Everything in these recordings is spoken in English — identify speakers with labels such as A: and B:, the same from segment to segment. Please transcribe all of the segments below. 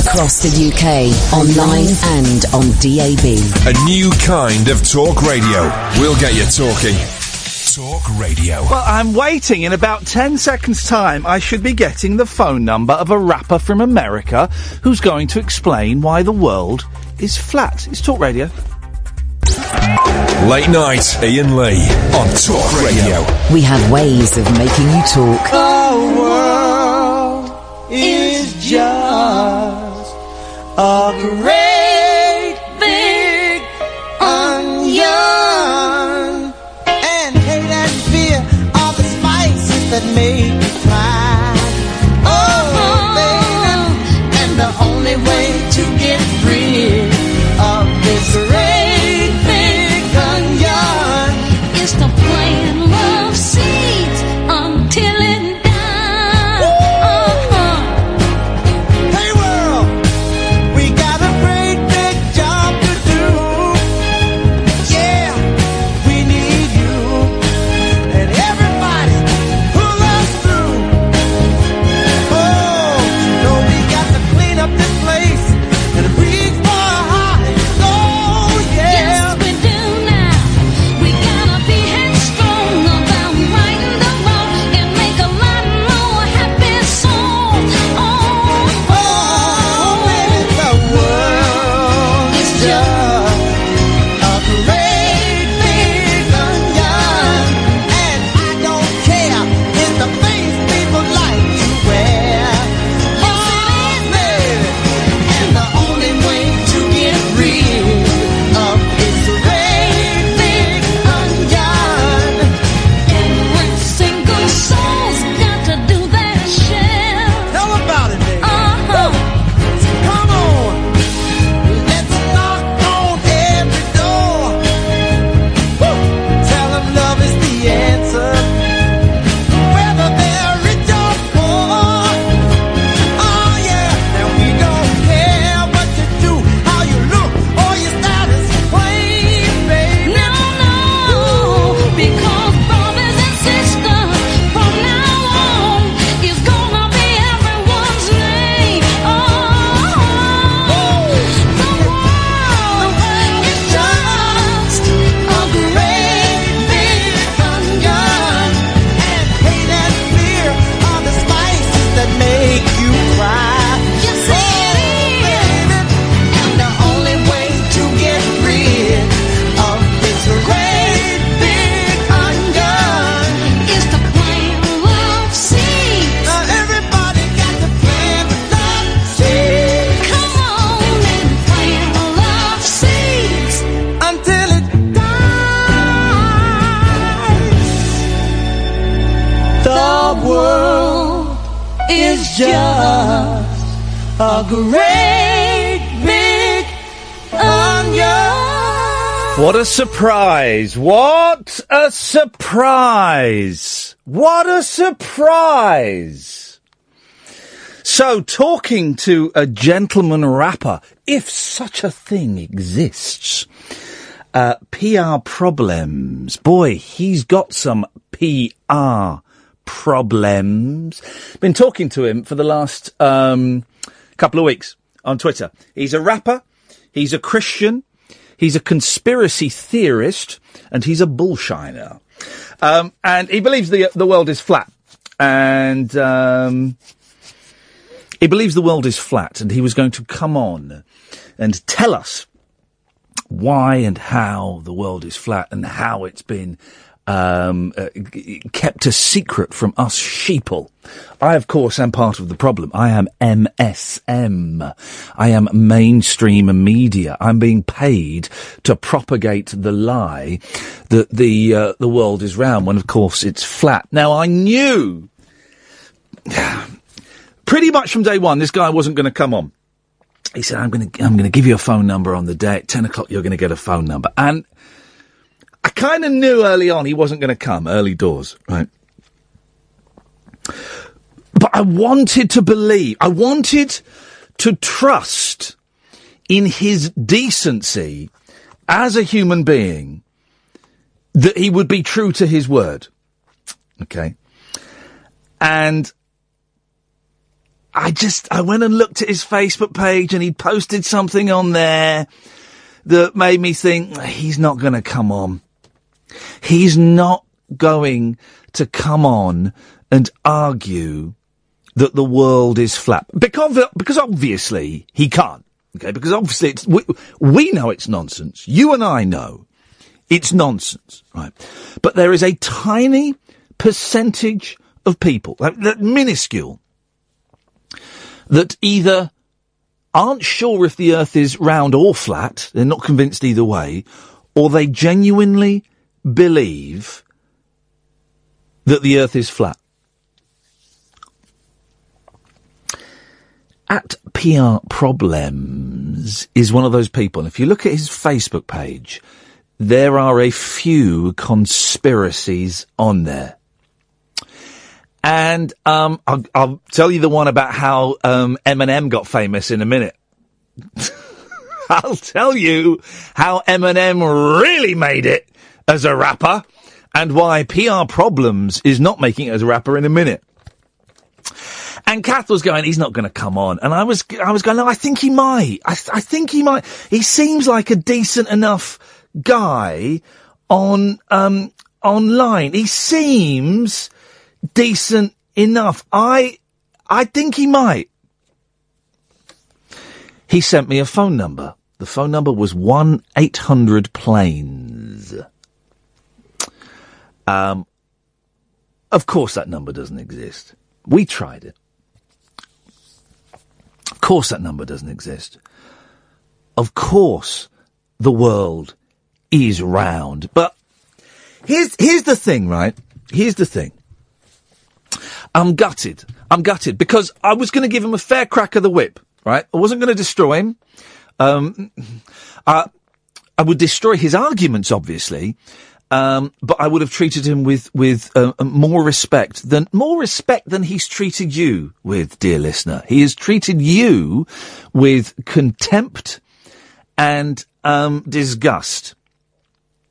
A: Across the UK, online and on DAB.
B: A new kind of talk radio. We'll get you talking. Talk radio.
C: Well, I'm waiting. In about 10 seconds' time, I should be getting the phone number of a rapper from America who's going to explain why the world is flat. It's Talk Radio.
B: Late night, Iain Lee on Talk Radio.
A: We have ways of making you talk.
D: The a great What a
C: surprise! What a surprise! What a surprise! So, talking to a gentleman rapper, if such a thing exists, uh, PR problems. Boy, he's got some PR problems. Been talking to him for the last um, couple of weeks on Twitter. He's a rapper. He's a Christian. He's a conspiracy theorist, and he's a bullshiner. Um, and he believes the the world is flat, and um, he believes the world is flat, and he was going to come on and tell us why and how the world is flat and how it's been um, uh, kept a secret from us sheeple. I, of course, am part of the problem. I am MSM. I am mainstream media. I'm being paid to propagate the lie that the uh, the world is round when, of course, it's flat. Now, I knew pretty much from day one this guy wasn't going to come on. He said, "I'm going to I'm going to give you a phone number on the day at ten o'clock. You're going to get a phone number." And I kind of knew early on he wasn't going to come early doors, right? But I wanted to believe. I wanted to trust in his decency as a human being that he would be true to his word. Okay. And I just, I went and looked at his Facebook page and he posted something on there that made me think he's not going to come on. He's not going to come on and argue that the world is flat because because obviously he can't. Okay, because obviously it's we, we know it's nonsense. You and I know it's nonsense, right? But there is a tiny percentage of people, like, that minuscule, that either aren't sure if the Earth is round or flat. They're not convinced either way, or they genuinely believe that the Earth is flat. At PR Problems is one of those people. If you look at his Facebook page, there are a few conspiracies on there. And um, I'll, I'll tell you the one about how um, Eminem got famous in a minute. I'll tell you how Eminem really made it as a rapper and why PR Problems is not making it as a rapper in a minute. And Kath was going, he's not going to come on. And I was, I was going, no, I think he might. I, th- I think he might. He seems like a decent enough guy on, um, online. He seems decent enough. I, I think he might. He sent me a phone number. The phone number was 1-800 planes. Um, of course that number doesn't exist. We tried it. Of course that number doesn't exist. Of course the world is round. But here's, here's the thing, right? Here's the thing. I'm gutted. I'm gutted because I was going to give him a fair crack of the whip, right? I wasn't going to destroy him. Um, I, I would destroy his arguments, obviously, um, but I would have treated him with with uh, more respect than more respect than he's treated you with, dear listener. He has treated you with contempt and um, disgust.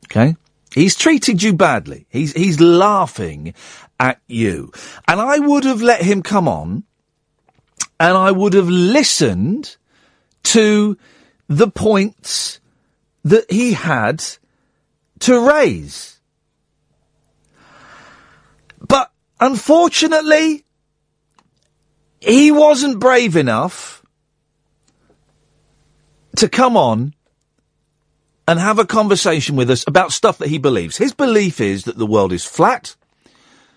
C: Okay, he's treated you badly. He's he's laughing at you, and I would have let him come on, and I would have listened to the points that he had to raise. But unfortunately, he wasn't brave enough to come on and have a conversation with us about stuff that he believes. His belief is that the world is flat,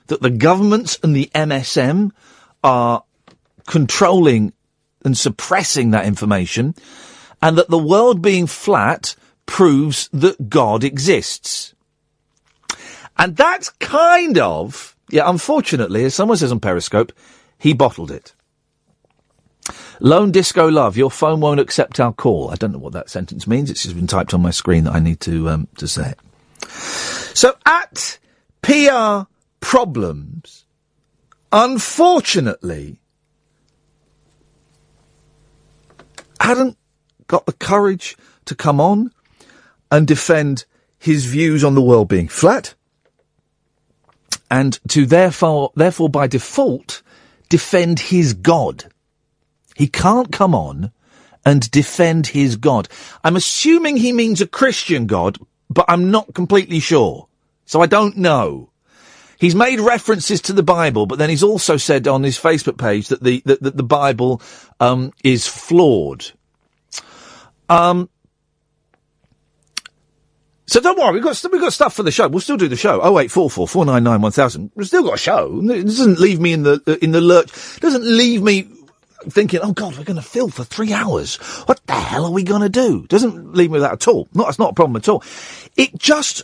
C: that the governments and the MSM are controlling and suppressing that information, and that the world being flat proves that God exists. And that's kind of, yeah, unfortunately, as someone says on Periscope, he bottled it. Lone Disco Love, your phone won't accept our call. I don't know what that sentence means. It's just been typed on my screen that I need to um, to say it. So at PR Problems, unfortunately, hadn't got the courage to come on and defend his views on the world being flat, and to therefore, therefore by default, defend his God. He can't come on and defend his God. I'm assuming he means a Christian God, but I'm not completely sure. So I don't know. He's made references to the Bible, but then he's also said on his Facebook page that the that, that the Bible um, is flawed. Um, so don't worry, we've got we've got stuff for the show. We'll still do the show. Oh eight four four four nine nine one thousand. We've still got a show. It doesn't leave me in the uh, in the lurch. It doesn't leave me thinking, oh God, we're going to fill for three hours. What the hell are we going to do? Doesn't leave me with that at all. Not, that's not a problem at all. It just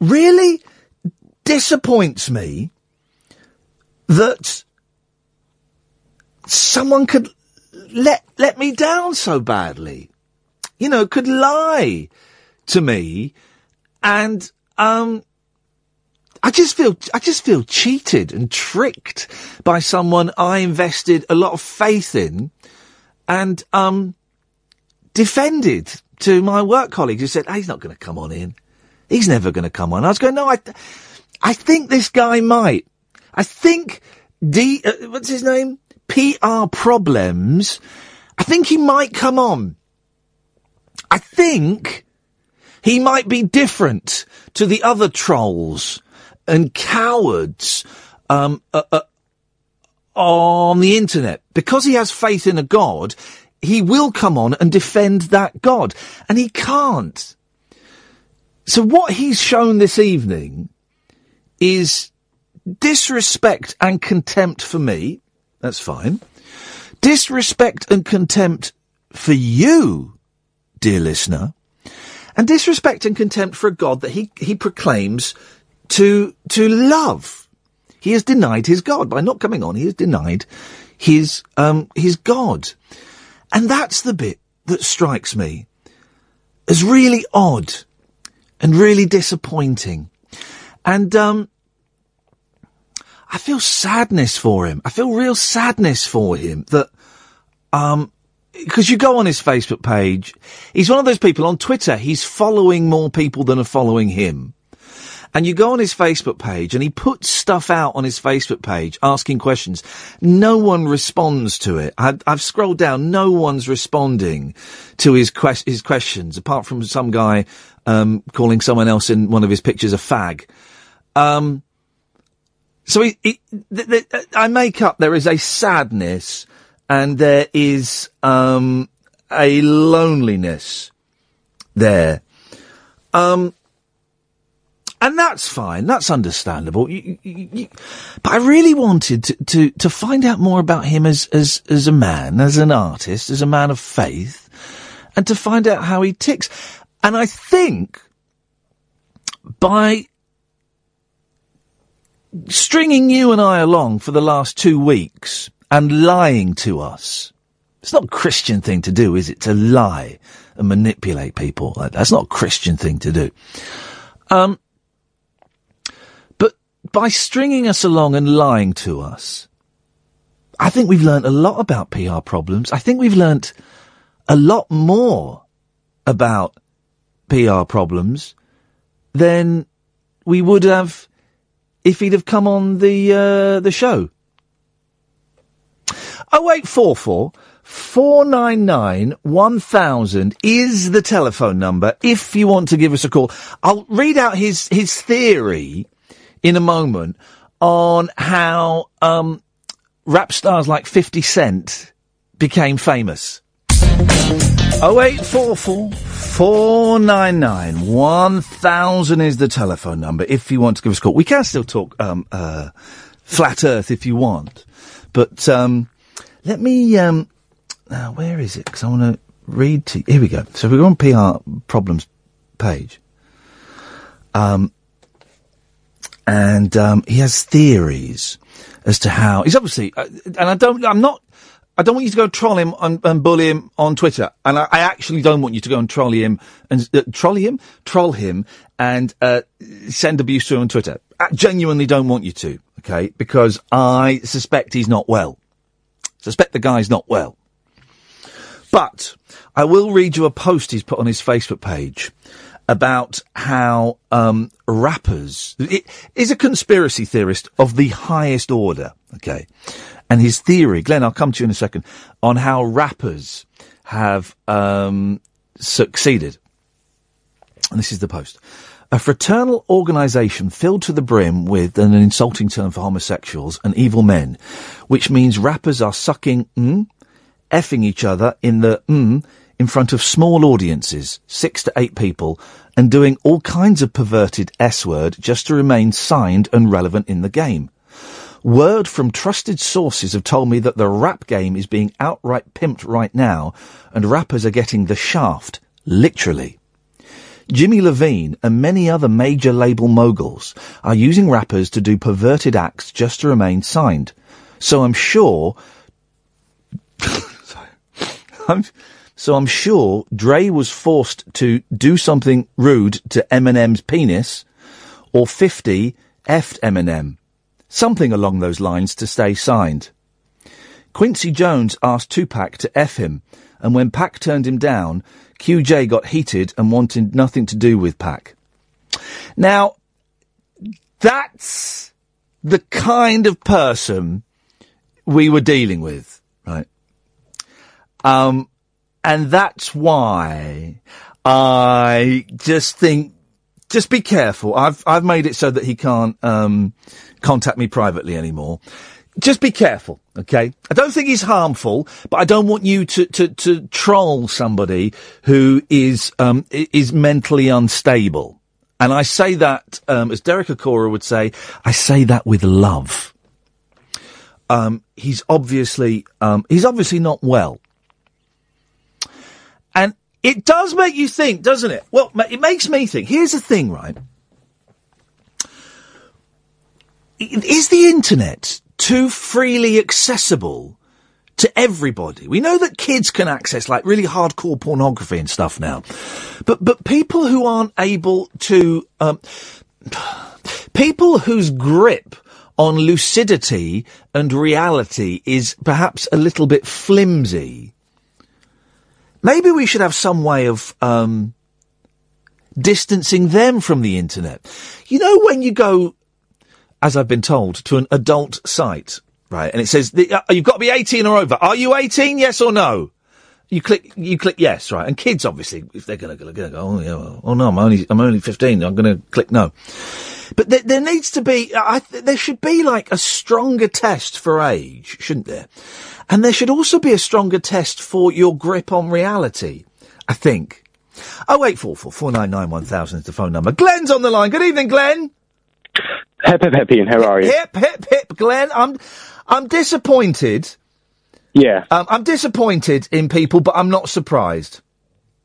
C: really disappoints me that someone could let, let me down so badly. You know, could lie to me and, um, I just feel, I just feel cheated and tricked by someone I invested a lot of faith in and, um, defended to my work colleagues who said, oh, he's not going to come on in. He's never going to come on. I was going, no, I, I think this guy might. I think D, uh, what's his name? PR problems, I think he might come on. I think he might be different to the other trolls and cowards um, uh, uh, on the internet. Because he has faith in a God, he will come on and defend that God. And he can't. So what he's shown this evening is disrespect and contempt for me. That's fine. Disrespect and contempt for you, dear listener. And disrespect and contempt for a God that he, he proclaims to, to love. He has denied his God. By not coming on, he has denied his, um, his God. And that's the bit that strikes me as really odd and really disappointing. And, um, I feel sadness for him. I feel real sadness for him that, um, because you go on his Facebook page, he's one of those people on Twitter, he's following more people than are following him. And you go on his Facebook page and he puts stuff out on his Facebook page asking questions. No one responds to it. I, I've scrolled down. No one's responding to his, que- his questions apart from some guy, um, calling someone else in one of his pictures a fag. Um, so he, he, th- th- I make up there is a sadness and there is um, a loneliness there. Um, and that's fine. That's understandable. You, you, you, but I really wanted to, to, to find out more about him as, as, as a man, as an artist, as a man of faith, and to find out how he ticks. And I think by stringing you and I along for the last two weeks and lying to us. It's not a Christian thing to do, is it? To lie and manipulate people. That's not a Christian thing to do. Um, but by stringing us along and lying to us, I think we've learnt a lot about PR problems. I think we've learnt a lot more about PR problems than we would have if he'd have come on the uh, the show. Oh eight four four four nine nine one thousand is the telephone number if you want to give us a call. I'll read out his his theory in a moment on how um, rap stars like Fifty Cent became famous. Oh eight four four four nine nine one thousand is the telephone number if you want to give us a call. We can still talk um, uh, flat Earth if you want, but um, let me. Um, now where is it? Because I want to read to. Here we go. So we're on PR problems page. Um, and um, he has theories as to how he's obviously, uh, and I don't, I'm not, I don't want you to go troll him and, and bully him on Twitter, and I, I actually don't want you to go and troll him and uh, troll him, troll him, and uh, send abuse to him on Twitter. I genuinely don't want you to, okay? Because I suspect he's not well. Suspect the guy's not well. But I will read you a post he's put on his Facebook page about how um, rappers is a conspiracy theorist of the highest order. Okay, and his theory, Glenn, I'll come to you in a second, on how rappers have um, succeeded. And this is the post. A fraternal organisation filled to the brim with an insulting term for homosexuals and evil men, which means rappers are sucking, mm, effing each other in the mm in front of small audiences, six to eight people, and doing all kinds of perverted S word just to remain signed and relevant in the game. Word from trusted sources have told me that the rap game is being outright pimped right now, and rappers are getting the shaft, literally. Jimmy Levine and many other major label moguls are using rappers to do perverted acts just to remain signed. So I'm sure I'm, so I'm sure Dre was forced to do something rude to Eminem's penis, or 50 effed Eminem. Something along those lines to stay signed. Quincy Jones asked Tupac to F him, and when Pac turned him down, QJ got heated and wanted nothing to do with Pac. Now, that's the kind of person we were dealing with, right? Um, and that's why I just think, just be careful. I've, I've made it so that he can't, um, contact me privately anymore. Just be careful, okay? I don't think he's harmful, but I don't want you to, to, to troll somebody who is, um, is mentally unstable. And I say that, um, as Derek Acorah would say, I say that with love. Um, he's obviously, um, he's obviously not well. And it does make you think, doesn't it? Well, it makes me think. Here's the thing, right? Is the internet too freely accessible to everybody? We know that kids can access like really hardcore pornography and stuff now, but but people who aren't able to, um, people whose grip on lucidity and reality is perhaps a little bit flimsy. Maybe we should have some way of um, distancing them from the internet. You know, when you go, as I've been told, to an adult site, right, and it says the, uh, you've got to be 18 or over. Are you 18? Yes or no? You click, you click yes, right, and kids obviously, if they're gonna, gonna, go, oh yeah, well, oh no, I'm only, I'm only 15. I'm gonna click no. But there, there needs to be, I, there should be like a stronger test for age, shouldn't there? And there should also be a stronger test for your grip on reality, I think. Oh wait, four four four nine nine one thousand is the phone number. Glenn's on the line. Good evening, Glenn.
E: Hip hip hip, Iain. How are you?
C: Hip hip hip, Glenn. I'm I'm disappointed.
E: Yeah.
C: Um, I'm disappointed in people, but I'm not surprised.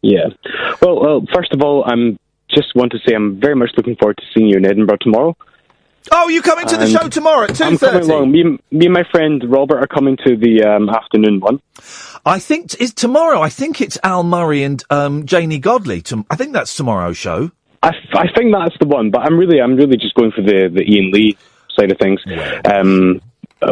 E: Yeah. Well, well, first of all, I'm just want to say I'm very much looking forward to seeing you in Edinburgh tomorrow.
C: Oh, you coming to the show tomorrow at two
E: I'm coming along. Me, and- me and my friend Robert are coming to the um, afternoon one.
C: I think t- it's tomorrow. I think it's Al Murray and um, Janey Godley. Tom- I think that's tomorrow's show.
E: I, I think that's the one, but I'm really I'm really just going for the, the Iain Lee side of things. Um,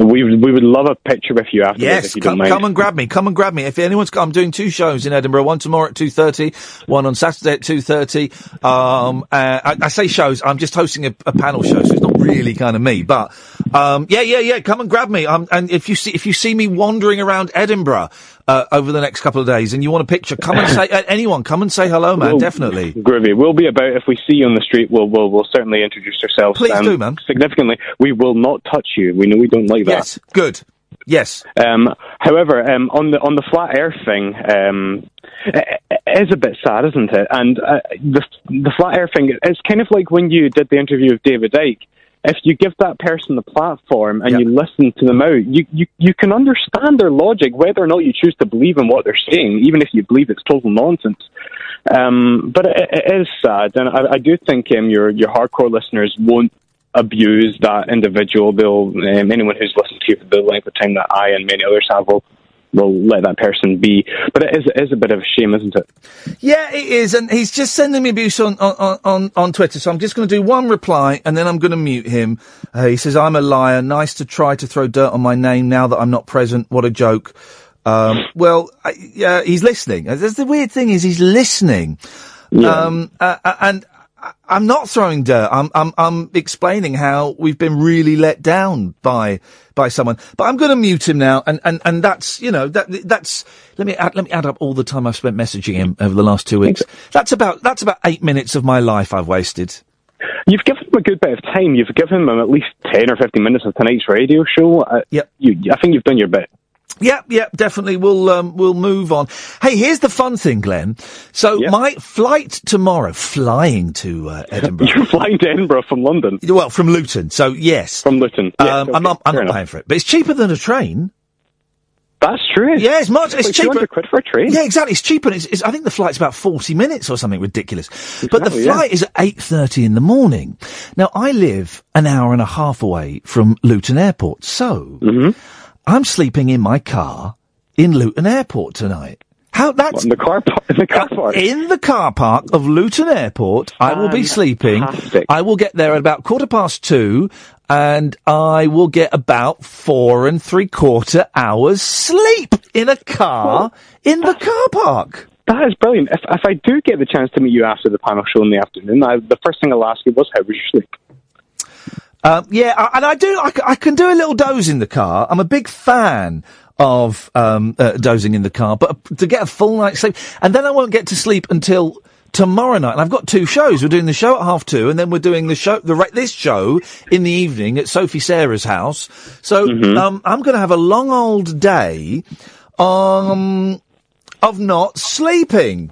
E: we would- we would love a picture with you afterwards
C: Yes,
E: if you
C: come,
E: don't mind.
C: come and grab me. Come and grab me. If anyone's, I'm doing two shows in Edinburgh. One tomorrow at two thirty. One on Saturday at two thirty. Um, uh, I, I say shows. I'm just hosting a, a panel show, so it's not really kind of me. But um, yeah, yeah, yeah. Come and grab me. Um, and if you see if you see me wandering around Edinburgh uh, over the next couple of days, and you want a picture, come and say uh, anyone. Come and say hello, man.
E: We'll-
C: Definitely.
E: Groovy. We'll be about. If we see you on the street, we'll we'll, we'll certainly introduce ourselves. Um,
C: Please do, man.
E: Significantly, we will not touch you. We know we don't like that.
C: Yes. Good. Yes.
E: Um, however, um, on the on the flat Earth thing, um, it, it is a bit sad, isn't it? And uh, the the flat Earth thing, it's kind of like when you did the interview with David Icke. If you give that person the platform and you listen to them out, you, you you can understand their logic, whether or not you choose to believe in what they're saying, even if you believe it's total nonsense. Um, but it, it is sad, and I, I do think um, your your hardcore listeners won't abuse that individual. They'll um, anyone who's listened to you for the length of time that I and many others have will will let that person be. But it is it is a bit of a shame, isn't it?
C: Yeah, it is, and he's just sending me abuse on on on, on Twitter. So I'm just going to do one reply, and then I'm going to mute him. Uh, he says, "I'm a liar. Nice to try to throw dirt on my name now that I'm not present. What a joke." Um, well, I, yeah, he's listening. That's the weird thing is he's listening. Um, uh, uh, and I'm not throwing dirt. I'm, I'm, I'm explaining how we've been really let down by, by someone. But I'm going to mute him now. And, and, and that's, you know, that, that's, let me add, let me add up all the time I've spent messaging him over the last two weeks. That's about, that's about eight minutes of my life I've wasted.
E: You've given him a good bit of time. You've given him at least ten or fifteen minutes of tonight's radio show. Uh,
C: yep.
E: You, I think you've done your bit.
C: Yep, yep, definitely. We'll um, we'll move on. Hey, here's the fun thing, Glenn. So my flight tomorrow, flying to uh, Edinburgh.
E: You're flying to Edinburgh from London.
C: Well, from Luton. So yes,
E: from Luton.
C: Um,
E: okay,
C: I'm not I'm
E: fair
C: not
E: enough.
C: paying for it, but it's cheaper than a train.
E: That's true.
C: Yeah, it's much. It's
E: Like
C: cheaper.
E: 200 quid for a train.
C: Yeah, exactly. It's cheaper. It's, it's, I think the flight's about forty minutes or something ridiculous. but the
E: Exactly, yeah.
C: flight is at eight thirty in the morning. Now I live an hour and a half away from Luton Airport, so
E: Mm-hmm.
C: I'm sleeping in my car in Luton Airport tonight. How that's
E: in the car park. In the car park.
C: in the car park of Luton Airport. I will be sleeping. I will get there at about quarter past two, and I will get about four and three quarter hours sleep in a car in the car park.
E: That is brilliant. If, if I do get the chance to meet you after the panel show in the afternoon, I, the first thing I'll ask you was, how was your sleep?
C: Um, yeah, I, and I do. I, c- I can do a little doze in the car. I'm a big fan of um, uh, dozing in the car, but to get a full night's sleep, and then I won't get to sleep until tomorrow night. And I've got two shows. We're doing the show at half two, and then we're doing the show, the re- this show in the evening at Sophie Sarah's house. So um, I'm going to have a long old day um, of not sleeping.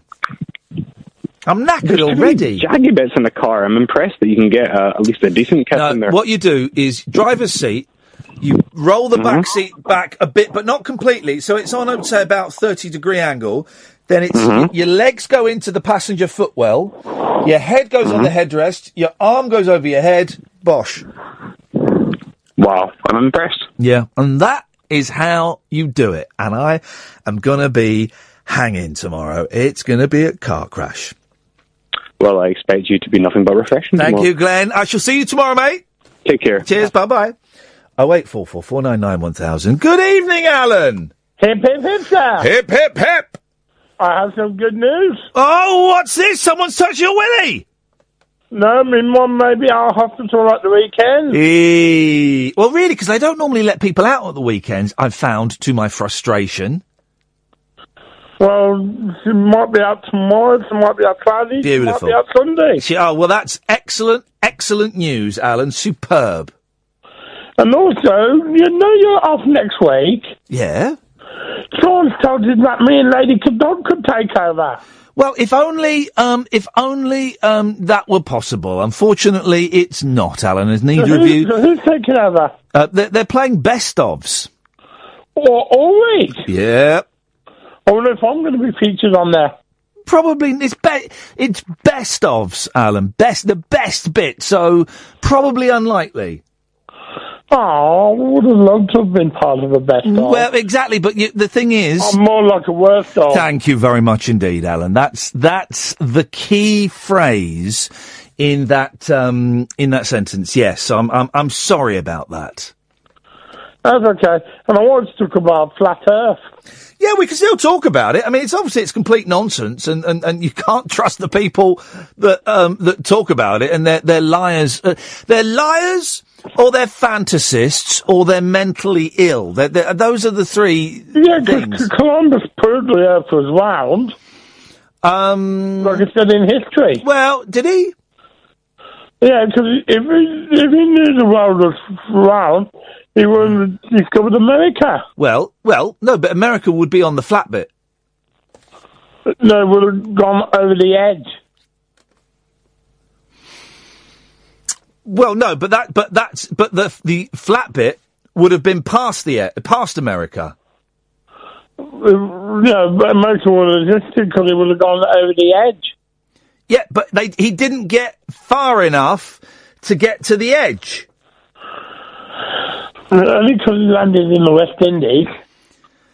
C: I'm knackered
E: There's too many
C: already.
E: Jaggy bits in the car. I'm impressed that you can get uh, at least a decent kit in there.
C: What you do is driver's seat. You roll the back
E: Mm-hmm.
C: seat back a bit, but not completely. So it's on, I would say, about thirty degree angle. Then it's
E: Mm-hmm.
C: your legs go into the passenger footwell. Your head goes
E: Mm-hmm.
C: on the headrest. Your arm goes over your head. Bosh.
E: Wow, I'm impressed.
C: Yeah, and that is how you do it. And I am gonna be hanging tomorrow. It's gonna be a car crash.
E: Well, I expect you to be nothing but refreshing.
C: Thank
E: tomorrow.
C: you, Glenn. I shall see you tomorrow, mate.
E: Take care.
C: Cheers. Bye bye. Oh eight four four four nine nine one thousand. Good evening, Alan.
F: Hip hip hip, sir.
C: Hip hip hip.
F: I have some good news.
C: Oh, what's this? Someone's touched your willy.
F: No, my mum may be out of hospital at the weekend.
C: Eh, Well, really, because they don't normally let people out at the weekends. I've found to my frustration.
F: Well, she might be out tomorrow, she might be out Friday,
C: Beautiful.
F: she might be out Sunday.
C: She, oh, well, that's excellent, excellent news, Alan. Superb.
F: And also, you know you're off next week.
C: Yeah.
F: Sean's told you that me and Lady Cadog could take over.
C: Well, if only, um, if only, um, that were possible. Unfortunately, it's not, Alan, as
F: So
C: neither of
F: who's,
C: you.
F: so who's taking over?
C: Uh, they're, they're playing best ofs.
F: Or all week?
C: Yeah.
F: I wonder if I'm going to be featured on there.
C: Probably it's be- it's best ofs, Alan. Best the best bit. So probably unlikely.
F: Oh, I would have loved to have been part of the best of.
C: Well, exactly. But you, the thing is,
F: I'm more like a worst of.
C: Thank you very much indeed, Alan. That's that's the key phrase in that um, in that sentence. Yes, I'm I'm I'm sorry about that.
F: That's okay. And I wanted to talk about flat Earth.
C: Yeah, we can still talk about it. I mean, it's obviously it's complete nonsense, and, and, and you can't trust the people that um, that talk about it, and they're they're liars. Uh, they're liars, or they're fantasists, or they're mentally ill. They're, they're, those are the three
F: Yeah, because Columbus proved the Earth was round.
C: Um,
F: like it said in history.
C: Well, did he?
F: Yeah, because if he, if he knew the world was round, he have discovered America.
C: Well, well, no, but America would be on the flat bit.
F: No, would have gone over the edge.
C: Well, no, but that, but that's, but the the flat bit would have been past the past America.
F: Uh, yeah, but America would have existed because he would have gone over the edge.
C: Yeah, but they, he didn't get far enough to get to the edge.
F: Only because he landed in the West Indies.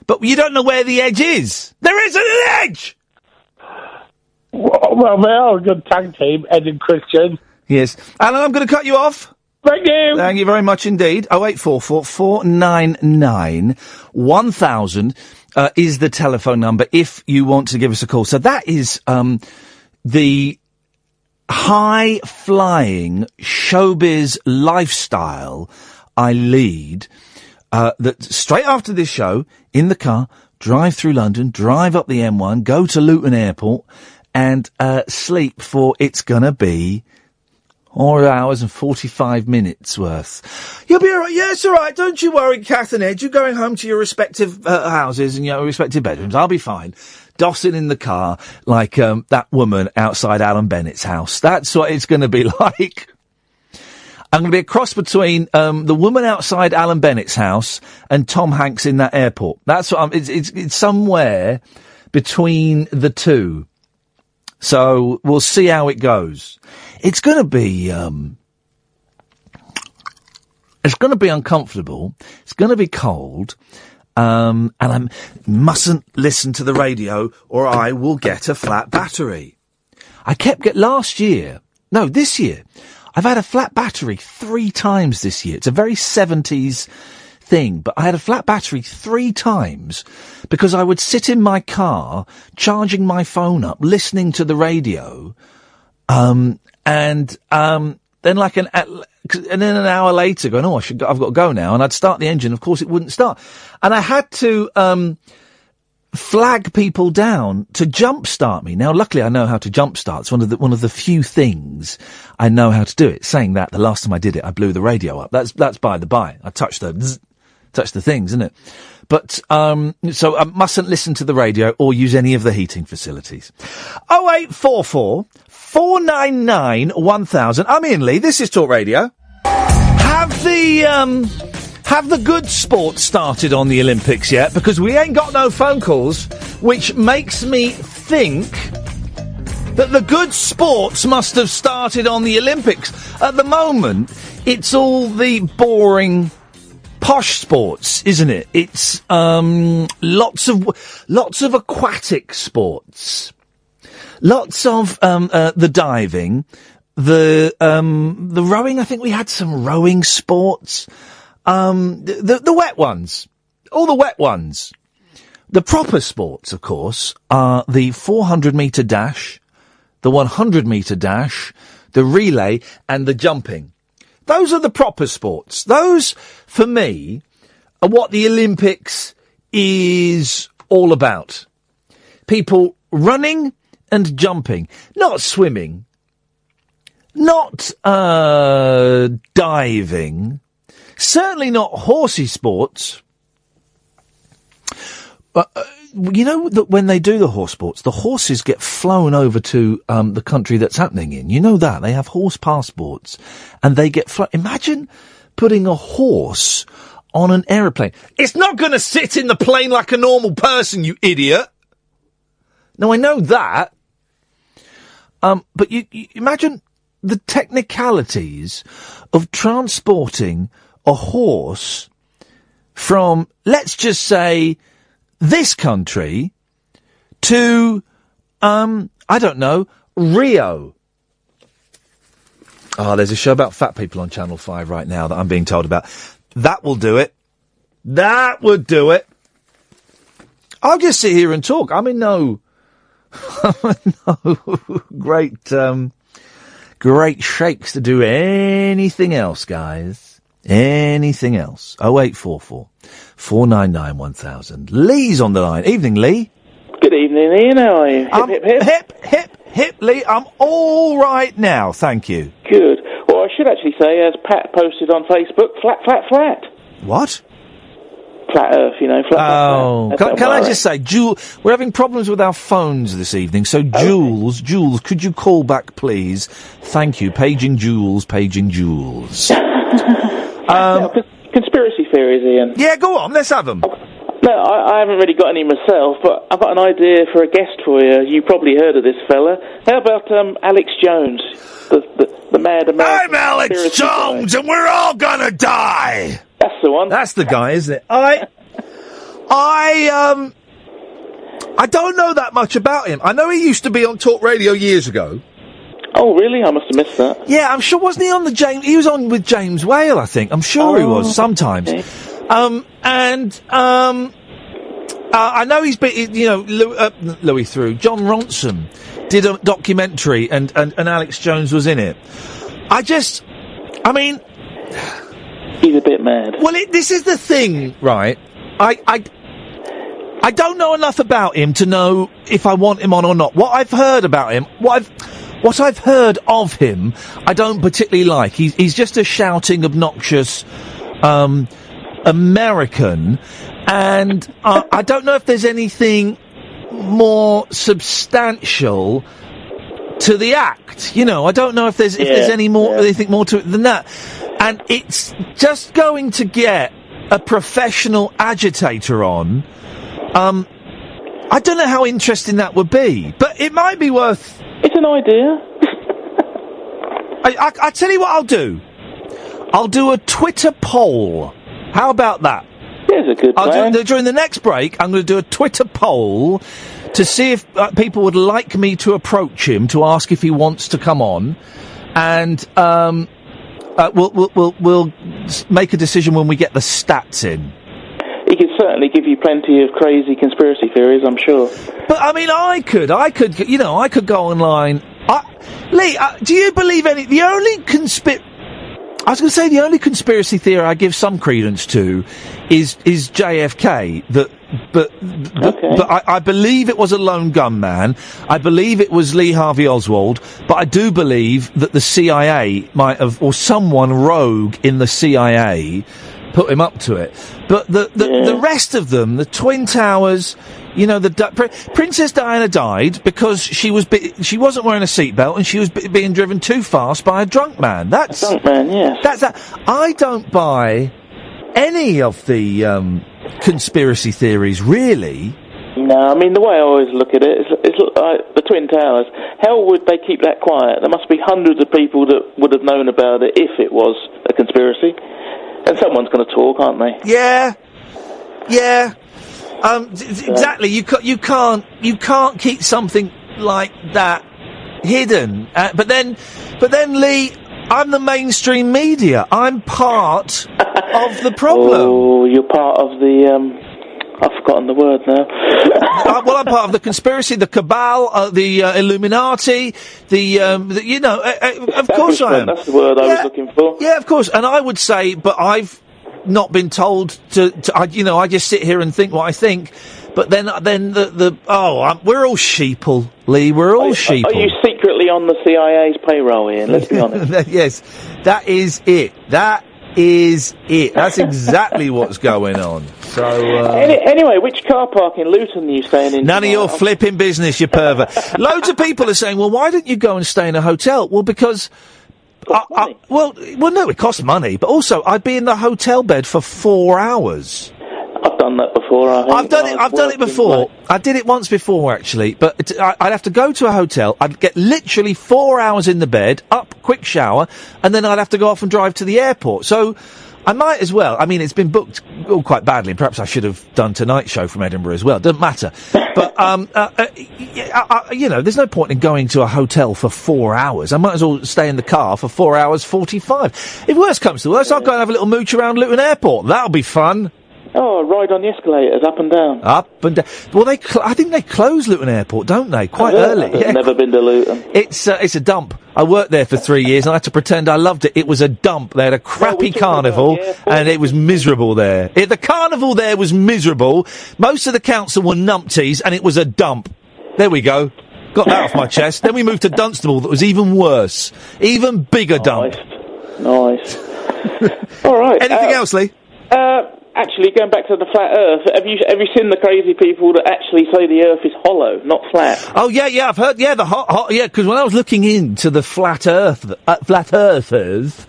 C: But you don't know where the edge is. There isn't an edge.
F: Well, well, they are a good tag team, Ed and Christian.
C: Yes, Alan, I'm going to cut you off.
F: Thank you.
C: Thank you very much indeed. Oh eight four four four nine nine one thousand uh, is the telephone number if you want to give us a call. So that is um, the high flying showbiz lifestyle I lead. Uh, that straight after this show, in the car, drive through London, drive up the M1, go to Luton Airport, and uh, sleep for it's gonna be Four hours and 45 minutes worth. You'll be alright. It's alright. Don't you worry, Kath and Ed. You're going home to your respective uh, houses and your respective bedrooms. I'll be fine. Dossing in the car like um, that woman outside Alan Bennett's house. That's what it's going to be like. I'm going to be a cross between um, the woman outside Alan Bennett's house and Tom Hanks in that airport. That's what I'm. It's, it's, it's somewhere between the two. So we'll see how it goes. It's going to be, um, it's going to be uncomfortable. It's going to be cold. Um, and I mustn't listen to the radio or I will get a flat battery. I kept get last year. No, this year. I've had a flat battery three times this year. It's a very 70s thing, but I had a flat battery three times because I would sit in my car, charging my phone up, listening to the radio, um, and, um, then like an, and then an hour later going, oh, I should, go, I've got to go now, and I'd start the engine. Of course, it wouldn't start, and I had to um, flag people down to jumpstart me. Now, luckily, I know how to jumpstart. It's one of the one of the few things I know how to do it. Saying that, the last time I did it, I blew the radio up. That's that's by the by. I touched the zzz, touched the things, isn't it? But um, so I mustn't listen to the radio or use any of the heating facilities. Oh eight four four four nine nine one thousand. I'm Iain Lee. This is Talk Radio. Have the um, have the good sports started on the Olympics yet? Because we ain't got no phone calls, which makes me think that the good sports must have started on the Olympics. At the moment, it's all the boring posh sports, isn't it? It's um, lots of lots of aquatic sports, lots of um, uh, the diving, the um, the rowing. I think we had some rowing sports, um, the, the wet ones, all the wet ones. The proper sports, of course, are the 400 meter dash, the 100 meter dash, the relay, and the jumping. Those are the proper sports. Those, for me, are what the Olympics is all about. People running and jumping, not swimming, not uh, diving, certainly not horsey sports. Uh, uh, you know that when they do the horse sports, the horses get flown over to um, the country that's happening in. You know that they have horse passports, and they get. Flo- Imagine putting a horse on an aeroplane. It's not going to sit in the plane like a normal person, you idiot. Now I know that, um, but you, you imagine the technicalities of transporting a horse from, let's just say, this country to, um, I don't know, Rio. Oh, there's a show about fat people on Channel 5 right now that I'm being told about. That will do it. That would do it. I'll just sit here and talk. I'm in no, no great, um, great shakes to do anything else, guys. Anything else. 0844 499 1000. Lee's on the line. Evening, Lee.
G: Good evening, Iain. How are you?
C: Um,
G: hip, hip, hip.
C: hip, hip, hip, Lee. I'm all right now. Thank you.
G: Good. Well, I should actually say, as Pat posted on Facebook, flat, flat, flat.
C: What?
G: Flat Earth, you know, flat,
C: Oh,
G: flat, flat.
C: can, can I just say, Jewel, we're having problems with our phones this evening. So, Jules, Jules, could you call back, please? Thank you. Paging Jules, paging Jules.
G: um, Conspiracy theories, Iain.
C: Yeah, go on. Let's have them.
G: No, I, I haven't really got any myself, but I've got an idea for a guest for you. You probably heard of this fella. How about um, Alex Jones, the the, the mad American
C: I'm Alex Jones,
G: guy?
C: and we're all gonna die.
G: That's the one.
C: That's the guy, isn't it? I, I, um, I don't know that much about him. I know he used to be on Talk Radio years ago.
G: Oh, really? I must have missed that.
C: Yeah, I'm sure. Wasn't he on the James? He was on with James Whale, I think. I'm sure he
G: Oh,
C: was sometimes. Um, and um, uh, I know he's been. You know, Louis, uh, Louis Theroux Jon Ronson did a documentary, and, and and Alex Jones was in it. I just, I mean,
G: he's a bit mad.
C: Well, it, this is the thing, right? I I. I don't know enough about him to know if I want him on or not. What I've heard about him, what I've, what I've heard of him, I don't particularly like. He's, he's just a shouting, obnoxious, um, American, and uh, I don't know if there's anything more substantial to the act. You know, I don't know if there's if there's any more anything more to it than that. And it's just going to get a professional agitator on. Um, I don't know how interesting that would be, but it might be worth.
G: It's an idea.
C: I, I, I tell you what I'll do. I'll do a Twitter poll. How about that?
G: There's a good
C: I'll
G: plan.
C: do, during the next break. I'm going to do a Twitter poll to see if uh, people would like me to approach him to ask if he wants to come on, and um, uh, we'll, we'll we'll we'll make a decision when we get the stats in.
G: He could certainly give you plenty of crazy conspiracy theories, I'm sure.
C: But I mean, I could, I could, you know, I could go online. I, Lee, uh, do you believe any? The only conspir. I was going to say the only conspiracy theory I give some credence to is is JFK. That, but but, but I, I believe it was a lone gunman. I believe it was Lee Harvey Oswald. But I do believe that the CIA might have, or someone rogue in the CIA, put him up to it. But the the, the rest of them, the Twin Towers. You know, the Di- Pr- Princess Diana died because she was be- she wasn't wearing a seatbelt and she was be- being driven too fast by a drunk man. That's
G: drunk man, yes.
C: That's that. I don't buy any of the um, conspiracy theories, really.
G: No, I mean the way I always look at it, it is, is like the Twin Towers. How would they keep that quiet? There must be hundreds of people that would have known about it if it was a conspiracy, and someone's going to talk, aren't they?
C: Yeah, yeah. Um, d- d- exactly. You ca- you can't you can't keep something like that hidden. Uh, but then, but then, Lee, I'm the mainstream media. I'm part of the problem.
G: Oh, you're part of the. Um, I've forgotten the word now.
C: uh, well, I'm part of the conspiracy, the cabal, uh, the uh, Illuminati, the, um, the you know, uh, uh, of course I am.
G: That's the word I
C: Yeah.
G: was looking for.
C: Yeah, of course. And I would say, but I've not been told to, to I, you know, I just sit here and think what I think. But then, then the, the oh, i we're all sheeple, Lee. We're all sheeple.
G: Are you secretly on the CIA's payroll, Iain? Let's be honest.
C: yes, that is it. That is it. That's exactly what's going on. So, uh,
G: Any, anyway, which car park in Luton are you staying in?
C: None of your
G: uh,
C: flipping business, you pervert. Loads of people are saying, well, why don't you go and stay in a hotel? Well, because. I, I, uh, uh, well, well, no, it costs money, but also I'd be in the hotel bed for four hours.
G: I've done that before. I.
C: I've done it. I've done it before. I did it once before, actually. But it, I, I'd have to go to a hotel. I'd get literally four hours in the bed, up, quick shower, and then I'd have to go off and drive to the airport. So. I might as well. I mean, it's been booked all quite badly. and Perhaps I should have done tonight's show from Edinburgh as well. Doesn't matter. But um, uh, uh, uh, uh, you know, there's no point in going to a hotel for four hours. I might as well stay in the car for four hours forty-five. If worse comes to worse, I'll go and have a little mooch around Luton Airport. That'll be fun.
G: Oh, ride on the escalators, up and down.
C: Up and down. Well, they. Cl- I think they close Luton Airport, don't they? Quite
G: Have
C: early.
G: I've
C: Yeah.
G: never been to Luton.
C: It's uh, it's a dump. I worked there for three years, and I had to pretend I loved it. It was a dump. They had a crappy carnival, and it was miserable there. It, the carnival there was miserable. Most of the council were numpties, and it was a dump. There we go. Got that off my chest. Then we moved to Dunstable, that was even worse, even bigger dump.
G: Nice. All right.
C: Anything
G: uh,
C: else, Lee?
G: Uh, actually, going back to the flat Earth, have you have you seen the crazy people that actually say the Earth is hollow, not flat?
C: Oh yeah, yeah, I've heard. Yeah, the hot, hot yeah. Because when I was looking into the flat Earth, uh, flat Earthers,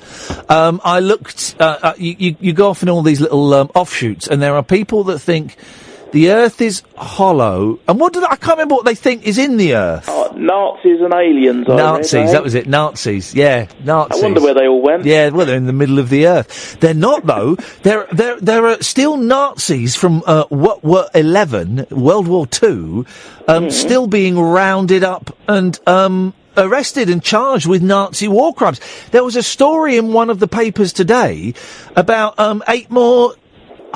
C: um, I looked. Uh, uh, you, you you go off in all these little um, offshoots, and there are people that think the Earth is hollow. And what do they, I can't remember what they think is in the Earth.
G: Oh, Nazis and aliens. I read,
C: Nazis,
G: eh?
C: that was it. Nazis, yeah, Nazis.
G: I wonder where they all went.
C: Yeah, well, they're in the middle of the earth. They're not though. there, there, there are still Nazis from uh, what were eleven World War Two, um,
G: Mm-hmm.
C: still being rounded up and um, arrested and charged with Nazi war crimes. There was a story in one of the papers today about um, eight more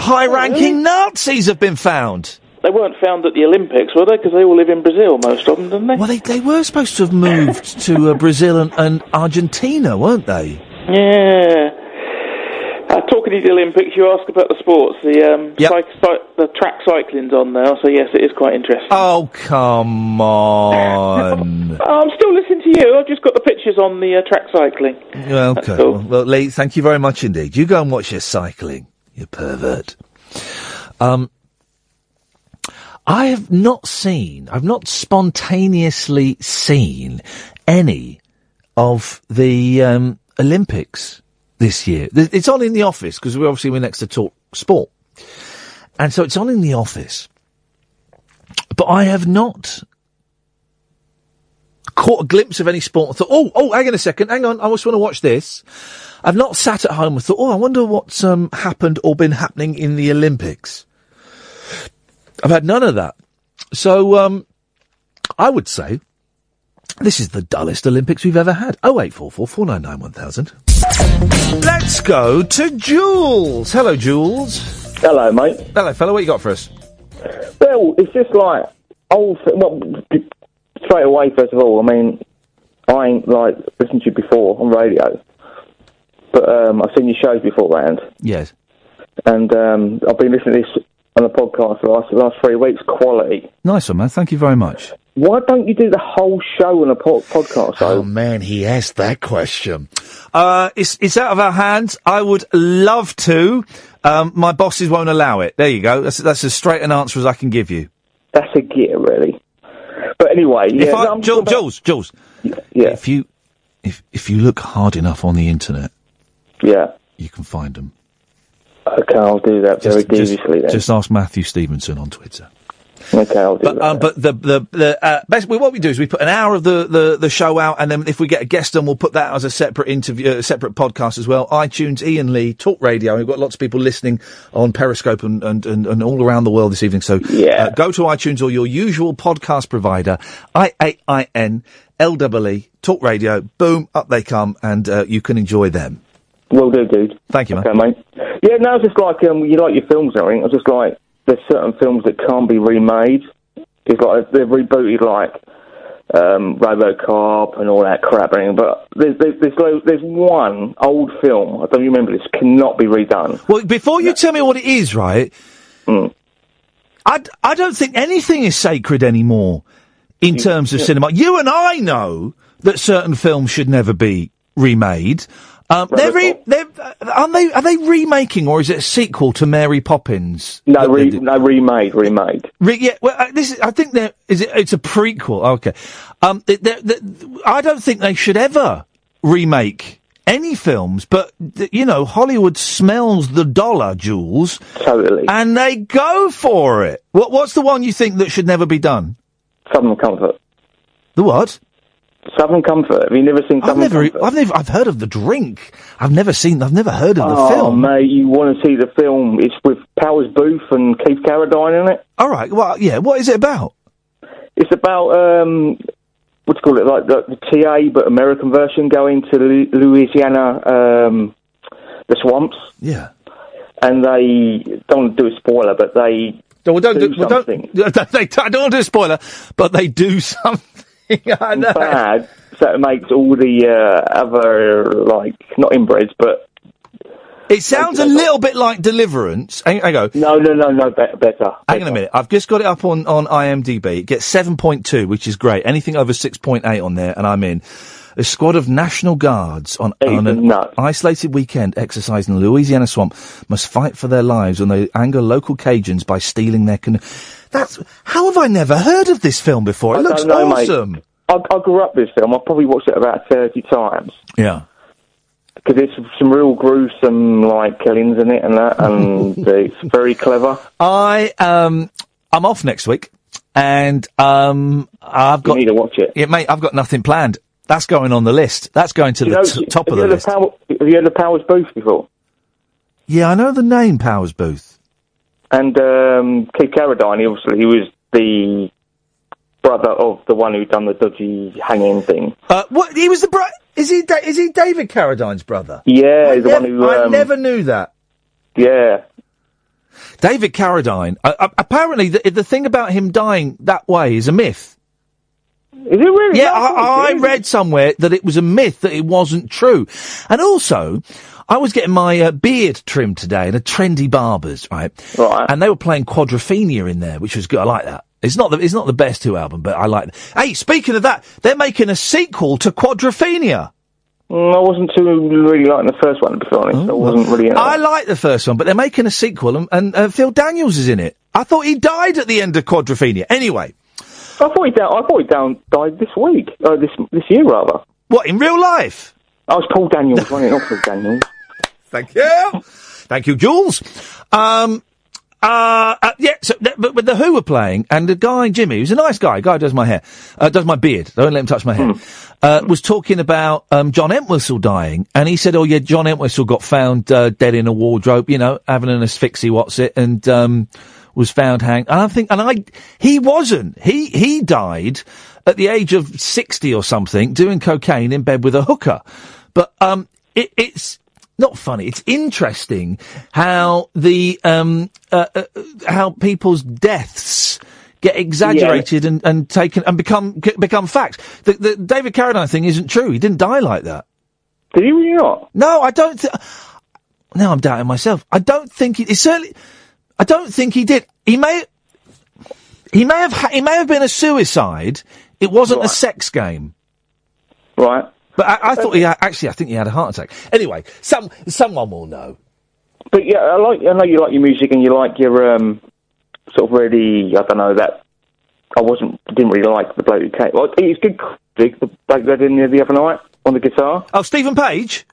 C: high-ranking Nazis have been found.
G: They weren't found at the Olympics, were they? Because they all live in Brazil, most of them, didn't they?
C: Well, they they were supposed to have moved to uh, Brazil and, and Argentina, weren't they?
G: Yeah. Uh, talking of the Olympics, you ask about the sports. The um, cyc- cy- the track cycling's on now, so yes, it is quite interesting.
C: Oh, come on.
G: I'm still listening to you. I've just got the pictures on the uh, track cycling.
C: Well, okay. Well, well, Lee, thank you very much indeed. You go and watch your cycling, you pervert. Um, I have not seen, I've not spontaneously seen any of the um, Olympics this year. It's on in the office because we obviously we're next to talk sport, and so it's on in the office. But I have not caught a glimpse of any sport and thought, oh, oh, hang on a second, hang on, I just want to watch this. I've not sat at home and thought, oh, I wonder what's um, happened or been happening in the Olympics. I've had none of that. So, um, I would say this is the dullest Olympics we've ever had. Oh, 0844 499 1000. Let's go to Jules. Hello, Jules.
H: Hello, mate.
C: Hello, fella. What you got for us?
H: Well, it's just like old. Well, straight away, first of all, I mean, I ain't like listened to you before on radio, but um, I've seen your shows beforehand,
C: Yes.
H: and um, I've been listening to this on the podcast for the last, the last three weeks. Quality.
C: Nice one, man. Thank you very much.
H: Why don't you do the whole show on a po- podcast?
C: Oh man, he asked that question. Uh, it's it's out of our hands. I would love to. Um, my bosses won't allow it. There you go. That's that's as straight an answer as I can give you.
H: That's a gear, really. But anyway, yeah,
C: if I,
H: no, I'm
C: Jules,
H: about-
C: Jules, Jules,
H: yeah.
C: if you if if you look hard enough on the internet,
H: yeah,
C: you can find them.
H: Okay, I'll do that very
C: Just, just,
H: deviously then.
C: just ask Matthew Stevenson on Twitter.
H: Okay, I'll do
C: But
H: that.
C: um, but the the the uh, basically what we do is we put an hour of the, the, the show out, and then if we get a guest on, we'll put that as a separate interview, uh, separate podcast as well. iTunes, Iain Lee, Talk Radio. We've got lots of people listening on Periscope and and, and, and all around the world this evening. So
H: Yeah.
C: uh, go to iTunes or your usual podcast provider. I A I N L E Talk Radio. Boom, up they come, and uh, you can enjoy them.
H: Will do, dude.
C: Thank you, man.
H: Okay, mate. Yeah, no, it's just like um, you like your films and everything. It's just like there's certain films that can't be remade. It's like they've rebooted like um, RoboCop and all that crap. and But there's there's there's, there's one old film. I don't remember this. Cannot be redone.
C: Well, before you tell me what it is, right? I I don't think anything is sacred anymore in terms of
I: yeah.
C: cinema. You and I know that certain films should never be remade. Um, they're re- they're, uh, aren't they, are they remaking or is it a sequel to Mary Poppins?
H: No, re- no, remade, remade.
C: Re- yeah, well, uh, this is, I think there is it, it's a prequel. Okay, um, it- they're- they're- I don't think they should ever remake any films, but th- you know, Hollywood smells the dollar, Jules.
H: Totally,
C: and they go for it. What What's the one you think that should never be done?
H: Southern Comfort.
C: The what?
H: Southern Comfort. Have you never seen
C: I've never,
H: Comfort?
C: I've never, I've heard of the drink. I've never seen, I've never heard of the
H: oh,
C: film.
H: mate, you want to see the film? It's with Powers Boothe and Keith Carradine in it.
C: All right, well, yeah. What is it about?
H: It's about um, what do you call it? Like the, the TA, but American version, going to Lu- Louisiana, um, the swamps,
C: Yeah.
H: and they don't do a spoiler, but they
C: well, don't
H: do
C: do- well, don't-
H: something
C: they, I don't want to do a spoiler, but they do something. I know.
H: bad that makes all the uh, other like not inbreds, but
C: It sounds a little bit like Deliverance. Hang, hang on.
H: No, no, no, no, better. better.
C: Hang on a minute. I've just got it up on, on IMDb. It gets 7.2, which is great. Anything over 6.8 on there, and I'm in. A squad of National Guards on, on an isolated weekend exercise in the Louisiana swamp must fight for their lives when they anger local Cajuns by stealing their canoe. That's, how have I never heard of this film before? It
H: I
C: looks
H: know, mate.
C: awesome.
H: I, I grew up with this film. I probably watched it about thirty times
C: Yeah.
H: because there's some real gruesome like killings in it and that, and it's very clever.
C: I um I'm off next week, and um I've got
H: need to watch it.
C: Yeah, mate, I've got nothing planned. That's going on the list. That's going to
H: You
C: the
H: know,
C: t- top of the list.
H: Power, have you heard of Powers Boothe before?
C: Yeah, I know the name Powers Boothe.
H: And um, Keith Carradine, obviously, he was the brother of the one who done the dodgy hanging thing.
C: Uh, what he was the bro? Is he da- is he David Carradine's brother?
H: Yeah, he's the
C: Nev-
H: one who.
C: I
H: Um,
C: never knew that.
H: Yeah,
C: David Carradine. Uh, apparently, the, the thing about him dying that way is a myth.
H: Is it really?
C: Yeah,
H: No, I
C: I, I
H: it was.
C: read somewhere that it was a myth, that it wasn't true. And also, I was getting my uh, beard trimmed today in a trendy barber's, right?
H: Right.
C: And they were playing Quadrophenia in there, which was good. I like that. It's not the, it's not the best two album, but I like it. Hey, speaking of that, they're making a sequel to Quadrophenia.
H: Mm, I wasn't too really liking the first one, to be honest. I wasn't really. into
C: I like the first one, but they're making a sequel, and, and uh, Phil Daniels is in it. I thought he died at the end of Quadrophenia. Anyway,
H: I thought he down. I thought he down died this week. Uh, this this year rather.
C: what in real life?
H: I was Paul Daniels, running off Paul Daniels.
C: Thank you. Thank you, Jules. Um, uh, uh, yeah, so, but, but the Who were playing, and the guy, Jimmy, who's a nice guy, guy who does my hair, uh, does my beard, don't let him touch my hair, uh, was talking about, um, John Entwistle dying, and he said, oh yeah, John Entwistle got found, uh, dead in a wardrobe, you know, having an asphyxie, what's it, and, um, was found hanged, and I think, and I, he wasn't, he, he died at the age of 60 or something, doing cocaine in bed with a hooker. But, um, it, it's, not funny. It's interesting how the um uh, uh, how people's deaths get exaggerated and, and taken and become c- become fact. The, the David Carradine thing isn't true. He didn't die like that.
H: Did he really not?
C: No, I don't. Th- now I'm doubting myself. I don't think he. It's certainly. I don't think he did. He may. He may have. Ha- he may have been a suicide. It wasn't a sex game.
H: Right.
C: But I, I thought he had, actually. I think he had a heart attack. Anyway, some someone will know.
H: But yeah, I like. I know you like your music and you like your um, sort of really. I don't know that. I wasn't. Didn't really like the bloke who came. Well, he's good. The bloke that in the other night on the guitar.
C: Oh, Stephen Page.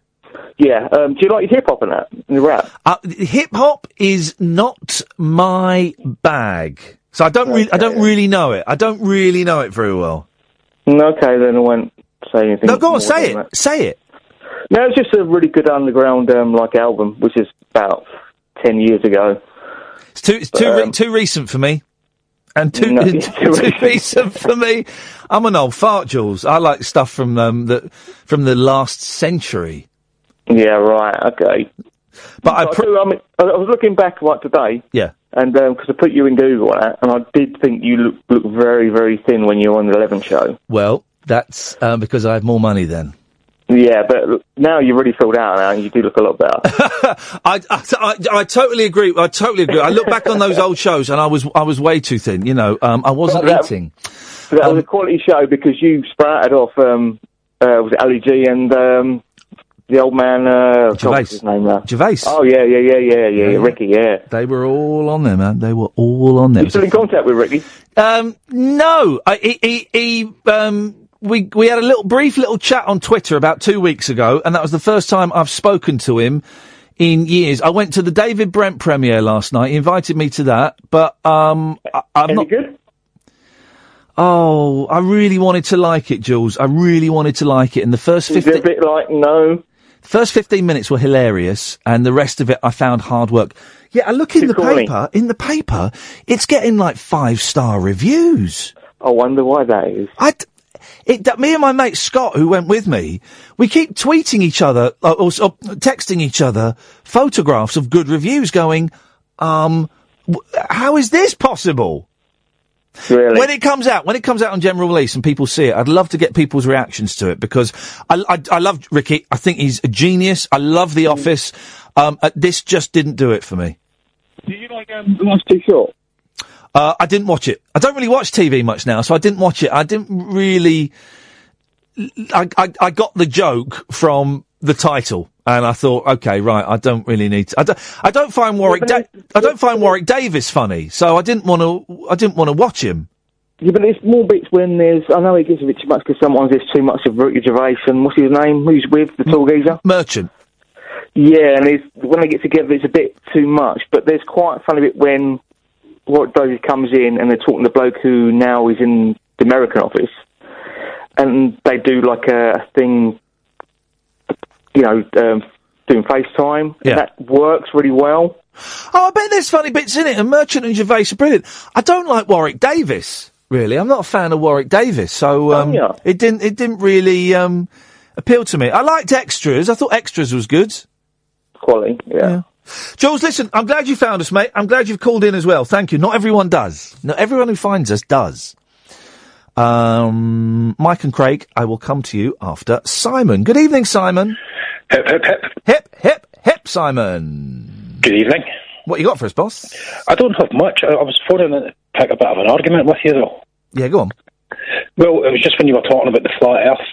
H: Yeah. Um, do you like hip hop and that? And rap.
C: Uh, hip hop is not my bag, so I don't really. I don't really know it. I don't really know it very well.
H: Mm, Okay, then I won't say anything.
C: No, go on, say it.
H: that.
C: Say it.
H: No, it's just a really good underground um, like album, which is about ten years ago.
C: It's too. It's too. re- too recent for me. And too,
H: Um, No,
C: too,
H: too recent
C: for me. I'm an old fart, Jules. I like stuff from um, the from the last century.
H: Yeah, right. Okay.
C: But I,
H: I, mean, I I was looking back like today,
C: Yeah.
H: and because I put you in Google and that, and I did think you look, look very, very thin when you were on the Eleven show.
C: Well, that's uh, because I have more money then.
H: Yeah, but now you're really filled out now, and you do look a lot better.
C: I, I, I, I totally agree. I totally agree. I look back on those old shows and I was I was way too thin. You know, um, I wasn't
H: that-
C: eating.
H: But that was a quality show because you sprouted off. Um, uh, was it Ali G and um, the old man? Uh, what's his name now?
C: Gervais.
H: Oh yeah, yeah, yeah, yeah, yeah,
C: Yeah.
H: Ricky. Yeah.
C: They were all on there, man. They were all on there.
H: You still in contact with Ricky?
C: Um, no, I, he, he, he, um, we we had a little brief little chat on Twitter about two weeks ago, and that was the first time I've spoken to him in years. I went to the David Brent premiere last night. He invited me to that, but um, I, I'm not
H: good.
C: Oh, I really wanted to like it, Jules. I really wanted to like it. And the first
H: Is it
C: fifteen,
H: a bit like no?
C: First fifteen minutes were hilarious, and the rest of it I found hard work. Yeah, I look in the paper. In the paper, it's getting like five star reviews.
H: I wonder why that is.
C: I, d- it, that me and my mate Scott, who went with me, we keep tweeting each other uh, or, or texting each other photographs of good reviews, going, um, w- how is this possible?
H: Really?
C: When it comes out, when it comes out on general release and people see it, I'd love to get people's reactions to it because I, I, I love Ricky. I think he's a genius. I love The Office. Um, uh, this just didn't do it for me.
H: Do you like um, Life's Too Short?
C: Uh, I didn't watch it. I don't really watch TV much now, so I didn't watch it. I didn't really. I, I, I got the joke from the title, and I thought, okay, right, I don't really need to. I don't, I don't find Warwick. Da- I don't find Warwick Davis funny, so I didn't want to. I didn't want to watch him.
H: Yeah, but there's more bits when there's. I know it gives a bit too much because sometimes there's too much of Ricky Gervais and what's his name? Who's with the tall geezer?
C: Merchant.
H: Yeah, and it's, when they get together, it's a bit too much. But there's quite a funny bit when what Daisy comes in and they're talking to the bloke who now is in the American office, and they do like a thing, you know, um, doing FaceTime.
C: Yeah.
H: That works really well.
C: Oh, I bet there's funny bits in it, and Merchant and Gervais are brilliant. I don't like Warwick Davis, really. I'm not a fan of Warwick Davis, so um,
H: yeah.
C: it didn't. It didn't really um, appeal to me. I liked Extras. I thought Extras was good.
H: Quality, yeah.
C: Jules, listen, I'm glad you found us, mate. I'm glad you've called in as well. Thank you. Not everyone does. Not everyone who finds us does. Um, Mike and Craig, I will come to you after Simon. Good evening, Simon.
I: Hip, hip, hip.
C: Hip, hip, hip, Simon.
I: Good evening.
C: What you got for us, boss?
I: I don't have much. I, I was phoning to pick a bit of an argument with you, though.
C: Yeah, go on.
I: Well, it was just when you were talking about the flat earth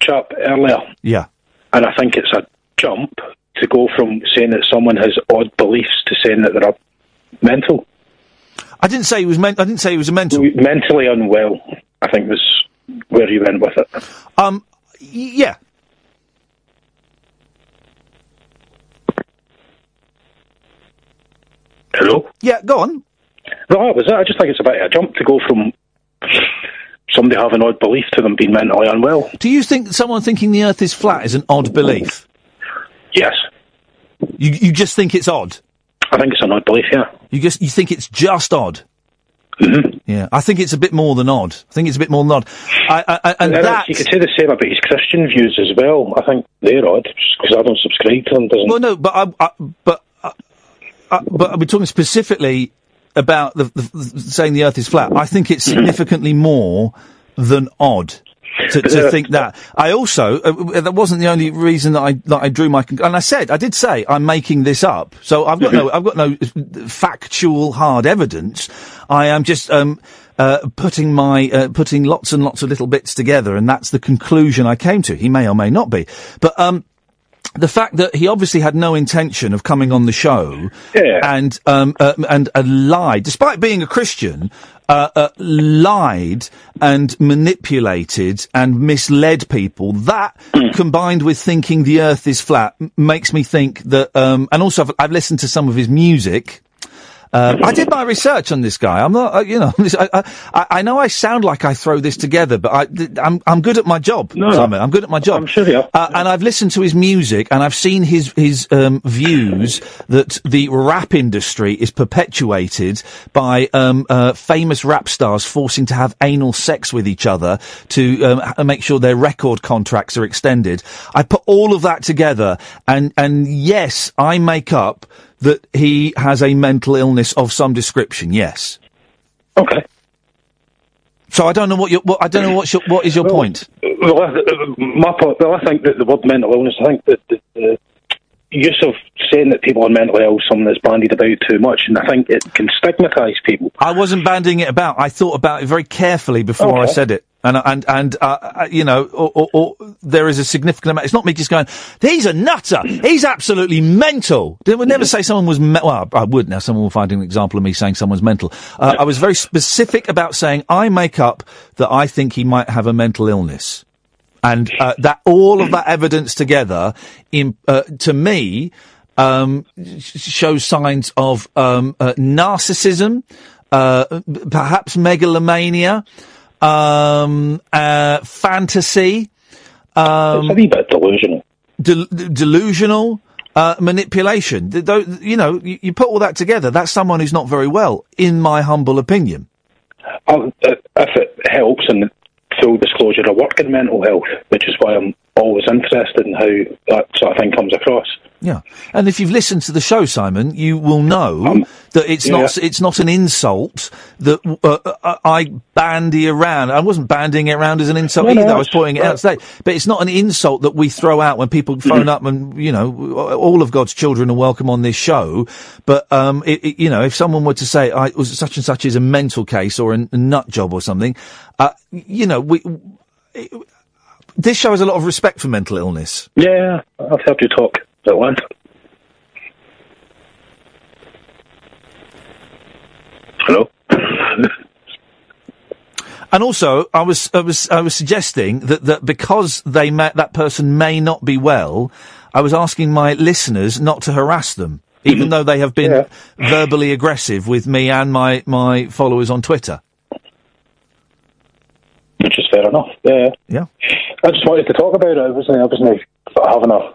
I: chap earlier,
C: Yeah.
I: and I think it's a jump to go from saying that someone has odd beliefs to saying that they're mental.
C: I didn't say he was men- I didn't say he was a mental.
I: Mentally unwell, I think was where you went with it.
C: Um, yeah.
I: Hello?
C: Yeah, go on.
I: No, that was that. I just think it's a bit of a jump to go from somebody having odd belief to them being mentally unwell.
C: Do you think someone thinking the Earth is flat is an odd belief?
I: Yes.
C: You you just think it's odd.
I: I think it's an odd belief. Yeah.
C: You just you think it's just odd.
I: Mm-hmm.
C: Yeah, I think it's a bit more than odd. I think it's a bit more than odd. I, I, And that.
I: you could say the same about his Christian views as well. I think they're odd because I don't subscribe to them. Doesn't
C: Well, no, but I, I, but uh, but we're talking specifically about the, the, saying the Earth is flat. I think it's significantly more than odd. to, to think that. I also uh, that wasn't the only reason that I that I drew my and I said I did say I'm making this up. So I've got no I've got no uh, factual hard evidence. I am just um uh, putting my uh, putting lots and lots of little bits together, and that's the conclusion I came to. He may or may not be, but um the fact that he obviously had no intention of coming on the show and um, uh, and uh, lied, despite being a Christian, uh, uh, lied and manipulated and misled people. That combined with thinking the Earth is flat m- makes me think that. Um, and also, I've, I've listened to some of his music. Um, I did my research on this guy. I'm not, uh, you know, I, I, I know I sound like I throw this together, but I, I'm, I'm good at my job, Simon. I'm good at my job. I'm sure
I: you are.
C: Uh, and I've listened to his music, and I've seen his his um, views that the rap industry is perpetuated by um, uh, famous rap stars forcing to have anal sex with each other to um, make sure their record contracts are extended. I put all of that together, and and yes, I make up that he has a mental illness of some description. Yes.
I: Okay.
C: So I don't know what your what, I don't know what's your, what is your point.
I: Well, I, uh, my point. Well, I think that the word mental illness. I think that the, the use of saying that people are mentally ill is something that's bandied about too much, and I think it can stigmatise people.
C: I wasn't banding it about. I thought about it very carefully before I said it. And, and, and, uh, uh, you know, or, or, or there is a significant amount. It's not me just going, he's a nutter. He's absolutely mental. They would never say someone was, me- well, I would now. Someone will find an example of me saying someone's mental. Uh, I was very specific about saying I make up that I think he might have a mental illness. And, uh, that, all of that evidence together, in, uh, to me, um, shows signs of, um, uh, narcissism, uh, perhaps megalomania, um, uh, fantasy, um,
I: it's a wee bit delusional.
C: del- delusional, uh, manipulation. You know, you, put all that together, that's someone who's not very well, in my humble opinion.
I: Um, uh, if it helps and full disclosure, I work in mental health, which is why I'm always interested in how that sort of thing comes across.
C: Yeah, and if you've listened to the show, Simon, you will know that it's not it's not an insult that uh, uh, I bandy around. I wasn't bandying it around as an insult
I: No, no,
C: either. I was pointing it out today. But it's not an insult that we throw out when people phone up and you know all of God's children are welcome on this show. But um, it, it- you know, if someone were to say I was such and such is a mental case or a, a nut job or something, uh, you know, we. It, this show has a lot of respect for mental illness.
I: Yeah, I've heard you talk at length. Hello.
C: And also, I was, I was, I was suggesting that, that because they may, that person may not be well, I was asking my listeners not to harass them, even mm-hmm. though they have been verbally aggressive with me and my, my followers on Twitter.
I: Which is fair enough. Yeah.
C: Yeah.
I: I just wanted to talk about it. I wasn't, I wasn't having a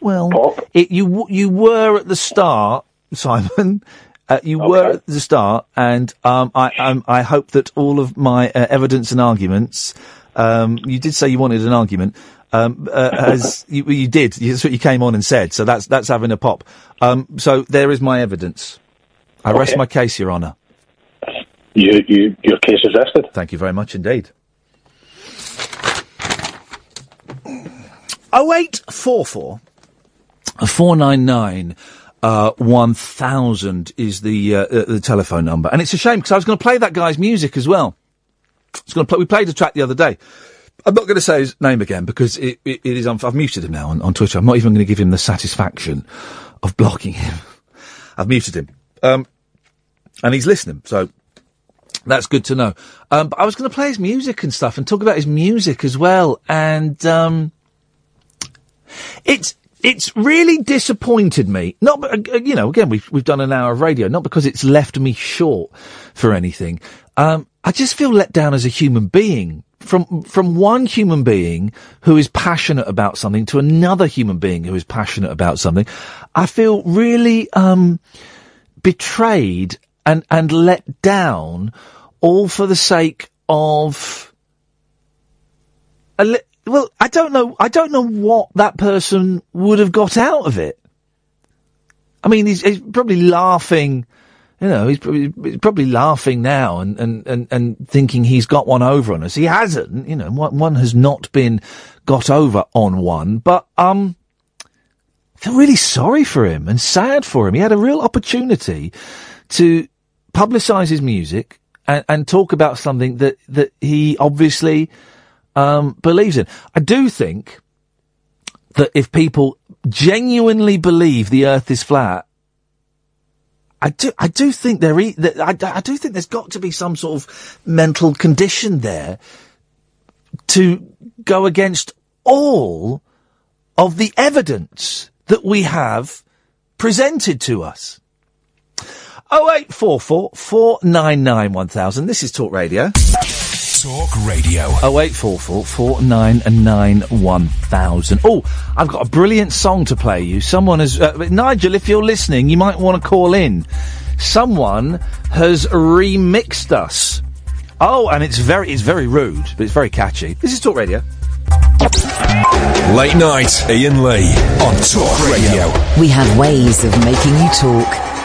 C: Well, it, you you were at the start, Simon. Uh, you were at the start, and um, I um, I hope that all of my uh, evidence and arguments. Um, you did say you wanted an argument. Um, uh, as you, you did, that's what you came on and said. So that's that's having a pop. Um, so there is my evidence. I rest my case, Your Honour.
I: You, you, your case is rested.
C: Thank you very much indeed. Oh eight four four four nine nine uh, one thousand is the uh, uh, the telephone number, and it's a shame because I was going to play that guy's music as well. I was going to play. We played a track the other day. I'm not going to say his name again because it, it, it is. Unf- I've muted him now on, on Twitter. I'm not even going to give him the satisfaction of blocking him. I've muted him, um, and he's listening. So that's good to know. Um, but I was going to play his music and stuff and talk about his music as well. And um, it's it's really disappointed me. Not, uh, you know, again we've we've done an hour of radio, not because it's left me short for anything. Um, I just feel let down as a human being. From from one human being who is passionate about something to another human being who is passionate about something, I feel really um, betrayed and and let down, all for the sake of a li- well, I don't know. I don't know what that person would have got out of it. I mean, he's, he's probably laughing You know, he's probably, he's probably laughing now and, and, and, and thinking he's got one over on us. He hasn't, you know, one, has not been got over on one, but, um, I feel really sorry for him and sad for him. He had a real opportunity to publicise his music and, and talk about something that, that he obviously, um, believes in. I do think that if people genuinely believe the earth is flat, I do, I do think there, I do think there's got to be some sort of mental condition there to go against all of the evidence that we have presented to us. 0844 499 1000. This is Talk Radio.
B: Talk Radio.
C: 0844 499 1000. Oh, I've got a brilliant song to play you. Someone has, uh, Nigel, if you're listening, you might want to call in. Someone has remixed us. Oh, and it's very, it's very rude, but it's very catchy. This is Talk Radio.
B: Late night, Iain Lee on Talk Radio.
A: We have ways of making you talk.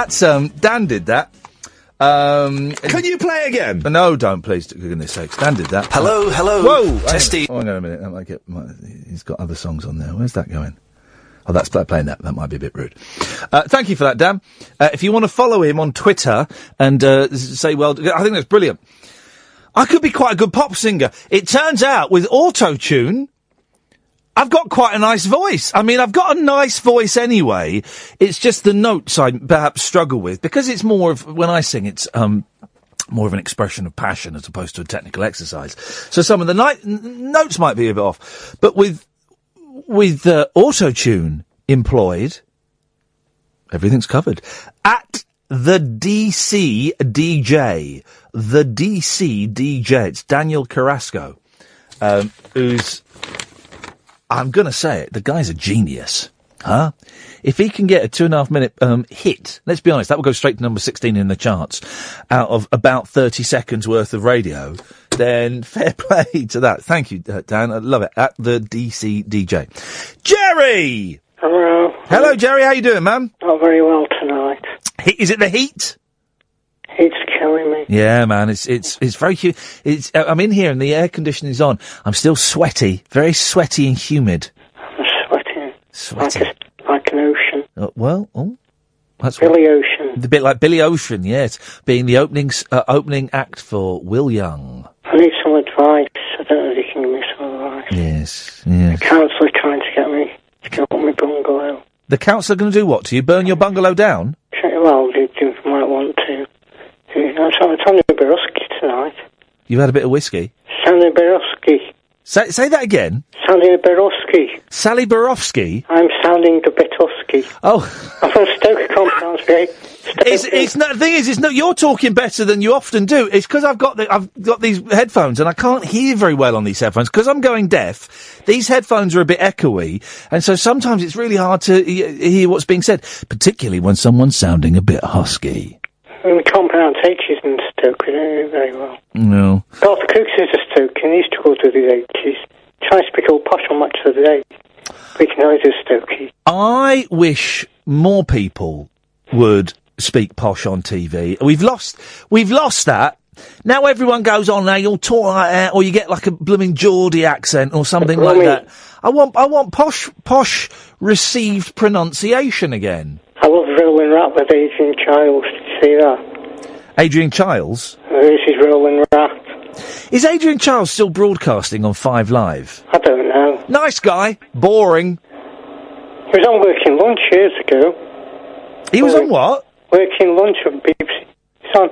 C: That's, um, Dan did that. Um,
J: Can you play again?
C: No, don't, please, for goodness sakes. Dan did that.
J: Hello, hello,
C: Whoa!
J: testy.
C: Hang on, hang on a minute. That might get, might, he's got other songs on there. Where's that going? Oh, that's playing that. That might be a bit rude. Uh, thank you for that, Dan. Uh, if you want to follow him on Twitter and uh, say, well, I think that's brilliant. I could be quite a good pop singer. It turns out with auto tune, I've got quite a nice voice. I mean, I've got a nice voice anyway. It's just the notes I perhaps struggle with because it's more of when I sing, it's um more of an expression of passion as opposed to a technical exercise. So some of the ni- notes might be a bit off, but with with uh, auto tune employed, everything's covered. At the DC DJ. The DC DJ. It's Daniel Carrasco, um, who's, I'm going to say it, the guy's a genius. Huh? If he can get a two and a half minute um, hit, let's be honest, that will go straight to number 16 in the charts out of about 30 seconds worth of radio, then fair play to that. Thank you, uh, Dan. I love it. At the DC DJ. Jerry!
J: Hello.
C: Hello, Jerry. How you doing, man?
J: Not very well tonight.
C: He- Is it the heat?
J: It's killing me.
C: Yeah, man. It's it's it's very hu- It's uh, I'm in here and the air conditioning conditioning's on. I'm still sweaty, very sweaty and humid.
J: I'm sweating.
C: Sweaty.
J: Like, a, like an ocean.
C: Uh, well, oh, that's
J: Billy Ocean.
C: A bit like Billy Ocean, yes, being the opening uh, opening act for Will Young.
J: I need some advice. I don't know if you can give me some advice.
C: Yes, yes.
J: The council trying to get me to on my bungalow.
C: The council are going to do what to you? Burn your bungalow down?
J: Well, they, they might want to. I'm Sandy Borowski tonight.
C: You've had a bit of whiskey.
J: Sandy Borowski.
C: Say say that again.
J: Sandy Borowski.
C: Sally Borowski.
J: I'm sounding the Betoski.
C: Oh.
J: I'm from Stoke Compounds, right?
C: It's, it's not, the thing is, it's not, you're talking better than you often do. It's because I've got the, I've got these headphones and I can't hear very well on these headphones because I'm going deaf. These headphones are a bit echoey, and so sometimes it's really hard to he- hear what's being said, particularly when someone's sounding a bit husky.
J: We can't pronounce H's in Stoke, we don't do very well.
C: No.
J: Arthur Cooks is a Stoke, and he struggled with his H's. Trying to speak all posh on much of the day. We can always do Stokey.
C: I wish more people would speak posh on TV. We've lost, we've lost that. Now everyone goes on now, you'll talk like that, or you get like a blooming Geordie accent or something like that. I want, I want posh, posh received pronunciation again.
J: I love Roland Rat with Adrian Chiles. See that?
C: Adrian Chiles.
J: This is Roland Rat.
C: Is Adrian Chiles still broadcasting on Five Live?
J: I don't know.
C: Nice guy. Boring.
J: He was on Working Lunch years ago.
C: He was on what?
J: Working Lunch on BBC. It's on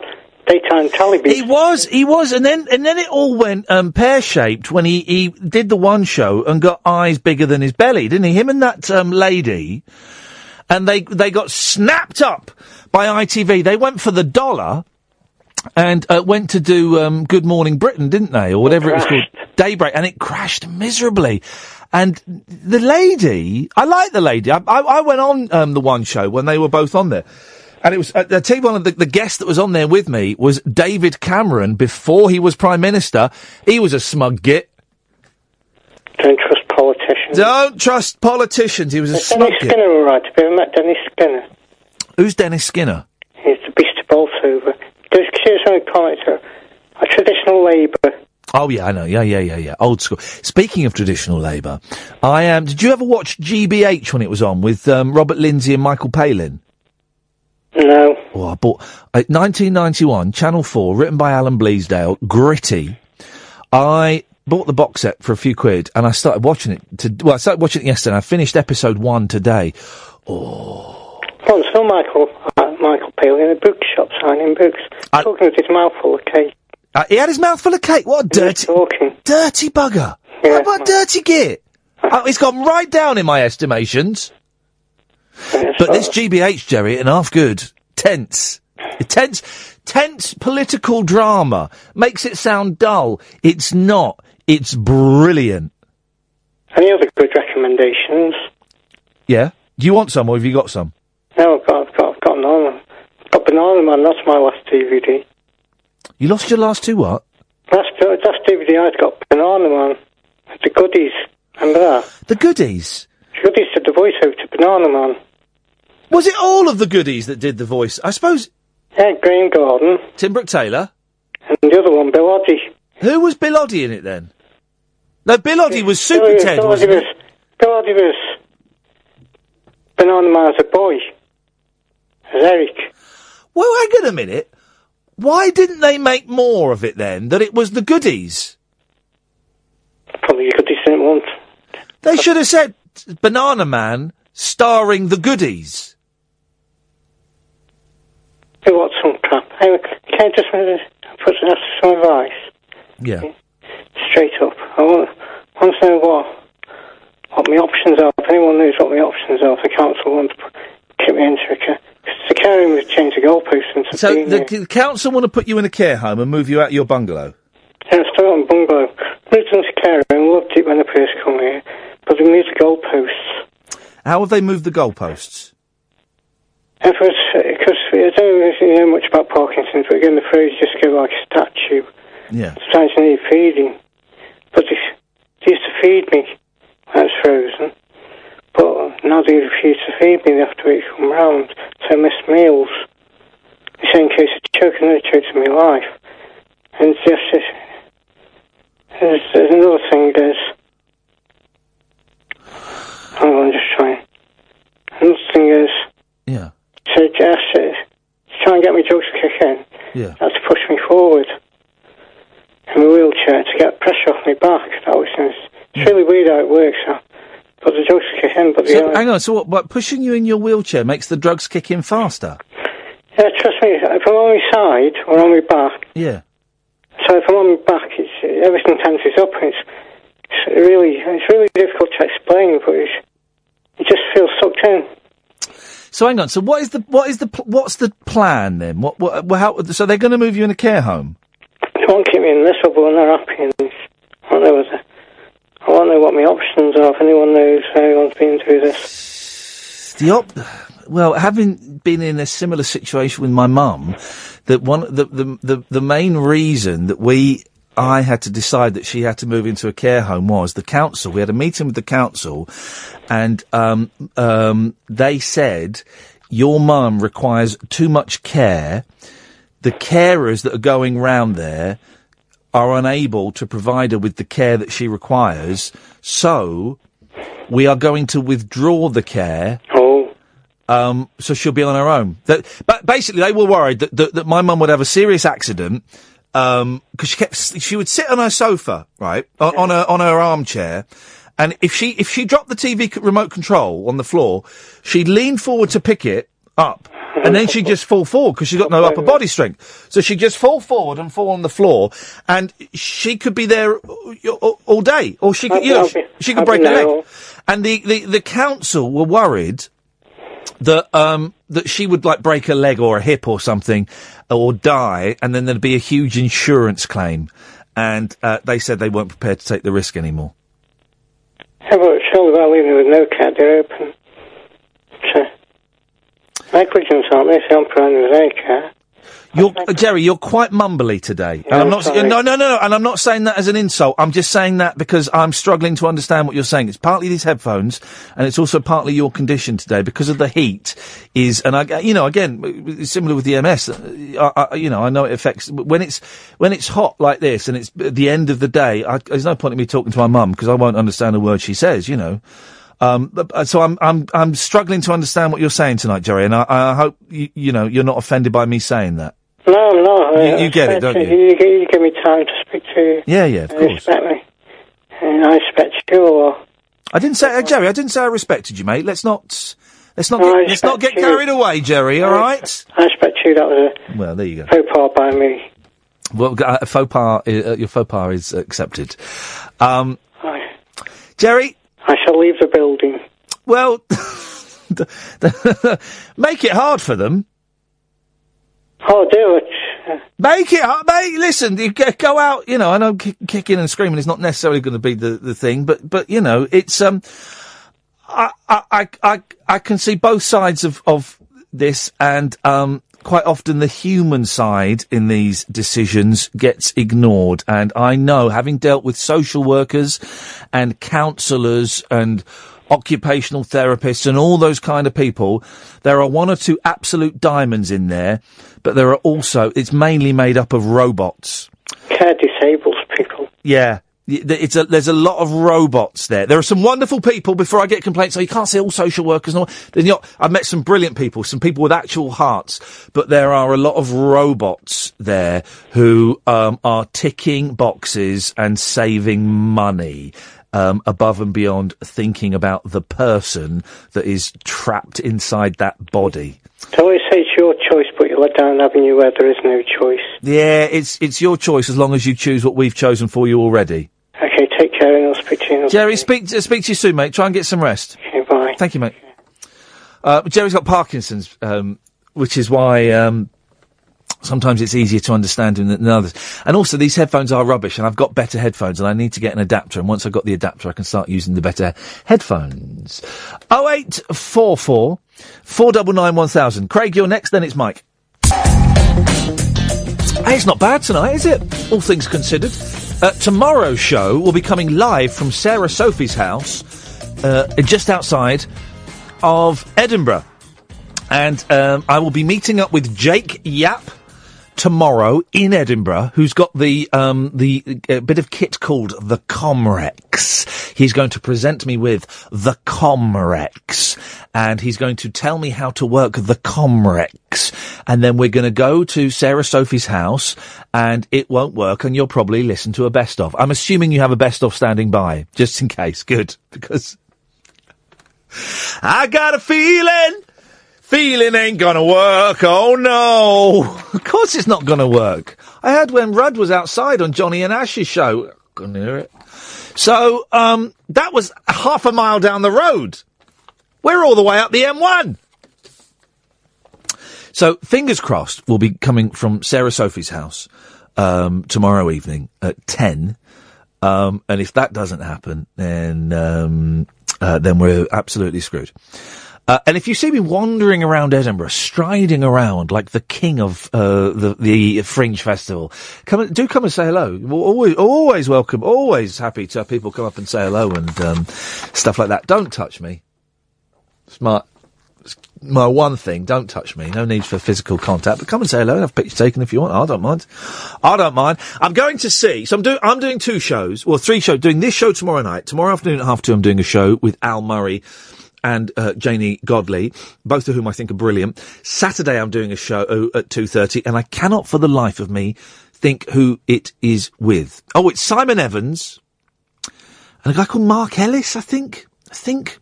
J: daytime television.
C: He was, he was, and then and then it all went um, pear shaped when he, he did the one show and got eyes bigger than his belly, didn't he? Him and that um, lady, and they they got snapped up by ITV. They went for the dollar and uh, went to do um, Good Morning Britain, didn't they, or whatever it was called, Daybreak, and it crashed miserably. And the lady, I like the lady. I, I, I went on um, the one show when they were both on there. And it was, uh, I tell you one of the, the guests that was on there with me was David Cameron before he was Prime Minister. He was a smug git.
J: Don't trust politicians.
C: Don't trust politicians. He was a
J: Is
C: smug
J: Dennis
C: git.
J: Skinner all right? Have you ever met Dennis Skinner?
C: Who's Dennis Skinner?
J: He's the Beast of Bolsover. Does serious comment a, a traditional Labour.
C: Oh yeah, I know. Yeah, yeah, yeah, yeah. Old school. Speaking of traditional Labour, I am. did you ever watch GBH when it was on with um, Robert Lindsay and Michael Palin?
J: No.
C: Oh, I bought uh, 1991, Channel Four, written by Alan Bleasdale, gritty. I bought the box set for a few quid, and I started watching it. To well, I started watching it yesterday. and I finished episode one today.
J: Once saw Michael uh, Michael Palin in a bookshop signing books, talking with his mouth full of cake.
C: Uh, he had his mouth full of cake. What a dirty, dirty bugger! what about dirty git? Oh, it's gone right down in my estimations. But this GBH, Jerry, and half good. Tense. Tense, tense political drama makes it sound dull. It's not. It's brilliant.
J: Any other good recommendations?
C: Yeah? Do you want some or have you got some?
J: No, I've got, I've got, I've got Got Bananaman, that's my last DVD.
C: You lost your last two what?
J: Last, last DVD I've got Bananaman. The goodies. Remember that?
C: The goodies?
J: Goodies did the voiceover to Bananaman.
C: Was it all of the goodies that did the voice? I suppose.
J: Yeah, Graeme Garden.
C: Tim Brooke Taylor.
J: And the other one, Bill Oddie.
C: Who was Bill Oddie in it then? No, Bill Oddie was Super
J: Bill,
C: Ted,
J: Bill
C: wasn't it?
J: Bill Oddie was Bananaman as a boy. As Eric.
C: Well, hang on a minute. Why didn't they make more of it then? That it was the goodies?
J: Probably the goodies didn't want.
C: They should have said Bananaman starring the goodies.
J: Who wants some crap? Anyway, can I just put ask some advice?
C: Yeah.
J: Straight up. I want, want to know what what my options are. If anyone knows what my options are, if the council want to put- kick me into a the care home has changed the goalposts since I've
C: So
J: been
C: the,
J: here.
C: the council want to put you in a care home and move you out of your bungalow.
J: Yeah, I started on bungalow. Moved into care home, loved it when I first come here, but they moved the goalposts.
C: How have they moved the goalposts?
J: Because I don't you know much about Parkinson's, but again, the phrase just go like a statue.
C: Yeah.
J: Sometimes you need feeding. But they, they used to feed me when I was frozen. But now they refuse to feed me, have to come round. So I miss meals. They say in case of another choke to my life. And it's just, it's, there's, there's another thing, there's, hang on, just trying. Another thing is,
C: Yeah.
J: to just to try and get my drugs to kick in,
C: Yeah.
J: that's to push me forward in my wheelchair to get pressure off my back. That was it's really weird how it works. Huh? But the drugs kick in, but
C: So, hang on. So what? What pushing you in your wheelchair makes the drugs kick in faster?
J: yeah, trust me, if I'm on my side or on my back,
C: Yeah.
J: so if I'm on my back, it's, everything tenses up. It's, it's really it's really difficult to explain, but it's, it just feels sucked in.
C: So hang on. So what is the what is the what's the plan then? What what how? So they're going to move you in a care home?
J: They won't keep me in miserable and they're happy. And I don't know I don't know what my options are. If anyone knows anyone's been through this.
C: The op- well, having been in a similar situation with my mum, that one the, the the the main reason that we I had to decide that she had to move into a care home was the council. We had a meeting with the council, and um, um, they said your mum requires too much care. The carers that are going round there are unable to provide her with the care that she requires, so we are going to withdraw the care.
J: Oh.
C: Um, so she'll be on her own. That, but basically, they were worried that, that, that my mum would have a serious accident because she kept she would sit on her sofa, right, on, on her on her armchair, and if she if she dropped the TV remote control on the floor, she'd lean forward to pick it up, and then she'd just fall forward because she's got no upper body strength. So she'd just fall forward and fall on the floor, and she could be there all, all- day, or she could, you know,
J: I'll
C: she could break her leg. And the, the, the council were worried that um that she would like break a leg or a hip or something or die and then there'd be a huge insurance claim. And uh, they said they weren't prepared to take the risk anymore.
J: But surely they're leaving with no cat, they're open? To negligence, aren't they? I'm providing with any care.
C: you're jerry you're quite mumbly today and i'm not
J: sorry.
C: no no no no and i'm not saying that as an insult i'm just saying that because i'm struggling to understand what you're saying it's partly these headphones and it's also partly your condition today because of the heat is and i you know again similar with the ms uh, I, I, you know i know it affects when it's when it's hot like this and it's at the end of the day I, there's no point in me talking to my mum because i won't understand a word she says you know um, uh, so I'm I'm I'm struggling to understand what you're saying tonight, Jerry, and I, I hope you, you know you're not offended by me saying that.
J: No, I'm not.
C: You-
J: I-
C: you get it, don't
J: You, give- you give me time to speak to you.
C: Yeah, yeah, of course.
J: respect me. And I respect you or...
C: I didn't say, uh, Jerry. I didn't say I respected you, mate. Let's not let's not
J: No,
C: get, let's not get
J: you.
C: carried away, Jerry. All right.
J: I respect you. That was a
C: Well, there you go.
J: faux pas by me.
C: Well, uh, faux pas. Uh, your faux pas is accepted. Um, Jerry.
J: I shall leave the building.
C: Well, make it hard for them.
J: Oh, do it.
C: Make it hard, mate. Listen, you go out. You know, I know kick, kicking and screaming is not necessarily going to be the, the thing, but but you know, it's um, I I I I, I can see both sides of of this, and um, quite often the human side in these decisions gets ignored. And I know, having dealt with social workers and counsellors and occupational therapists and all those kind of people, there are one or two absolute diamonds in there, but there are also, it's mainly made up of robots.
J: Care disables people.
C: Yeah. It's a, there's a lot of robots there. There are some wonderful people before I get complaints. So you can't say all social workers. And all. You know, I've met some brilliant people, some people with actual hearts, but there are a lot of robots there who um, are ticking boxes and saving money. Um, above and beyond thinking about the person that is trapped inside that body.
J: They always say it's your choice, but you let down an avenue where there is no choice.
C: Yeah, it's it's your choice as long as you choose what we've chosen for you already.
J: Okay, take care and I'll speak to you.
C: Jerry, speak uh, speak to you soon, mate. Try and get some rest.
J: Okay, bye.
C: Thank you, mate. Uh, Jerry's got Parkinson's. Um, which is why um, sometimes it's easier to understand him than others. And also, these headphones are rubbish, and I've got better headphones, and I need to get an adapter. And once I've got the adapter, I can start using the better headphones. Oh eight four four four double nine one thousand. Craig, you're next. Then it's Mike. Hey, it's not bad tonight, is it? All things considered. Uh, tomorrow's show will be coming live from Sarah Sophie's house, uh, just outside of Edinburgh. And um, I will be meeting up with Jake Yap tomorrow in Edinburgh, who's got the um, the uh, bit of kit called the Comrex. He's going to present me with the Comrex, and he's going to tell me how to work the Comrex. And then we're going to go to Sarah Sophie's house, and it won't work, and you'll probably listen to a best of. I'm assuming you have a best of standing by, just in case. Good, because I got a feeling. Feeling ain't gonna work. Oh no. Of course it's not gonna work. I heard when Rudd was outside on Johnny and Ash's show. Couldn't hear it. So, um, that was half a mile down the road. We're all the way up the M1. So, fingers crossed, we'll be coming from Sarah Sophie's house, um, tomorrow evening at 10. Um, and if that doesn't happen, then, um, uh, then we're absolutely screwed. Uh, and if you see me wandering around Edinburgh, striding around like the king of uh, the the Fringe Festival, come and, do come and say hello. We're always always welcome, always happy to have people come up and say hello and um, stuff like that. Don't touch me. It's my it's my one thing. Don't touch me. No need for physical contact. But come and say hello and have pictures taken if you want. I don't mind. I don't mind. I'm going to see. So I'm doing. I'm doing two shows. Well, three shows. Doing this show tomorrow night. Tomorrow afternoon at half two. I'm doing a show with Al Murray and uh, Janey Godley, both of whom I think are brilliant. Saturday I'm doing a show uh, at 2.30 and I cannot for the life of me think who it is with. Oh, it's Simon Evans and a guy called Mark Ellis, I think. I think.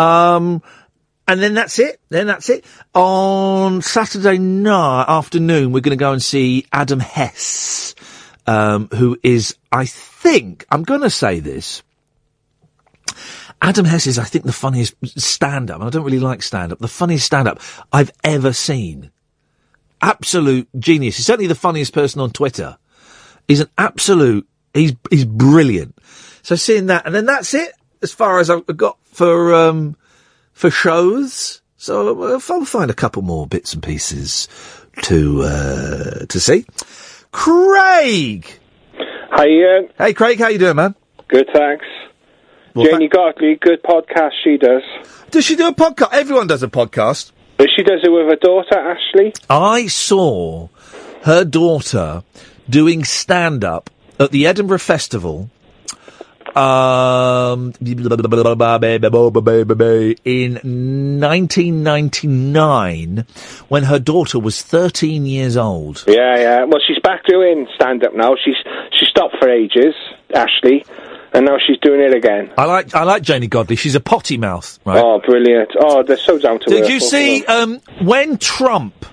C: Um, and then that's it. Then that's it. On Saturday night afternoon, we're going to go and see Adam Hess, um, who is, I think, I'm going to say this, Adam Hess is, I think, the funniest stand-up. I don't really like stand-up. The funniest stand-up I've ever seen. Absolute genius. He's certainly the funniest person on Twitter. He's an absolute. He's he's brilliant. So seeing that, and then that's it as far as I've got for um for shows. So I'll I'll find a couple more bits and pieces to uh to see. Craig.
K: Hi, Iain.
C: Hey, Craig. How you doing, man?
K: Good, thanks. Janey Godley, good podcast she does.
C: Does she do a podcast? Everyone does a podcast.
K: But she does it with her daughter, Ashley.
C: I saw her daughter doing stand up at the Edinburgh Festival um, in 1999 when her daughter was 13 years old.
K: Yeah, yeah. Well, she's back doing stand up now. She's she stopped for ages, Ashley, and now she's doing it again.
C: I like I like Janey Godley. She's a potty mouth, right?
K: Oh, brilliant! Oh, they're so down to
C: Did
K: earth,
C: you see um, when Trump,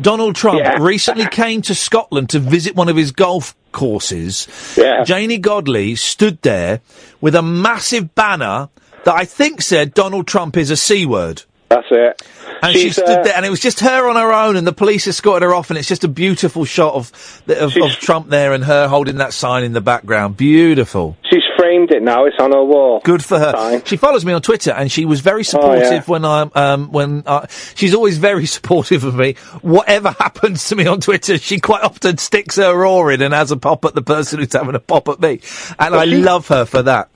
C: Donald Trump, recently came to Scotland to visit one of his golf courses?
K: Yeah.
C: Janey Godley stood there with a massive banner that I think said Donald Trump is a c word.
K: That's it.
C: And she stood
K: uh,
C: there, and it was just her on her own, and the police escorted her off, and it's just a beautiful shot of of, of Trump there and her holding that sign in the background. Beautiful.
K: She's framed it now. It's on her wall.
C: Good for her. She follows me on Twitter, and she was very supportive
K: Oh, yeah.
C: when I'm um, when I, she's always very supportive of me. Whatever happens to me on Twitter, she quite often sticks her oar in and has a pop at the person who's having a pop at me, and I love her for that.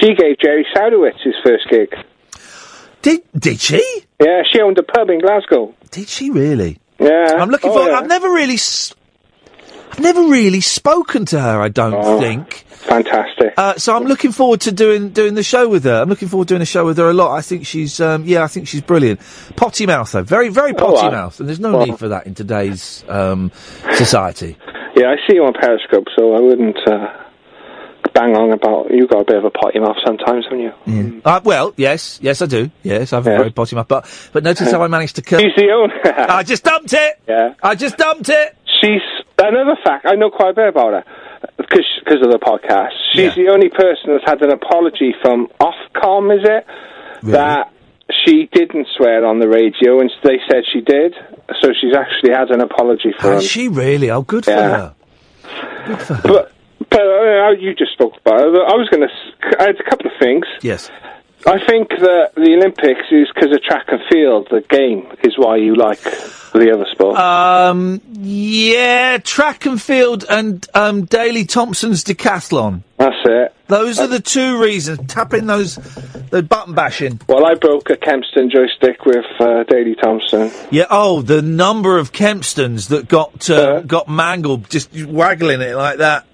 K: She gave Jerry Sadowitz his first gig.
C: Did did she?
K: Yeah, she owned a pub in Glasgow.
C: Did she really?
K: Yeah.
C: I'm looking
K: Oh,
C: for.
K: yeah.
C: I've never really. S- I've never really spoken to her. I don't
K: Oh.
C: think.
K: Fantastic.
C: Uh, so I'm looking forward to doing doing the show with her. I'm looking forward to doing a show with her a lot. I think she's um, yeah, I think she's brilliant. Potty mouth though, very very
K: Oh,
C: potty
K: wow.
C: mouth, and there's no
K: Well.
C: need for that in today's um, society.
K: Yeah, I see you on Periscope, so I wouldn't uh, bang on about. You got a bit of a potty mouth sometimes, haven't you?
C: Uh, well, yes, yes, I do. Yes, I've a very potty mouth, but but notice how I managed to kill.
K: She's the owner.
C: I just dumped it.
K: Yeah.
C: I just dumped it.
K: She's another fact. I know quite a bit about her because of the podcast. She's the only person that's had an apology from Ofcom. Is it that she didn't swear on the radio, and they said she did. So she's actually had an apology for
C: Has she really? Oh, good for her. Good for her.
K: But, but uh, you just spoke about it. I was going to. I had a couple of things.
C: Yes.
K: I think that the Olympics is because of track and field. The game is why you like the other sport.
C: Um, yeah, track and field and um, Daley Thompson's decathlon.
K: That's it.
C: Those are the two reasons. Tapping those, the button bashing.
K: Well, I broke a Kempston joystick with uh, Daley Thompson.
C: Yeah. Oh, the number of Kempstons that got uh, got mangled just waggling it like that.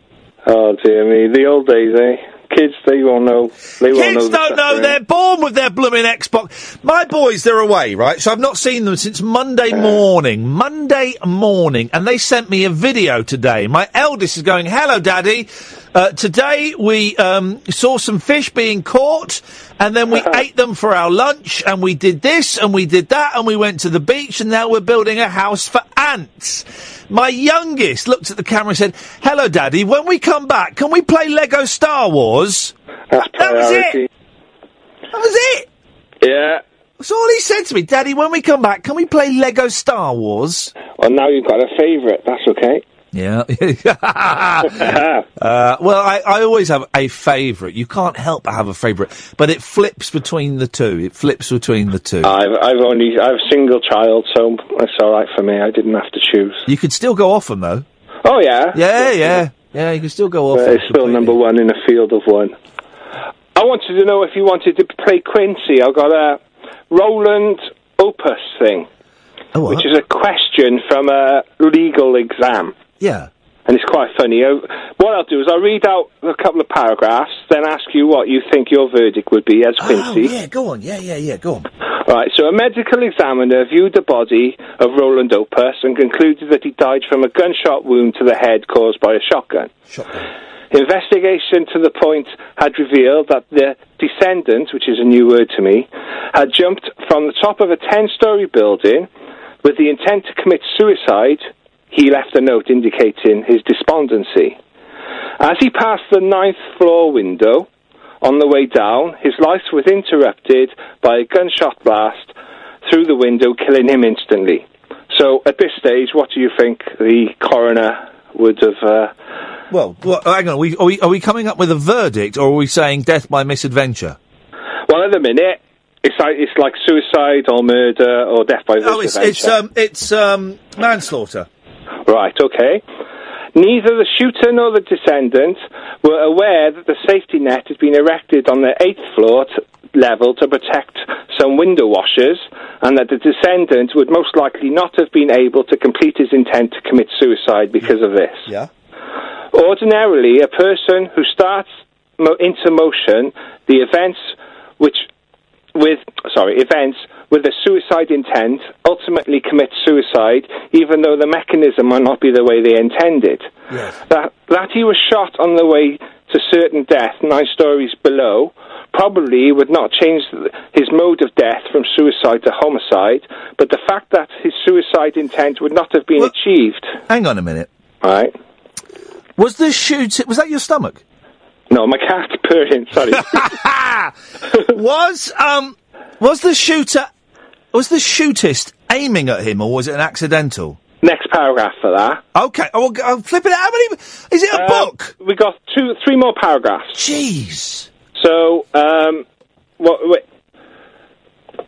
K: Oh dear me, the old days, eh? Kids, they won't know. They won't know.
C: Kids don't know.
K: suffering.
C: They're born with their blooming Xbox. My boys, they're away, right? So I've not seen them since Monday morning. Monday morning. And they sent me a video today. My eldest is going, hello, daddy. Uh, today we um, saw some fish being caught and then we ate them for our lunch and we did this and we did that and we went to the beach and now we're building a house for ants. My youngest looked at the camera and said, hello, daddy. When we come back, can we play Lego Star Wars?
K: That's
C: That was it. That was it.
K: Yeah.
C: That's all he said to me. Daddy, when we come back, can we play Lego Star Wars?
K: Well, now you've got a favourite. That's okay.
C: Yeah. uh, well, I, I always have a favourite. You can't help but have a favourite, but it flips between the two. It flips between the two.
K: I've I've only I have a single child, so it's all right for me. I didn't have to choose.
C: you could still go off them, though.
K: Oh yeah.
C: Yeah, yeah. Yeah, you can still go off
K: But it's still number one in a field of one. I wanted to know if you wanted to play Quincy. I've got a Ronald Opus thing, which is a question from a legal exam.
C: Yeah.
K: And it's quite funny. Uh, What I'll do is I'll read out a couple of paragraphs, then ask you what you think your verdict would be as Quincy.
C: Oh, yeah, go on. Yeah, yeah, yeah, go on.
K: Right, so a medical examiner viewed the body of Ronald Opus and concluded that he died from a gunshot wound to the head caused by a shotgun. shotgun. Investigation to the point had revealed that the descendant, which is a new word to me, had jumped from the top of a 10 story building with the intent to commit suicide. He left a note indicating his despondency. As he passed the ninth floor window, on the way down, his life was interrupted by a gunshot blast through the window, killing him instantly. So, at this stage, what do you think the coroner would have? Uh,
C: Well, well hang on. Are we, are, we, are we coming up with a verdict, or are we saying death by misadventure?
K: well, at the minute, it's like it's like suicide or murder or death by
C: Oh, it's it's um it's um manslaughter.
K: Right, okay. Neither the shooter nor the descendant were aware that the safety net had been erected on the eighth floor t- level to protect some window washers, and that the descendant would most likely not have been able to complete his intent to commit suicide because of this.
C: Yeah.
K: Ordinarily, a person who starts mo- into motion the events which with sorry events with a suicide intent ultimately commit suicide, even though the mechanism might not be the way they intended. That that he was shot on the way to certain death nine stories below probably would not change his mode of death from suicide to homicide, but the fact that his suicide intent would not have been achieved.
C: Hang on a minute.
K: Right.
C: Was the shoot? Was that your stomach?
K: No, my cat purring. Sorry.
C: was um was the shooter was the shootist aiming at him or was it an accidental?
K: Next paragraph for that.
C: Okay, oh, well, I'll flip it. How many? Is it a book?
K: We got two, three more paragraphs.
C: Jeez.
K: So, um, what? Wait.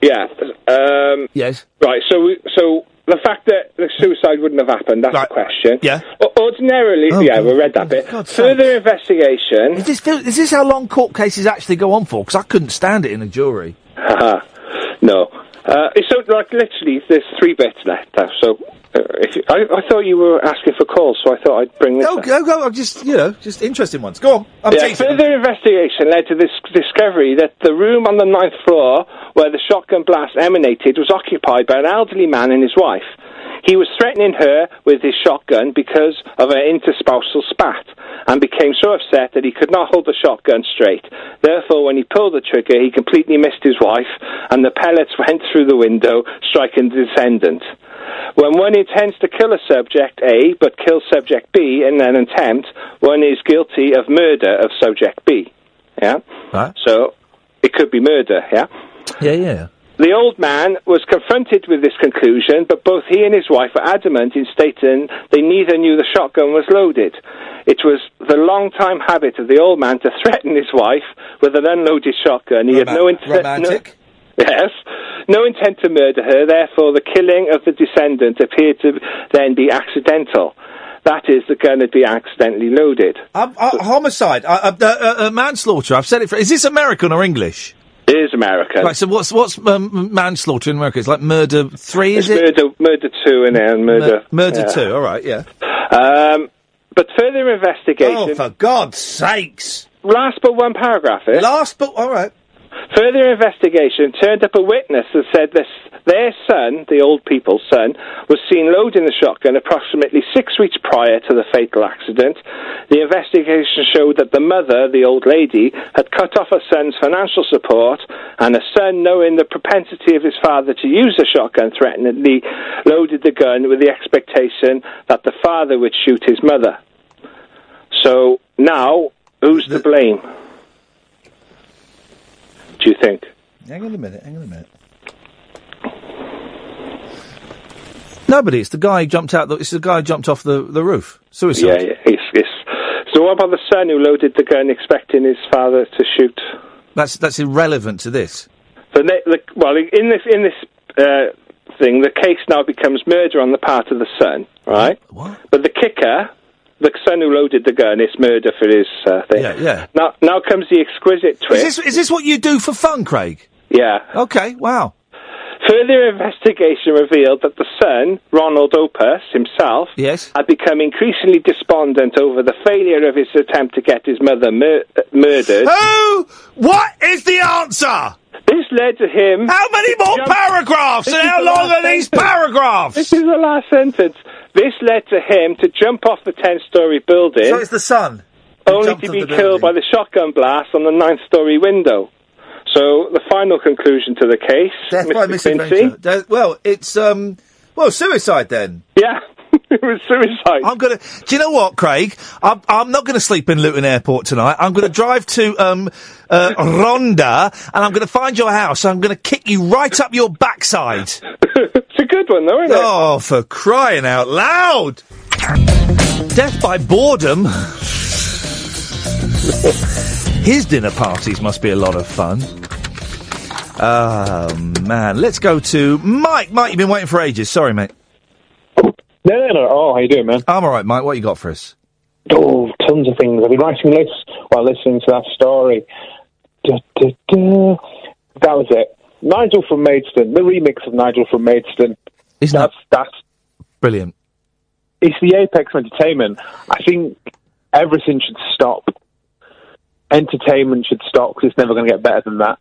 K: Yeah. Um,
C: yes.
K: Right. So, we, so the fact that the suicide wouldn't have happened—that's the question.
C: Yeah.
K: O- Ordinarily,
C: Oh,
K: yeah,
C: God.
K: we read that bit. Further investigation.
C: Is this is this how long court cases actually go on for? Because I couldn't stand it in a jury.
K: No. Uh, it's so like literally, there's three bits left. Now, so, uh, if you, I, I thought you were asking for calls, so I thought I'd bring this.
C: Oh,
K: up.
C: go, go, I'm just you know just interesting ones. Go on. I'm
K: yeah, further investigation led to this discovery that the room on the ninth floor where the shotgun blast emanated was occupied by an elderly man and his wife. He was threatening her with his shotgun because of an interspousal spat and became so upset that he could not hold the shotgun straight. Therefore, when he pulled the trigger, he completely missed his wife and the pellets went through the window, striking the descendant. When one intends to kill a subject A but kills subject B in an attempt, one is guilty of murder of subject B. Yeah?
C: Right.
K: So it could be murder, yeah?
C: Yeah, yeah.
K: The old man was confronted with this conclusion, but both he and his wife were adamant in stating they neither knew the shotgun was loaded. It was the long-time habit of the old man to threaten his wife with an unloaded shotgun. He had no intent.
C: romantic.
K: No, yes, no intent to murder her. Therefore, the killing of the descendant appeared to then be accidental. That is, the gun had been accidentally loaded.
C: Um, uh, homicide, uh, uh, uh, uh, manslaughter. I've said it. For, is this American or English?
K: It is America.
C: Right. So what's what's um, manslaughter in America? It's like murder three, is
K: It's
C: it?
K: murder, murder two, and then murder.
C: Mur- murder
K: yeah.
C: two. All right. Yeah.
K: Um, but further investigation.
C: Oh, for God's sakes!
K: Last but one paragraph. Eh?
C: Last but all right.
K: Further investigation turned up a witness that said this, their son, the old people's son, was seen loading the shotgun approximately six weeks prior to the fatal accident. The investigation showed that the mother, the old lady, had cut off her son's financial support, and the son, knowing the propensity of his father to use the shotgun, threateningly loaded the gun with the expectation that the father would shoot his mother. So now, who's to blame? Do you think?
C: Hang on a minute. Hang on a minute. Nobody. It's the guy who jumped out. The, it's the guy who jumped off the, the roof. Suicide.
K: Yeah, yeah. It's, it's, so what about the son who loaded the gun expecting his father to shoot?
C: That's that's irrelevant to this.
K: The, the well, in this in this uh, thing, the case now becomes murder on the part of the son, right?
C: What?
K: But the kicker, the son who loaded the gun, is murder for his uh, thing.
C: Yeah, yeah.
K: Now, now comes the exquisite
C: Is
K: twist.
C: this is this what you do for fun, Craig?
K: Yeah.
C: Okay. Wow.
K: Further investigation revealed that the son, Ronald Opus himself,
C: yes.
K: had become increasingly despondent over the failure of his attempt to get his mother mur- uh, murdered.
C: Who? What is the answer?
K: This led to him.
C: How many more paragraphs?
K: This
C: And how long are these paragraphs?
K: This is the last sentence. This led to him to jump off the 10 story building.
C: So it's the son.
K: only to be killed by the shotgun blast on the ninth story window. So the final conclusion to the case,
C: Death
K: Mr.
C: by misadventure. Well, it's um, well, suicide then.
K: Yeah, it was suicide.
C: I'm gonna. Do you know what, Craig? I'm, I'm not going to sleep in Luton Airport tonight. I'm going to drive to um, uh, Ronda, and I'm going to find your house. I'm going to kick you right up your backside.
K: it's a good one, though, isn't it?
C: Oh, for crying out loud! Death by boredom. His dinner parties must be a lot of fun. Oh man, let's go to Mike. Mike, you've been waiting for ages. Sorry, mate.
L: No, no, no. Oh, how you doing, man?
C: I'm all right, Mike. What you got for us?
L: Oh, tons of things. I've been writing lists while listening to that story. Da, da, da. That was it. Nigel from Maidstone, the remix of Nigel from Maidstone.
C: Isn't
L: that's, that's
C: Brilliant.
L: it's the apex of entertainment. I think everything should stop. Entertainment should stop because it's never going to get better than that.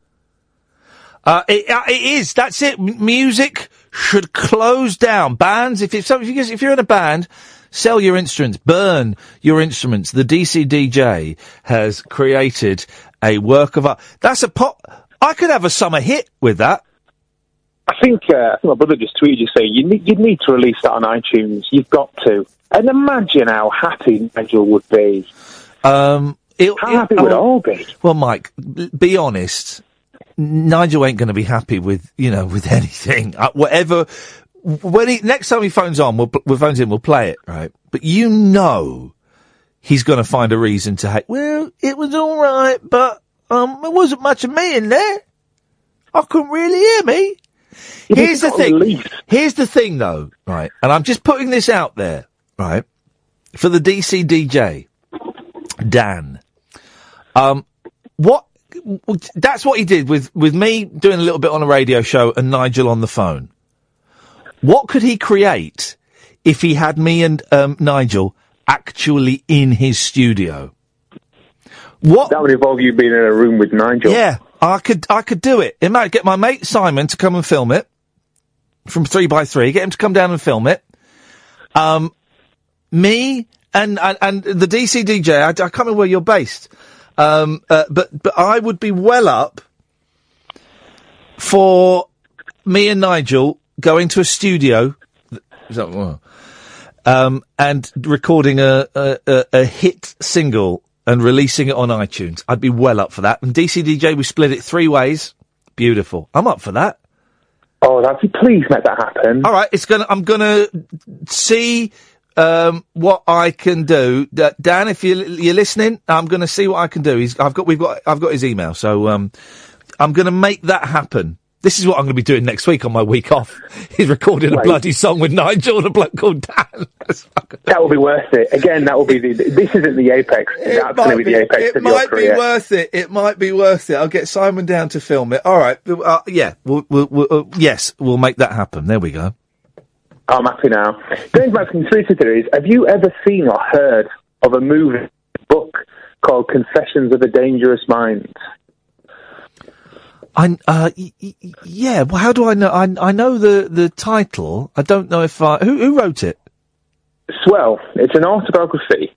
C: Uh, it, uh, it is. That's it. M- music should close down. Bands, if, if, so- if, you, if you're in a band, sell your instruments, burn your instruments. The DCDJ has created a work of art. That's a pop. I could have a summer hit with that.
L: I think, uh, I think my brother just tweeted you saying you need, you need to release that on iTunes. You've got to. And imagine how happy Nigel would be.
C: Um, it,
L: How happy would all be?
C: Well, Mike, be honest. Nigel ain't going to be happy with you know with anything. Uh, whatever. When he next time he phones on, we'll, we'll phones in, we'll play it, right? But you know, he's going to find a reason to hate. Well, it was all right, but um, there wasn't much of me in there. I couldn't really hear me. Here's the thing. Here's the thing, though, right? And I'm just putting this out there, right? For the DC DJ, Dan. Um, what? That's what he did with with me doing a little bit on a radio show and Nigel on the phone. What could he create if he had me and um, Nigel actually in his studio? What?
L: That would involve you being in a room with Nigel.
C: Yeah, I could I could do it. It might get my mate Simon to come and film it from three by three. Get him to come down and film it. Um, me and and, and the DC DJ. I, I can't remember where you're based. Um, uh, but but I would be well up for me and Nigel going to a studio. Um, and recording a, a, a, a hit single and releasing it on iTunes. I'd be well up for that. And DCDJ, we split it three ways. Beautiful. I'm up for that.
L: Oh, that'd be please make that happen.
C: All right, it's gonna. I'm gonna see um, what I can do. Dan, if you you're listening, I'm gonna see what I can do. He's, I've got, we've got, I've got his email, so um, I'm gonna make that happen. This is what I'm going to be doing next week on my week off. He's recording a bloody song with Nigel and a bloke called Dan.
L: That will be worth it. Again, that will be the. This isn't the apex. That's going to be the apex
C: it
L: of your
C: might be worth it. It might be worth it. I'll get Simon down to film it. All right. Uh, yeah. We'll, we'll, we'll, uh, yes, we'll make that happen. There we go.
L: I'm happy now. Going back to conspiracy theories, have you ever seen or heard of a movie book called Confessions of a Dangerous Mind?
C: I uh y- y- yeah. Well, how do I know? I I know the the title. I don't know if I who who wrote it.
L: Swell. It's an autobiography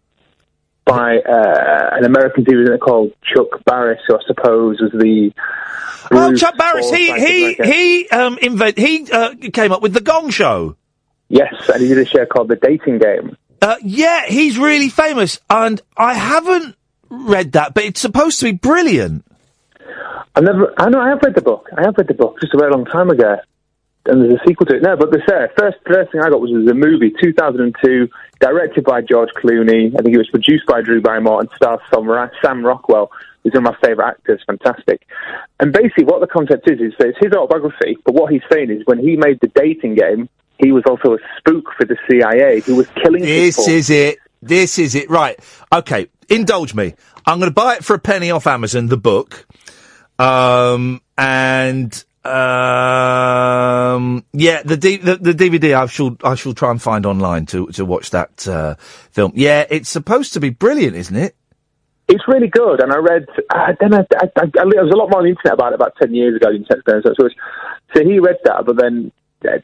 L: by uh, an American TV called Chuck Barris, who I suppose was the.
C: Oh, Chuck Barris. He he he um invent he uh, came up with the Gong Show.
L: Yes, and he did a show called The Dating Game.
C: Uh, yeah, he's really famous, and I haven't read that, but it's supposed to be brilliant.
L: I never. I know. I have read the book. I have read the book just a very long time ago, and there's a sequel to it. No, but the uh, first first thing I got was, was a movie, 2002, directed by George Clooney. I think it was produced by Drew Barrymore and stars Sam, Sam Rockwell, who's one of my favourite actors. Fantastic. And basically, what the concept is is that it's his autobiography. But what he's saying is, when he made the dating game, he was also a spook for the CIA who was killing people.
C: This
L: people.
C: is it. This is it. Right. Okay. Indulge me. I'm going to buy it for a penny off Amazon, the book. Um, and, um, yeah, the, D- the, the DVD I shall, I shall try and find online to, to watch that, uh, film. Yeah, it's supposed to be brilliant, isn't it?
L: It's really good, and I read. I don't know. I, I, I, there was a lot more on the internet about it about ten years ago. the internet experience, So, so he read that, but then uh,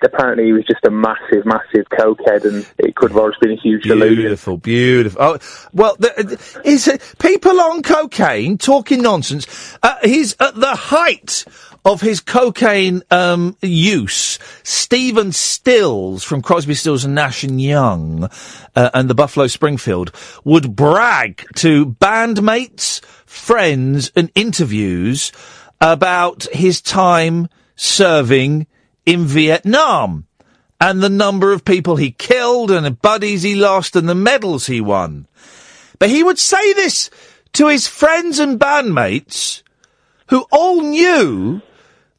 L: apparently he was just a massive, massive cokehead, and it could have always been a huge delusion.
C: Beautiful, beautiful. Oh, well, the, is it, people on cocaine talking nonsense. Uh, he's at the height of his cocaine um, use. Stephen Stills from Crosby, Stills and Nash and Young uh, and the Buffalo Springfield would brag to bandmates, friends, and interviews about his time serving in Vietnam and the number of people he killed and the buddies he lost and the medals he won. But he would say this to his friends and bandmates who all knew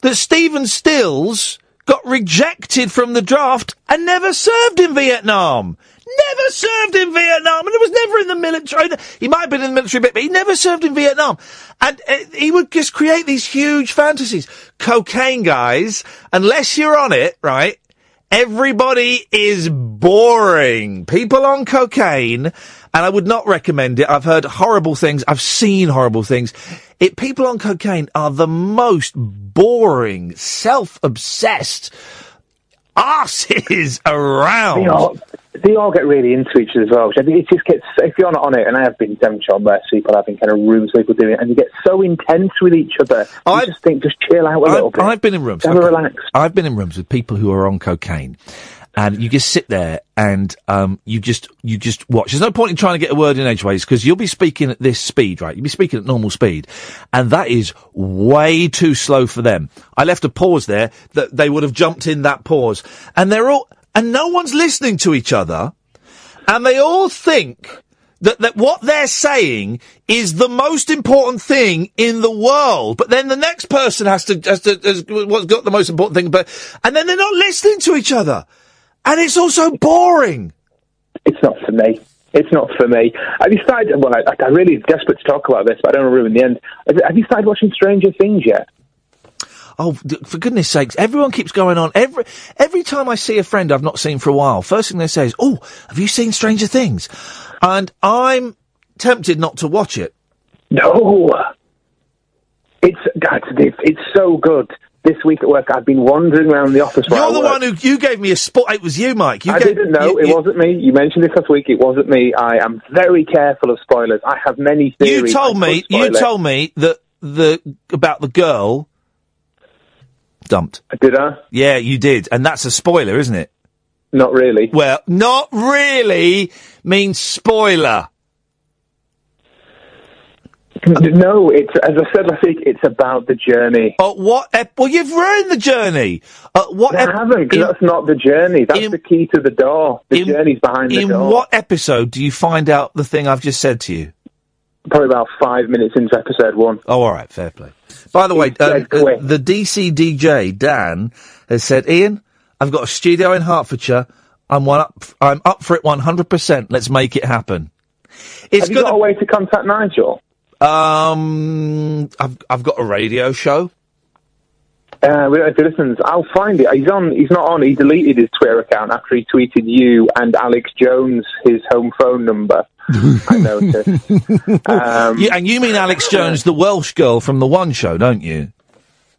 C: that Stephen Stills got rejected from the draft and never served in Vietnam. Never served in Vietnam, and it was never in the military. He might have been in the military a bit, but he never served in Vietnam. And uh, he would just create these huge fantasies. Cocaine, guys, unless you're on it, right? Everybody is boring. People on cocaine, and I would not recommend it. I've heard horrible things. I've seen horrible things. It, people on cocaine are the most boring, self-obsessed arses around.
L: They all, they all get really into each other as well. which I think it just gets, if you're not on it, and I have been Devonshire on where people having kind of rooms where people doing it, and you get so intense with each other. I just think, just chill out a little
C: I've,
L: bit.
C: I've been in rooms.
L: Have a
C: okay.
L: relax.
C: I've been in rooms with people who are on cocaine, and you just sit there and um, you just you just watch. There's no point in trying to get a word in edgeways because you'll be speaking at this speed, right? You'll be speaking at normal speed, and that is way too slow for them. I left a pause there that they would have jumped in that pause, and they're all and no one's listening to each other, and they all think that, that what they're saying is the most important thing in the world. But then the next person has to, has to, has what's got the most important thing, but, and then they're not listening to each other. And it's also boring.
L: It's not for me. It's not for me. Have you started? Well, I, I'm really desperate to talk about this, but I don't want to ruin the end. Have, have you started watching Stranger Things yet?
C: Oh, for goodness sakes, everyone keeps going on. Every, every time I see a friend I've not seen for a while, first thing they say is, Oh, have you seen Stranger Things? And I'm tempted not to watch it.
L: No. It's God, it's, it's so good. This week at work, I've been wandering around the office.
C: You're the one who, you gave me a spot. It was you, Mike. You
L: I
C: gave,
L: didn't know.
C: you-
L: it
C: you-
L: wasn't me. You mentioned this last week. It wasn't me. I am very careful of spoilers. I have many
C: You told me, you told me that the, about the girl dumped.
L: Did I?
C: Yeah, you did. And that's a spoiler, isn't it?
L: Not really.
C: Well, not really means spoiler.
L: No, it's as I said last week. It's about the journey.
C: Oh, what? Ep- well, you've ruined the journey. Uh, what?
L: I haven't. 'cause that's not the journey. That's the key to the door. The journey's behind the
C: In
L: door.
C: what episode do you find out the thing I've just said to you?
L: Probably about five minutes into episode one.
C: Oh, all right, fair play. By the way, um, uh, the DC DJ Dan has said, "Iain, I've got a studio in Hertfordshire. I'm one up. I'm up for it 100. percent Let's make it happen." It's
L: Have you got a way to contact Nigel?
C: Um, I've I've got a radio show.
L: Uh, we don't know if he listens. I'll find it. He's on. He's not on. He deleted his Twitter account after he tweeted you and Alex Jones his home phone number. I noticed. Um,
C: You- and you mean Alex Jones, the Welsh girl from the One Show, don't you?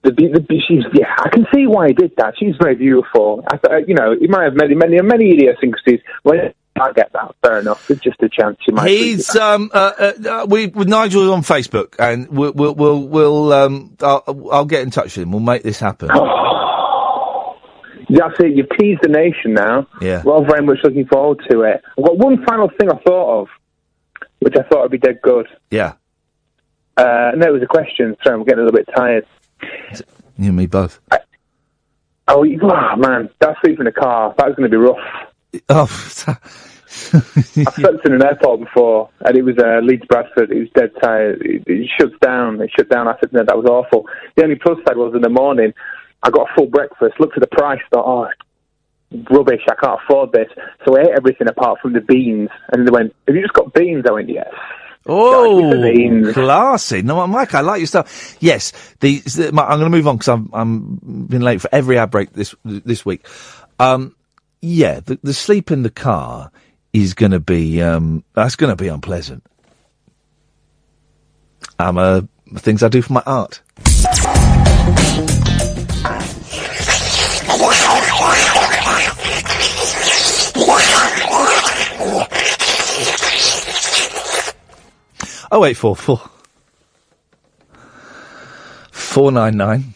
L: The, the, the, she's, yeah, I can see why he did that. She's very beautiful. I, you know, he might have many, many, many idiosyncrasies. Well, I get that. Fair enough. It's just a chance. She might.
C: He's um uh, uh, uh, we with Nigel on Facebook, and we'll we'll we'll, we'll um I'll, I'll get in touch with him. We'll make this happen.
L: That's it. You've teased the nation now.
C: Yeah.
L: Well, very much looking forward to it. I've got one final thing I thought of, which I thought would be dead good.
C: Yeah,
L: Uh, no, it was a question. Sorry, I'm getting a little bit tired.
C: you and me both.
L: Oh, you- oh man, that sleep in the car, that was going to be rough.
C: Oh,
L: I've slept in an airport before, and it was uh, Leeds Bradford. It was dead tired. It, it shuts down. It shut down. I said, no, that was awful. The only plus side was in the morning, I got a full breakfast, looked at the price, thought, oh, rubbish, I can't afford this. So I ate everything apart from the beans. And they went, have you just got beans? I went, yes.
C: Oh, classy. No, Mike, I like your stuff. Yes, the, the my- I'm going to move on because I'm I'm been late for every ad break this this week. Um, yeah, the, the sleep in the car is going to be um that's going to be unpleasant. Um, uh, things I do for my art. Oh eight four four four nine nine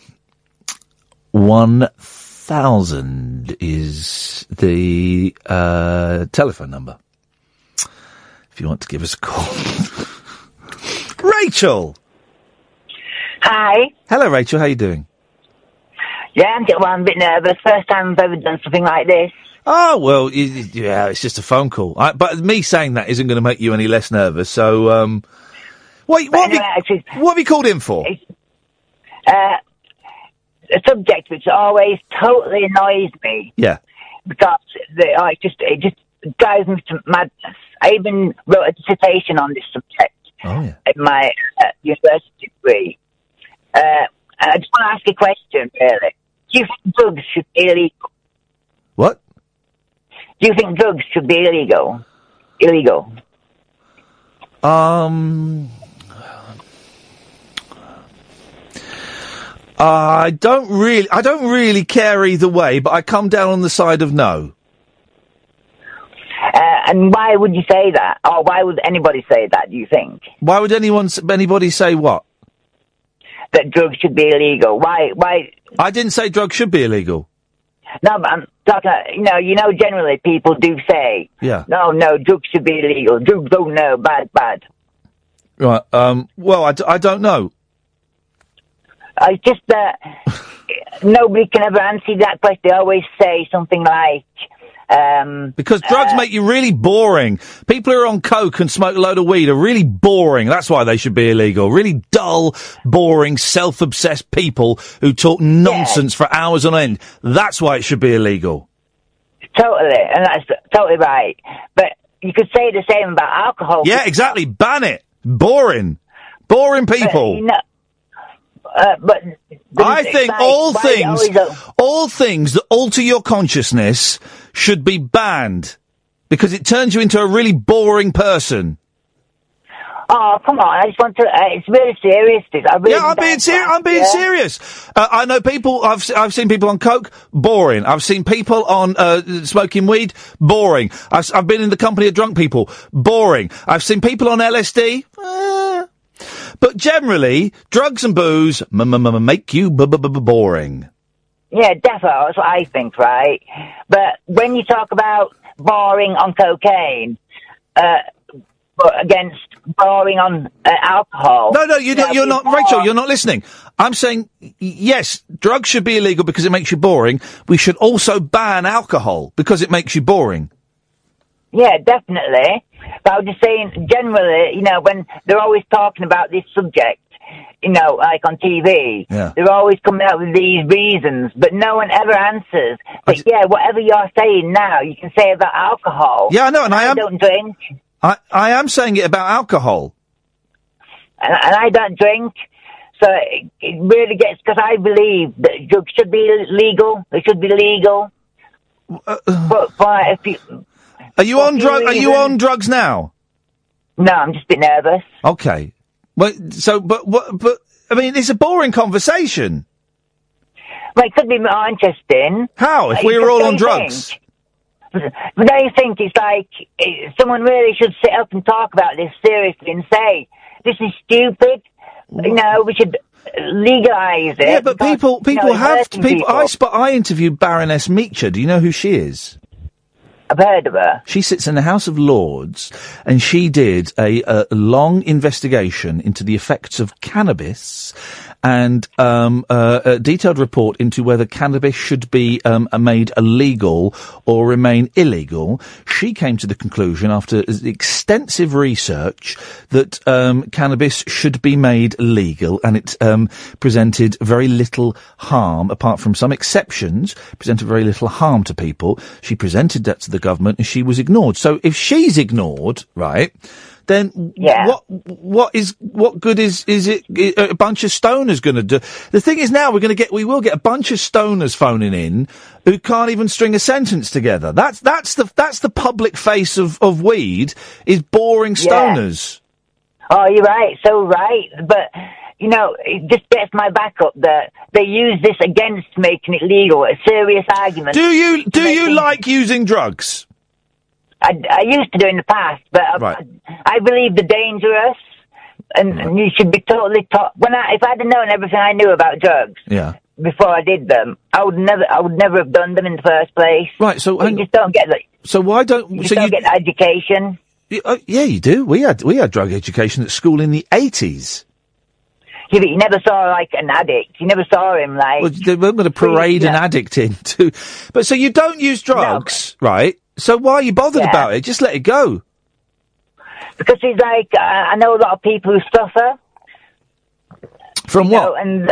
C: one thousand is the uh, telephone number. If you want to give us a call, Rachel.
M: Hi.
C: Hello, Rachel. How are you doing?
M: Yeah, I'm, well, I'm a bit nervous. First time I've ever done something like this.
C: Oh well, yeah, it's just a phone call. I, but me saying that isn't going to make you any less nervous. So, um, what, what, have you, what have you called in for?
M: Uh, a subject which always totally annoys me
C: Yeah.
M: Because the, it just it just drives me to madness. I even wrote a dissertation on this subject
C: Oh yeah.
M: in my uh, university degree. Uh, I just want to ask a question, really. Do you think drugs should be illegal?
C: What?
M: Do you think drugs should be illegal? Illegal.
C: Um, I don't really, I don't really care either way, but I come down on the side of no.
M: Uh, and why would you say that? Or why would anybody say that, do you think?
C: Why would anyone, anybody say what?
M: That drugs should be illegal. Why, why?
C: I didn't say drugs should be illegal.
M: No, but I'm talking, you know, you know, generally people do say,
C: Yeah.
M: no, no, drugs should be illegal. Drugs, oh no, bad, bad.
C: Right. Um. Well, I, d- I don't know.
M: Uh, it's just that nobody can ever answer that question. They always say something like, um,
C: Because drugs make you really boring. People who are on coke and smoke a load of weed are really boring. That's why they should be illegal. Really dull, boring, self-obsessed people who talk nonsense for hours on end. That's why it should be illegal.
M: totally, and that's totally right. But you could say the same about alcohol.
C: Yeah, exactly. Ban it. Boring. Boring people.
M: You know, uh, but
C: I think
M: like,
C: all
M: why
C: things, all things that alter your consciousness should be banned because it turns you into a really boring person.
M: Oh, come on! I just want to. Uh, it's really serious. This. I really
C: Yeah, I'm being serious. I'm being
M: Yeah. serious.
C: Uh, I know people. I've se- I've seen people on coke, boring. I've seen people on uh, smoking weed, boring. I've, I've been in the company of drunk people, boring. I've seen people on LSD. But generally, drugs and booze make you b- b- b- boring.
M: Yeah, definitely. That's what I think, right? But when you talk about boring on cocaine, uh, against boring on uh, alcohol.
C: No, no,
M: You
C: You're not, Rachel. You're not listening. I'm saying yes, drugs should be illegal because it makes you boring. We should also ban alcohol because it makes you boring.
M: Yeah, definitely. But I was just saying, generally, you know, when they're always talking about this subject, you know, like on TV,
C: Yeah.
M: they're always coming out with these reasons, but no one ever answers. But yeah, whatever you're saying now, you can say about alcohol.
C: Yeah, I know, and I am-
M: don't drink,
C: I, I am saying it about alcohol.
M: and, and I don't drink. So it, it really gets because I believe that drugs should be legal. They should be legal.
C: Uh,
M: but for if you,
C: Are you on drug? Are you on drugs now?
M: no, I'm just a bit nervous.
C: Okay. Well, so, but, what, but, I mean, it's a boring conversation.
M: Well, it could be more interesting.
C: How? If we were all
M: don't
C: on drugs?
M: think. But don't you think it's like eh, someone really should sit up and talk about this seriously and say this is stupid? You know, we should legalize it.
C: Yeah, but
M: because,
C: people,
M: you know,
C: people
M: it's
C: have
M: hurting
C: people. I, sp- I interviewed Baroness Meacher. Do you know who she is?
M: I've heard of her.
C: She sits in the House of Lords, and she did a, a long investigation into the effects of cannabis and um, uh, a detailed report into whether cannabis should be um, made illegal or remain illegal. She came to the conclusion, after extensive research, that um, cannabis should be made legal, and it um, presented very little harm, apart from some exceptions, presented very little harm to people. She presented that to the government, and she was ignored. So if she's ignored, right? Then what what is what good is is it a bunch of stoners going to do? The thing is now we're going to get we will get a bunch of stoners phoning in who can't even string a sentence together. That's that's the that's the public face of of weed is boring
M: Yeah.
C: stoners.
M: Oh, you're right, so right. But, you know, it just gets my back up that they use this against making it legal, a serious argument.
C: Do you do you like using drugs?
M: I, I used to do in the past, but I,
C: Right.
M: I believe they're dangerous. And, and you should be totally taught. When I, if I'd have known everything I knew about drugs
C: Yeah.
M: before I did them, I would never, I would never have done them in the first place.
C: Right. So
M: you just don't get the,
C: So why don't
M: you
C: so
M: don't
C: you
M: get education.
C: Y- uh, yeah, you do. We had we had drug education at school in the eighties.
M: Yeah, but you never saw like an addict. You never saw him like.
C: Well, they weren't going to parade an addict into. But so you don't use drugs, right? So why are you bothered
M: Yeah.
C: about it? Just let it go.
M: Because he's like, uh, I know a lot of people who suffer.
C: From
M: what? know, and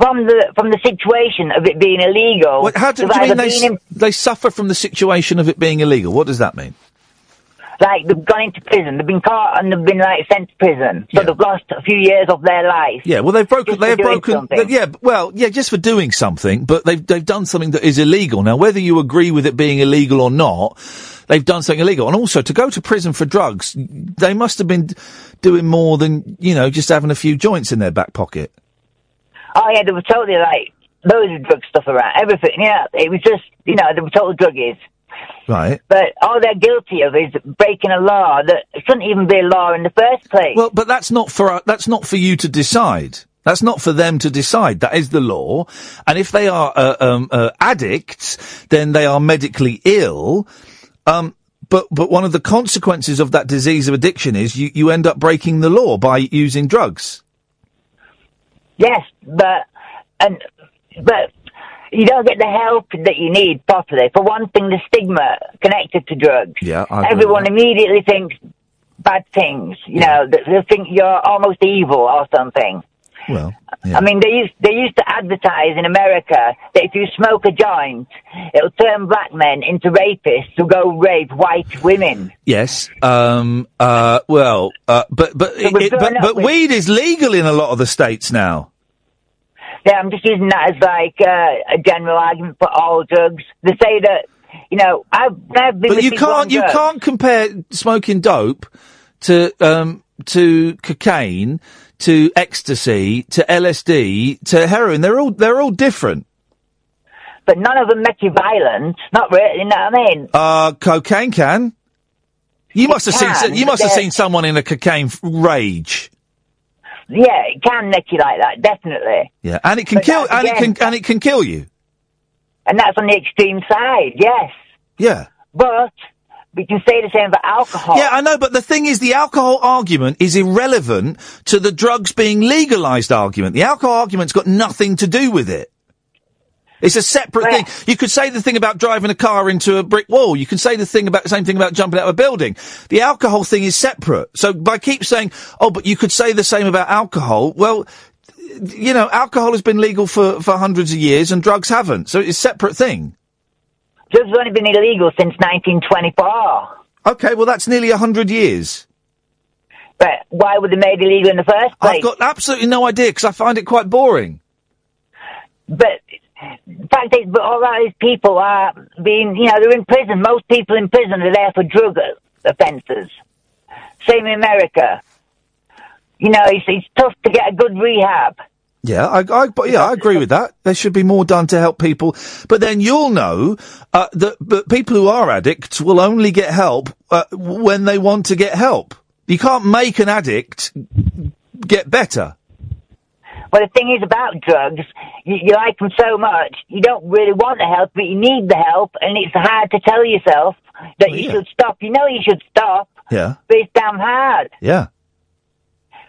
M: from the from the situation of it being illegal.
C: What, how do, do you mean they, s- they suffer from the situation of it being illegal? What does that mean?
M: Like they've gone into prison, they've been caught and they've been like sent to prison, so they've lost a few years of their life.
C: Yeah, well, they've broken.
M: they've
C: broken. yeah, well, yeah, just for doing something, but they've they've done something that is illegal. Now, whether you agree with it being illegal or not, they've done something illegal. And also, to go to prison for drugs, they must have been doing more than you know, just having a few joints in their back pocket.
M: Oh yeah, they were totally like loads of drug stuff around, everything. Yeah, it was just you know they were total druggies.
C: Right.
M: But all they're guilty of is breaking a law that shouldn't even be a law in the first place.
C: Well, but that's not for uh, that's not for you to decide. That's not for them to decide. That is the law. And if they are uh, um, uh, addicts, then they are medically ill. Um, but but one of the consequences of that disease of addiction is you, you end up breaking the law by using drugs.
M: Yes, but and but you don't get the help that you need properly. For one thing, the stigma connected to drugs.
C: Yeah,
M: Everyone immediately thinks bad things. You know, they, think you're almost evil or something.
C: Well,
M: I mean, they used they used to advertise in America that if you smoke a joint, it'll turn black men into rapists who go rape white women.
C: Yes. Um. Uh. Well. Uh. But but
M: So we're
C: it, but but
M: with-
C: weed is legal in a lot of the states now.
M: Yeah, I'm just using that as like uh, a general argument for all drugs. They say that you know I've, I've been
C: But you can't you can't compare smoking dope to um to cocaine to ecstasy to LSD to heroin. They're all they're all different.
M: but none of them make you violent. Not really, you know what I mean?
C: Uh, cocaine can. You must have
M: can,
C: seen you must have seen someone in a cocaine rage.
M: Yeah, it can make you like that, definitely.
C: Yeah, and it can
M: But
C: kill and it can and it can kill you.
M: And that's on the extreme side, yes.
C: Yeah.
M: But We can say the same for alcohol.
C: Yeah, I know, but the thing is, the alcohol argument is irrelevant to the drugs being legalised argument. The alcohol argument's got nothing to do with it. It's a separate thing. You could say the thing about driving a car into a brick wall. You can say the thing about the same thing about jumping out of a building. The alcohol thing is separate. So by keep saying, oh, but you could say the same about alcohol. Well, you know, alcohol has been legal for, for hundreds of years and drugs haven't. So it's a separate thing.
M: Drugs have only been illegal since 1924.
C: Okay, well that's nearly a hundred years.
M: But why were they made illegal in the first place?
C: I've got absolutely no idea because I find it quite boring.
M: But the fact is, but all these people are being, you know, they're in prison. Most people in prison are there for drug offences. Same in America. You know, it's, it's tough to get a good rehab.
C: Yeah, I, I, but yeah, I agree with that. There should be more done to help people. But then you'll know uh, that but people who are addicts will only get help uh, when they want to get help. You can't make an addict get better.
M: Well, the thing is about drugs, you, you like them so much, you don't really want the help, but you need the help, and it's hard to tell yourself that you should stop. You know you should stop,
C: Yeah,
M: but it's damn hard.
C: yeah.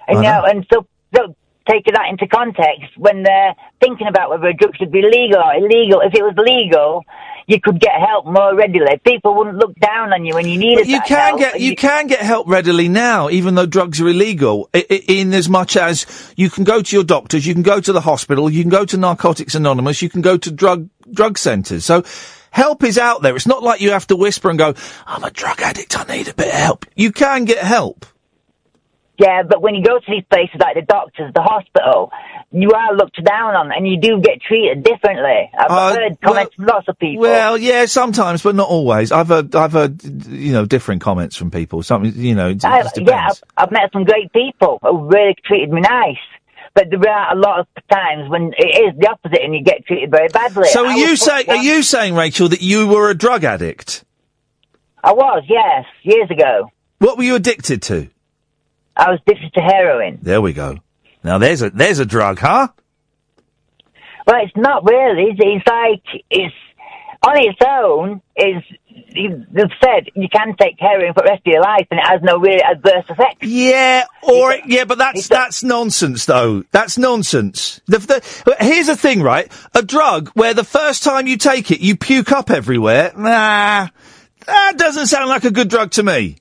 M: And, you know, and so, so taking that into context, when they're thinking about whether a drug should be legal or illegal, if it was legal, you could get help more readily. People wouldn't look down on you when you needed
C: But you can
M: help,
C: get
M: and
C: you can get help readily now, even though drugs are illegal. I, I, in as much as you can go to your doctors, you can go to the hospital, you can go to Narcotics Anonymous, you can go to drug drug centres. So help is out there. It's not like you have to whisper and go, "I'm a drug addict. I need a bit of help." You can get help.
M: Yeah, but when you go to these places like the doctors, the hospital, you are looked down on and you do get treated differently. I've
C: Uh,
M: heard comments from lots of people.
C: Well, yeah, sometimes, but not always. I've heard I've heard you know different comments from people. Something you know.
M: I, yeah, I've, I've met some great people who really treated me nice. But there are a lot of times when it is the opposite and you get treated very badly.
C: So
M: I
C: are you saying are you saying Rachel that you were a drug addict?
M: I was, yes, years ago.
C: What were you addicted to?
M: I was addicted to heroin.
C: There we go. Now there's a there's a drug, huh?
M: Well, it's not really. It's, it's like it's on its own. Is they've said you can take heroin for the rest of your life and it has no real adverse effects.
C: Yeah, or yeah, but that's that's nonsense, though. That's nonsense. The, the, here's the thing, right? A drug where the first time you take it, you puke up everywhere. Nah, that doesn't sound like a good drug to me.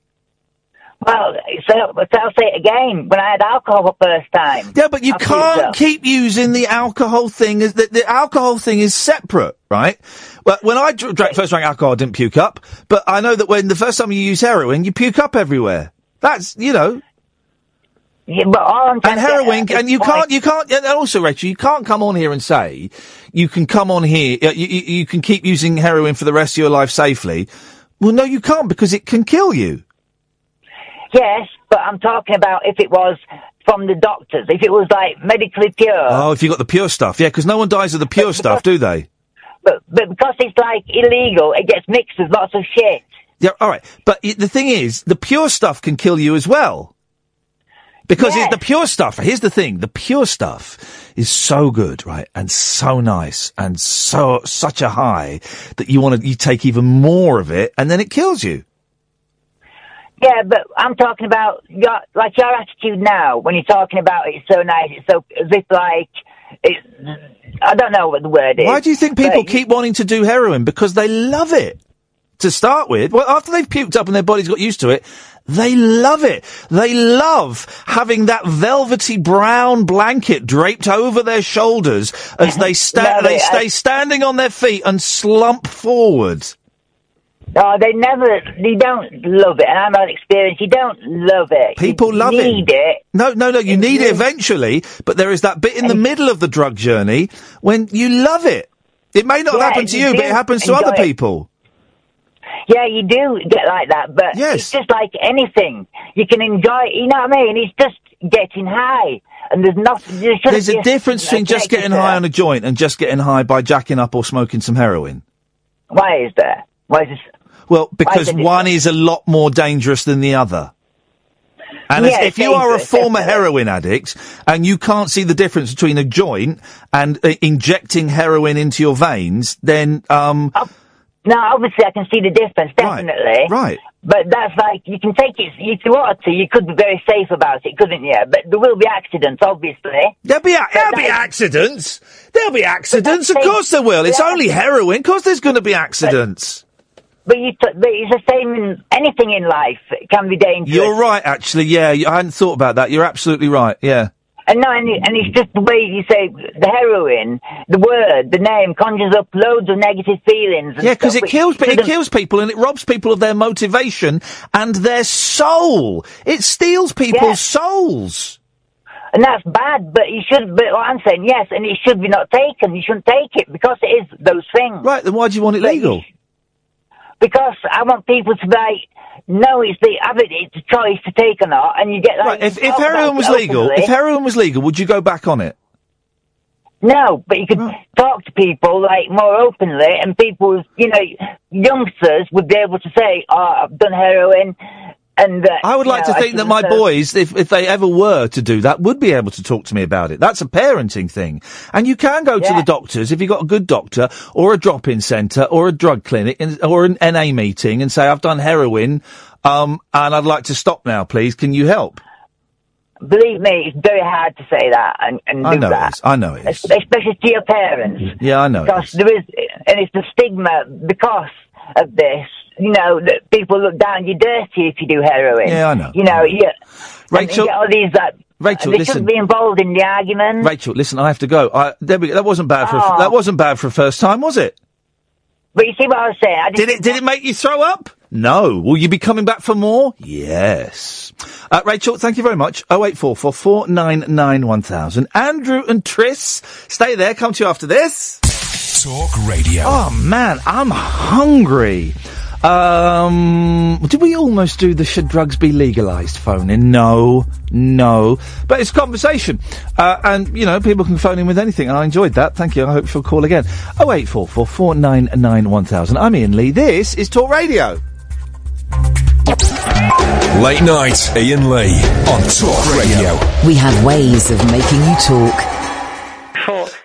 M: Well, so, so I'll say it again. When I had alcohol for the first time.
C: Yeah, but you
M: I
C: can't keep using the alcohol thing. As the, the alcohol thing is separate, right? Well, when I dr- drank, first drank alcohol, I didn't puke up. But I know that when the first time you use heroin, you puke up everywhere. That's you know.
M: Yeah, but all I'm
C: and heroin, and you can't, you can't. And also, Rachel, you can't come on here and say you can come on here, uh, you, you, you can keep using heroin for the rest of your life safely. Well, no, you can't because it can kill you.
M: Yes, but I'm talking about if it was from the doctors. If it was like medically pure.
C: Oh, if you got the pure stuff, yeah, because no one dies of the pure stuff, do they?
M: But but because it's like illegal, it gets mixed with lots of shit.
C: Yeah, all right. But the thing is, the pure stuff can kill you as well. Because it, the pure stuff, here's the thing, the pure stuff is so good, right? And so nice and so, such a high that you want to, you take even more of it and then it kills you.
M: Yeah, but I'm talking about your like your attitude now when you're talking about it's so nice. It's so as if like it's. I don't know what the word is.
C: Why do you think people
M: but-
C: keep wanting to do heroin? Because they love it. To start with, well, after they've puked up and their bodies got used to it, they love it. They love having that velvety brown blanket draped over their shoulders as they sta- they
M: it.
C: stay standing on their feet and slump forward.
M: No, they never. They don't love it, and I'm not experienced. You don't love it.
C: People
M: you
C: love it.
M: need it.
C: No, no, no. You need it eventually, but there is that bit in the middle of the drug journey when you love it. It may not
M: Yeah,
C: happen to
M: you
C: but it happens to other
M: it.
C: people.
M: Yeah, you do get like that, but it's just like anything. You can enjoy. it, You know what I mean? It's just getting high, and there's nothing. There
C: There's
M: be
C: a difference between just getting high uh, on a joint and just getting high by jacking up or smoking some heroin.
M: Why is there? Why is this?
C: Well, because one is a lot more dangerous than the other. And
M: Yeah,
C: if you are a former heroin addict and you can't see the difference between a joint and uh, injecting heroin into your veins, then um,
M: Now, obviously, I can see the difference, definitely.
C: Right. right.
M: But that's like, you can take it, if you wanted to, you could be very safe about it, couldn't you? But there will be accidents, obviously.
C: There'll be, a- there'll be accidents. There'll be accidents. Of course there will. It's
M: Yeah.
C: only heroin. Of course there's going to be accidents.
M: But, you t- but it's the same in anything in life. It can be dangerous.
C: You're right, actually. Yeah, I hadn't thought about that. You're absolutely right. Yeah.
M: And no, and, it, and it's just the way you say the heroin, the word, the name conjures up loads of negative feelings. and
C: Yeah, because it kills pe- it kills people and it robs people of their motivation and their soul. It steals people's souls.
M: And that's bad, but you should, but what I'm saying, yes, and it should be not taken. You shouldn't take it because it is those things.
C: Right, then why do you want it legal?
M: Because I want people to like, no, it's the, have it, it's a choice to take or not, and you get that.
C: Right, if, if heroin was legal, if heroin was legal, would you go back on it?
M: No, but you could talk to people like more openly, and people, you know, youngsters would be able to say, "Oh, I've done heroin," and uh,
C: I would like
M: know,
C: to think that my boys, if, if they ever were to do that, would be able to talk to me about it. That's a parenting thing. And you can go to the doctors if you've got a good doctor or a drop-in centre or a drug clinic and, or an NA meeting and say, I've done heroin, um, and I'd like to stop now, please. Can you help?
M: Believe me, it's very hard to say that and, and
C: I know
M: that,
C: it is. I know it is.
M: especially to your parents.
C: Yeah, I know it
M: because there is, and it's the stigma because of this. You know that people look down You're dirty if you do heroin.
C: Yeah, I know.
M: You know, you. and
C: Rachel-
M: you get all these like.
C: Rachel,
M: they
C: listen.
M: shouldn't be involved in the argument.
C: Rachel, listen, I have to go. I, there we go. That wasn't bad for a,
M: Oh.
C: that wasn't bad for a first time, was it?
M: But you see what I was saying? I
C: Did it? Did it make you throw up? No. Will you be coming back for more? Yes. Uh, Rachel, thank you very much. Oh eight four four four nine nine one thousand. Andrew and Tris, stay there. Come to you after this.
B: Talk Radio.
C: Oh man, I'm hungry. Um, did we almost do the should drugs be legalised phone in? No, no. But it's conversation. Uh, and, you know, people can phone in with anything. And I enjoyed that. Thank you. I hope you'll call again. 0844 499 1000. I'm Iain Lee. This is Talk Radio.
B: Late night, Iain Lee on Talk Radio.
N: We have ways of making you talk.
A: I'm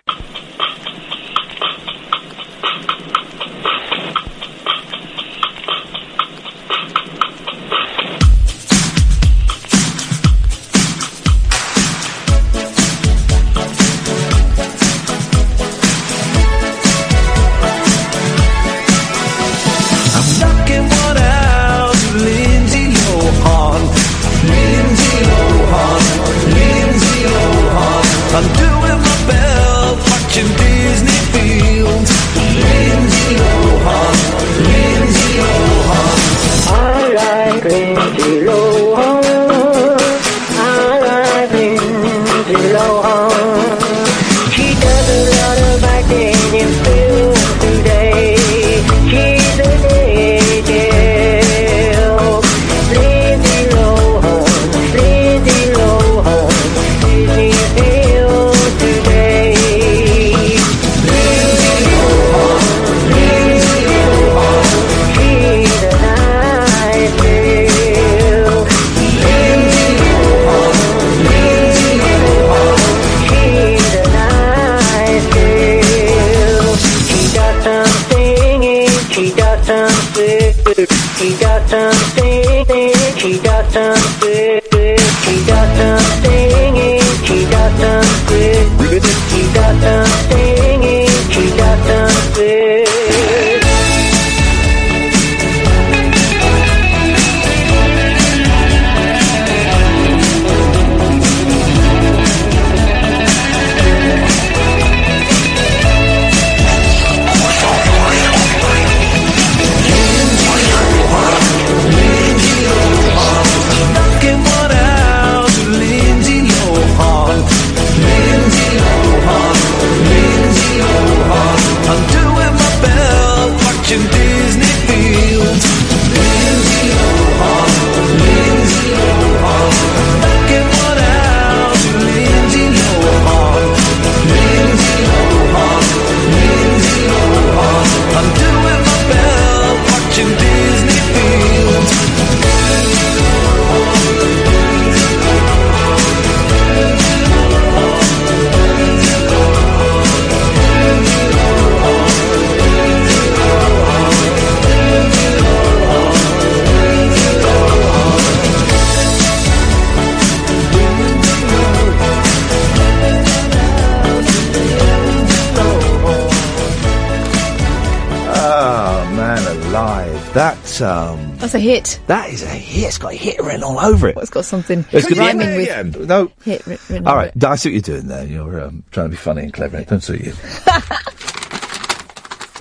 O: That's a hit.
C: that is a hit. It's got a hit written all over it.
O: It's got something
C: It's gonna be
O: rhyming
C: there
O: with
C: again. No.
O: hit writ- written
C: All
O: over
C: right, I see what you're doing there. You're um, trying to be funny and clever. It don't suit you.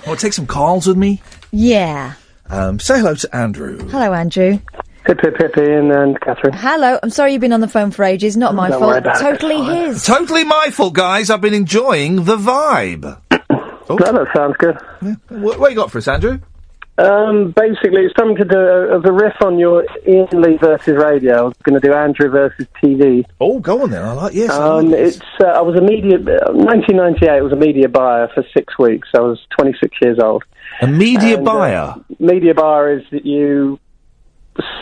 C: I'll take some calls with me.
O: Yeah.
C: Um, say hello to Andrew.
O: Hello, Andrew.
P: Hip, hip, hip, Iain and Katherine.
O: Hello. I'm sorry you've been on the phone for ages. Not my
P: Don't worry
O: fault.
P: about it,
O: Totally his.
C: Totally my fault, guys. I've been enjoying the vibe.
P: No, that sounds good.
C: What, what you got for us, Andrew?
P: Um, basically, it's something to do uh, as a riff on your Iain Lee versus radio. I was going to do Andrew versus TV.
C: Oh, go on then. I like yes. I
P: Um,
C: like this.
P: it's uh, I was a media. Uh, 1998 was a media buyer for six weeks. I was 26 years old.
C: A media
P: And, uh,
C: buyer.
P: media buyer is that you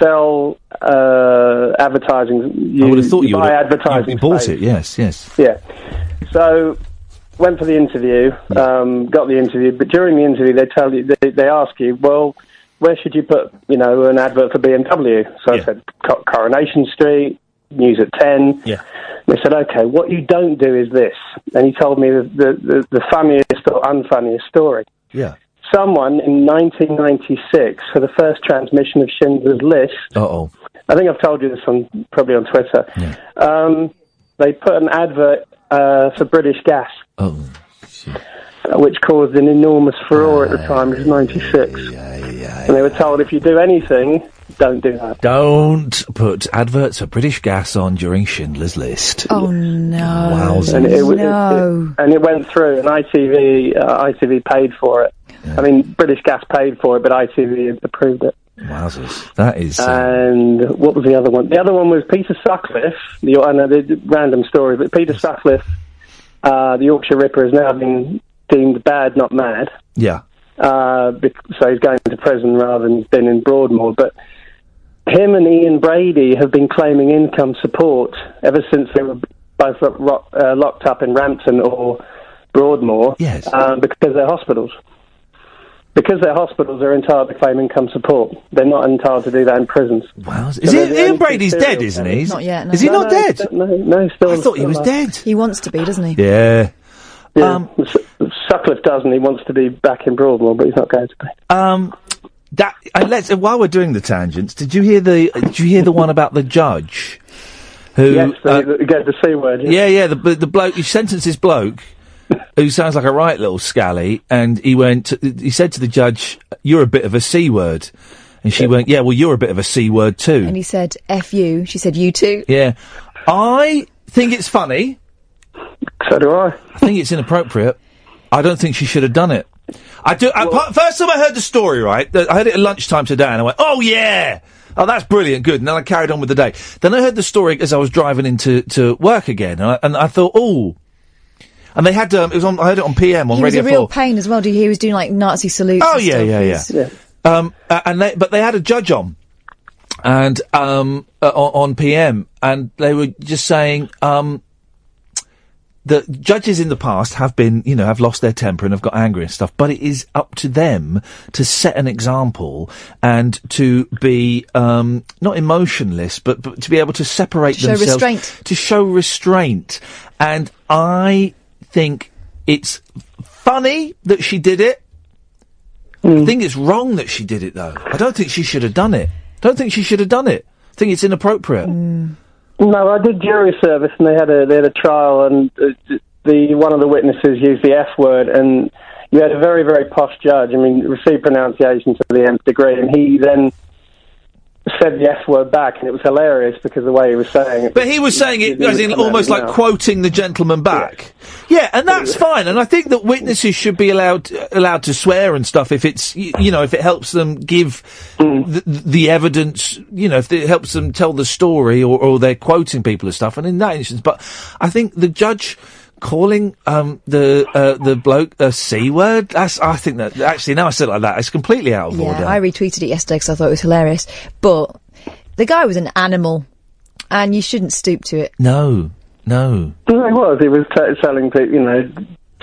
P: sell uh, advertising. You,
C: I would have thought you,
P: buy
C: would have,
P: advertising.
C: you bought
P: space.
C: it. Yes, yes.
P: Yeah. So went for the interview, um, got the interview, but during the interview they tell you they, they ask you, well, where should you put you know an advert for BMW? So I said Coronation Street, News at Ten.
C: Yeah.
P: They said, okay, what you don't do is this, and he told me the the, the, the funniest or unfunniest story.
C: Yeah.
P: Someone in 1996 for the first transmission of Schindler's List.
C: Oh.
P: I think I've told you this on probably on Twitter. Um, they put an advert uh, for British Gas,
C: Oh.
P: uh, which caused an enormous furore at the time. It was '96, and they were told if you do anything, don't do that.
C: Don't put adverts for British Gas on during Schindler's List.
O: Oh no.
C: Wowzers.
P: And it, was- it-
O: no.
P: it- and it went through, and ITV uh, ITV paid for it. I mean, British Gas paid for it, but ITV approved it.
C: Wowzers. That is. uh,
P: And what was the other one? The other one was Peter Sutcliffe. The, I know the random story, but Peter Sutcliffe, uh, the Yorkshire Ripper, has now been deemed bad, not mad.
C: yeah.
P: Uh, so he's going to prison rather than been in Broadmoor. But him and Ian Brady have been claiming income support ever since they were both uh, locked up in Rampton or Broadmoor.
C: Yes.
P: Uh, because they're hospitals. Because they're hospitals, they're entitled to claim income support. They're not entitled to do that in prisons.
C: Wow. Is
P: So
C: it,
P: they're
C: Ian
P: only
C: Brady's dead, isn't he?
P: killers.
O: Not yet, no.
C: Is he
P: No,
C: not
P: no,
C: dead?
P: he's- No, no, he's still.
C: I thought he was
P: alive.
C: dead.
O: He wants to be, doesn't he?
C: Yeah.
P: Yeah.
C: Um,
P: Sutcliffe doesn't. He wants to be back in Broadmoor, but he's not going to be.
C: Um, that and let's while we're doing the tangents, did you hear the? Did you hear the one about the judge? Who?
P: yes, the,
C: uh,
P: the, get the c word.
C: yeah, yeah. The the bloke. You sentenced this bloke. Who sounds like a right little scally, and he went. He said to the judge, "You're a bit of a c word," and she went, "Yeah, well, you're a bit of a c word too."
O: And he said, F you. She said, you too.
C: Yeah, I think it's funny.
P: So do I.
C: I think it's inappropriate. I don't think she should have done it. I do. I, pa- first time I heard the story, right? I heard it at lunchtime today, and I went, "Oh yeah, oh that's brilliant, good." And then I carried on with the day. Then I heard the story as I was driving into to work again, and I, and I thought, "Oh." And they had um, it was on. I heard it on PM on
O: he was a real
C: Four.
O: pain as well. Did you hear he was doing like Nazi salutes?
C: Oh
O: and
C: yeah,
O: stuff?
C: yeah, yeah.
O: He's-
C: Um, uh, and they, but they had a judge on, and um, uh, on, on PM, and they were just saying um, the judges in the past have been, you know, have lost their temper and have got angry and stuff. But it is up to them to set an example and to be um, not emotionless, but, but to be able to separate
O: To show
C: themselves,
O: restraint.
C: to show restraint. And I think it's funny that she did it. I think it's wrong that she did it, though. I don't think she should have done it. I Don't think she should have done it. I think it's inappropriate.
P: No, I did jury service, and they had a they had a trial, and uh, the one of the witnesses used the F word, and you had a very very posh judge. I mean, received pronunciation to the nth degree, and he then said the F word back, and it was hilarious because the way he was saying it.
C: But he was saying it as in almost like quoting the gentleman back. Yeah, and that's fine. And I think that witnesses should be allowed allowed to swear and stuff if it's you know if it helps them give mm. the, the evidence. You know, if it helps them tell the story or, or they're quoting people and stuff. And in that instance, but I think the judge. Calling um, the uh, the bloke a c word. That's I think that actually now I said it like that, it's completely out of
O: Yeah,
C: order.
O: I retweeted it yesterday because I thought it was hilarious. But the guy was an animal, and you shouldn't stoop to it.
C: no, no.
P: No, he was. He was t- telling people, you know,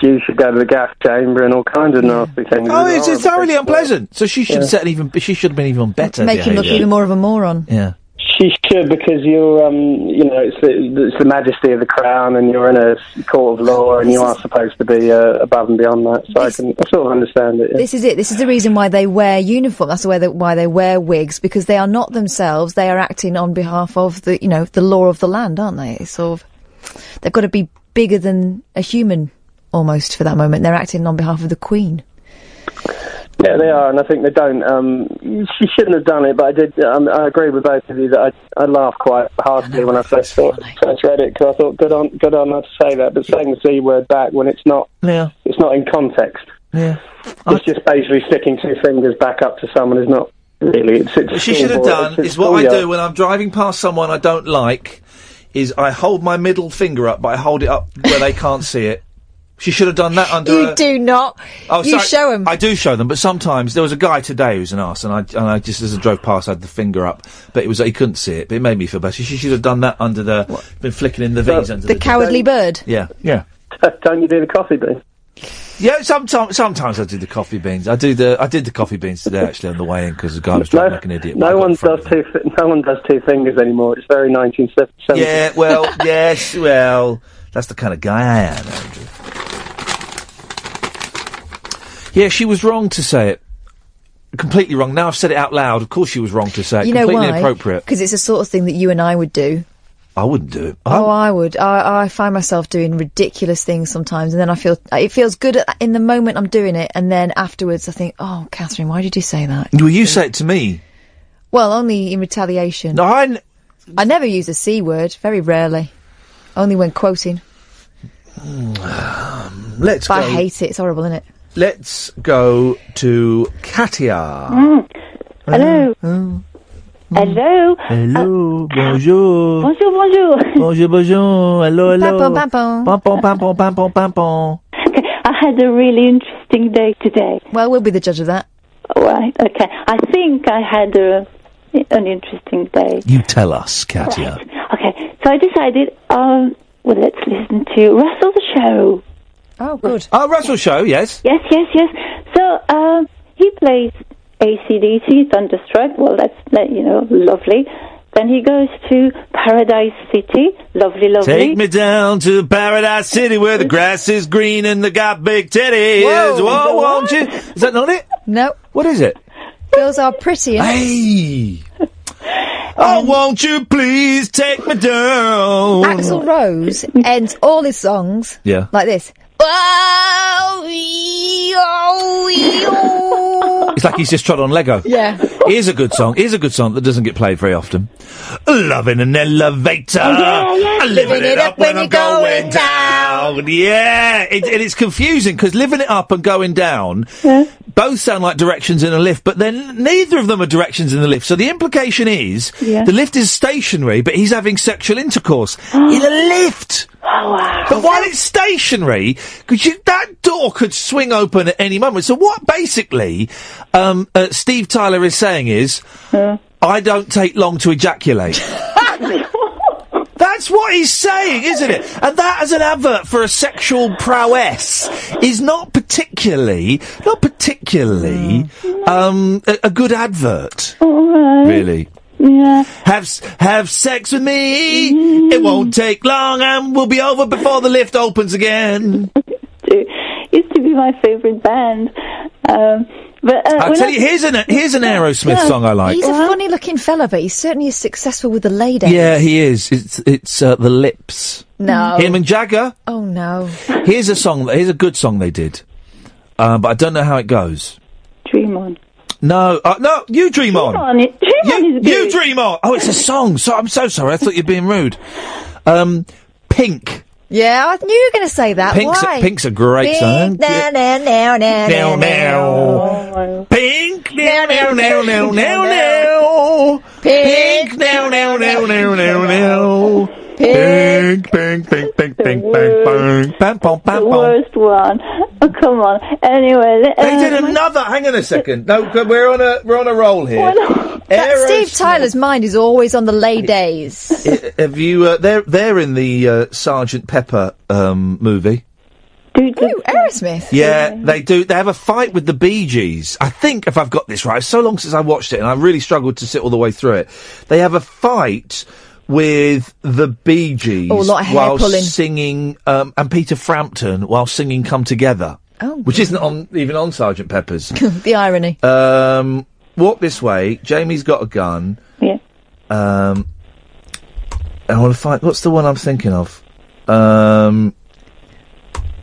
P: You should go to the gas chamber and all kinds of nasty things.
C: Oh, it's, it's
P: horrible.
C: thoroughly unpleasant. So she should
P: Yeah.
C: have set even. She should have been even better.
O: Make him look
C: behaviour.
O: even more of a moron.
C: Yeah.
P: She should because you're, um, you know, it's the, it's the majesty of the crown, and you're in a court of law, and you are supposed to be uh, above and beyond that. So I can I sort of understand it. yeah.
O: This is it. This is the reason why they wear uniform. That's the why they wear wigs because they are not themselves. They are acting on behalf of the, you know, the law of the land, aren't they? It's sort of, they've got to be bigger than a human almost for that moment. They're acting on behalf of the Queen.
P: Yeah, they are, and I think they don't. Um, she shouldn't have done it, but I did. Um, I agree with both of you that I, I laughed quite heartily when I first saw, first read it because I thought, good on, good on her to say that. But saying the c word back when it's not,
C: Yeah.
P: it's not in context.
C: Yeah,
P: it's just basically sticking two fingers back up to someone is not really. It's, it's
C: What she should have done
P: it's- it's
C: is what I do when I'm driving past someone I don't like. Is I hold my middle finger up, but I hold it up where they can't see it. She should have done that under.
O: You
C: a-
O: do not.
C: Oh,
O: you
C: sorry.
O: show them.
C: I do show them, but sometimes there was a guy today who's an arse, and I and I just as I drove past, I had the finger up, but it was he couldn't see it, but it made me feel better. She should have done that under the been flicking in the V's under
O: the
C: the,
O: cowardly bird.
C: Yeah, yeah.
P: Don't you do the coffee bean?
C: Yeah, sometimes sometimes I do the coffee beans. I do the I did the coffee beans today actually on the way in because the guy was driving like an idiot.
P: No one does two. fi- No one does two fingers anymore. It's very 1970s.
C: Yeah, well, yes, well, that's the kind of guy I am, Andrew. Yeah, she was wrong to say it. Completely wrong. Now I've said it out loud. Of course she was wrong to say it.
O: You know
C: Completely
O: why?
C: inappropriate.
O: Because it's the sort of thing that you and I would do.
C: I wouldn't do it.
O: Oh, I would. I, I find myself doing ridiculous things sometimes, and then I feel it feels good at, in the moment I'm doing it, and then afterwards I think, "Oh, Katherine, why did you say that?"
C: Well, you say it to me.
O: Well, only in retaliation.
C: No, I. N-
O: I never use a c word. Very rarely. Only when quoting.
C: Let's
O: but
C: go.
O: I hate it. It's horrible, isn't it?
C: Let's go to Katia.
Q: Mm. Hello. Hello.
C: Hello, bonjour.
Q: Bonjour, bonjour.
C: Bonjour, bonjour. Hello, hello.
Q: Pampon, pampon.
C: Pampon, pampon, pampon, pampon.
Q: I had a really interesting day today.
O: Well, we'll be the judge of that.
Q: All right. Okay. I think I had a, an interesting day.
C: You tell us, Katia.
Q: Okay. So I decided, um, well, let's listen to Russell the Show.
O: Oh, good.
C: Oh, Russell Show, yes.
Q: Yes, yes, yes. So um, he plays ACDC, Thunderstruck. Well, that's you know lovely. Then he goes to Paradise City. Lovely, lovely.
C: Take me down to Paradise City where the grass is green and they got big titties.
O: Whoa.
C: Whoa, won't you? Is that not it?
O: No.
C: What is it?
O: Girls are pretty.
C: Hey. Oh, won't you please take me down?
O: Axl Rose ends all his songs
C: Yeah.
O: like this.
C: It's like he's just trod on Lego.
O: Yeah.
C: Here's a good song. Here's a good song that doesn't get played very often. Love in an elevator.
R: Oh, yeah, yeah.
C: Living it up when I'm going down. Oh yeah. It, and it's confusing because living it up and going down both sound like directions in a lift, but then neither of them are directions in the lift. So the implication is
Q: Yeah.
C: the lift is stationary, but he's having sexual intercourse in a lift.
Q: Oh, wow.
C: But while it's stationary, because that door could swing open at any moment. So what basically um, uh, Steve Tyler is saying is, I don't take long to ejaculate. That's what he's saying, isn't it? And that as an advert for a sexual prowess is not particularly, not particularly, um, a, a good advert. Really.
Q: Yeah.
C: Have have sex with me. It won't take long, and we'll be over before the lift opens again.
Q: Used to be my favorite band. Um, but uh,
C: I'll tell
Q: I-
C: you. Here's an here's an Aerosmith song I like.
O: He's a funny looking fella, but he certainly is successful with the ladies.
C: Yeah, he is. It's it's uh, the Lips.
O: No.
C: Him and Jagger.
O: Oh no.
C: Here's a song. Here's a good song they did, uh, but I don't know how it goes.
Q: Dream on.
C: No, uh, no, you dream on.
Q: on. Dream
C: you,
Q: on is
C: you dream on. Oh, it's a song. So I'm so sorry. I thought you'd being rude. Um, Pink.
O: Yeah, I knew you were going to say that.
C: Pink's a-
O: Why?
C: Pink's a great song.
O: Pink, now, now, now, now,
C: Now,
O: now,
C: now. Pink. Now, now, now, now, now, now. Pink. Now, now, now, now, now, now. Pink, pink, pink, pink, pink, pink, pink. Bam, bam, bam,
Q: the
C: bam.
Q: worst one. Oh, come on. Anyway, le-
C: They did another. Hang on a second. No, 'cause we're on a we're on a roll here.
O: That Steve Tyler's mind is always on the lay days.
C: Have you? Uh, they're they're in the uh, Sergeant Pepper um, movie.
Q: Do, do
O: Ooh, Aerosmith.
C: Yeah, they do. They have a fight with the Bee Gees. I think, if I've got this right, it's so long since I watched it, and I really struggled to sit all the way through it. They have a fight with the Bee Gees
O: Oh, a lot of
C: while
O: pulling.
C: singing, um, and Peter Frampton while singing "Come Together,"
O: Oh,
C: which isn't on even on Sergeant Pepper's.
O: the irony.
C: um, walk this way. Janie's got a gun.
Q: Yeah.
C: Um, I want to find. What's the one I'm thinking of? Um,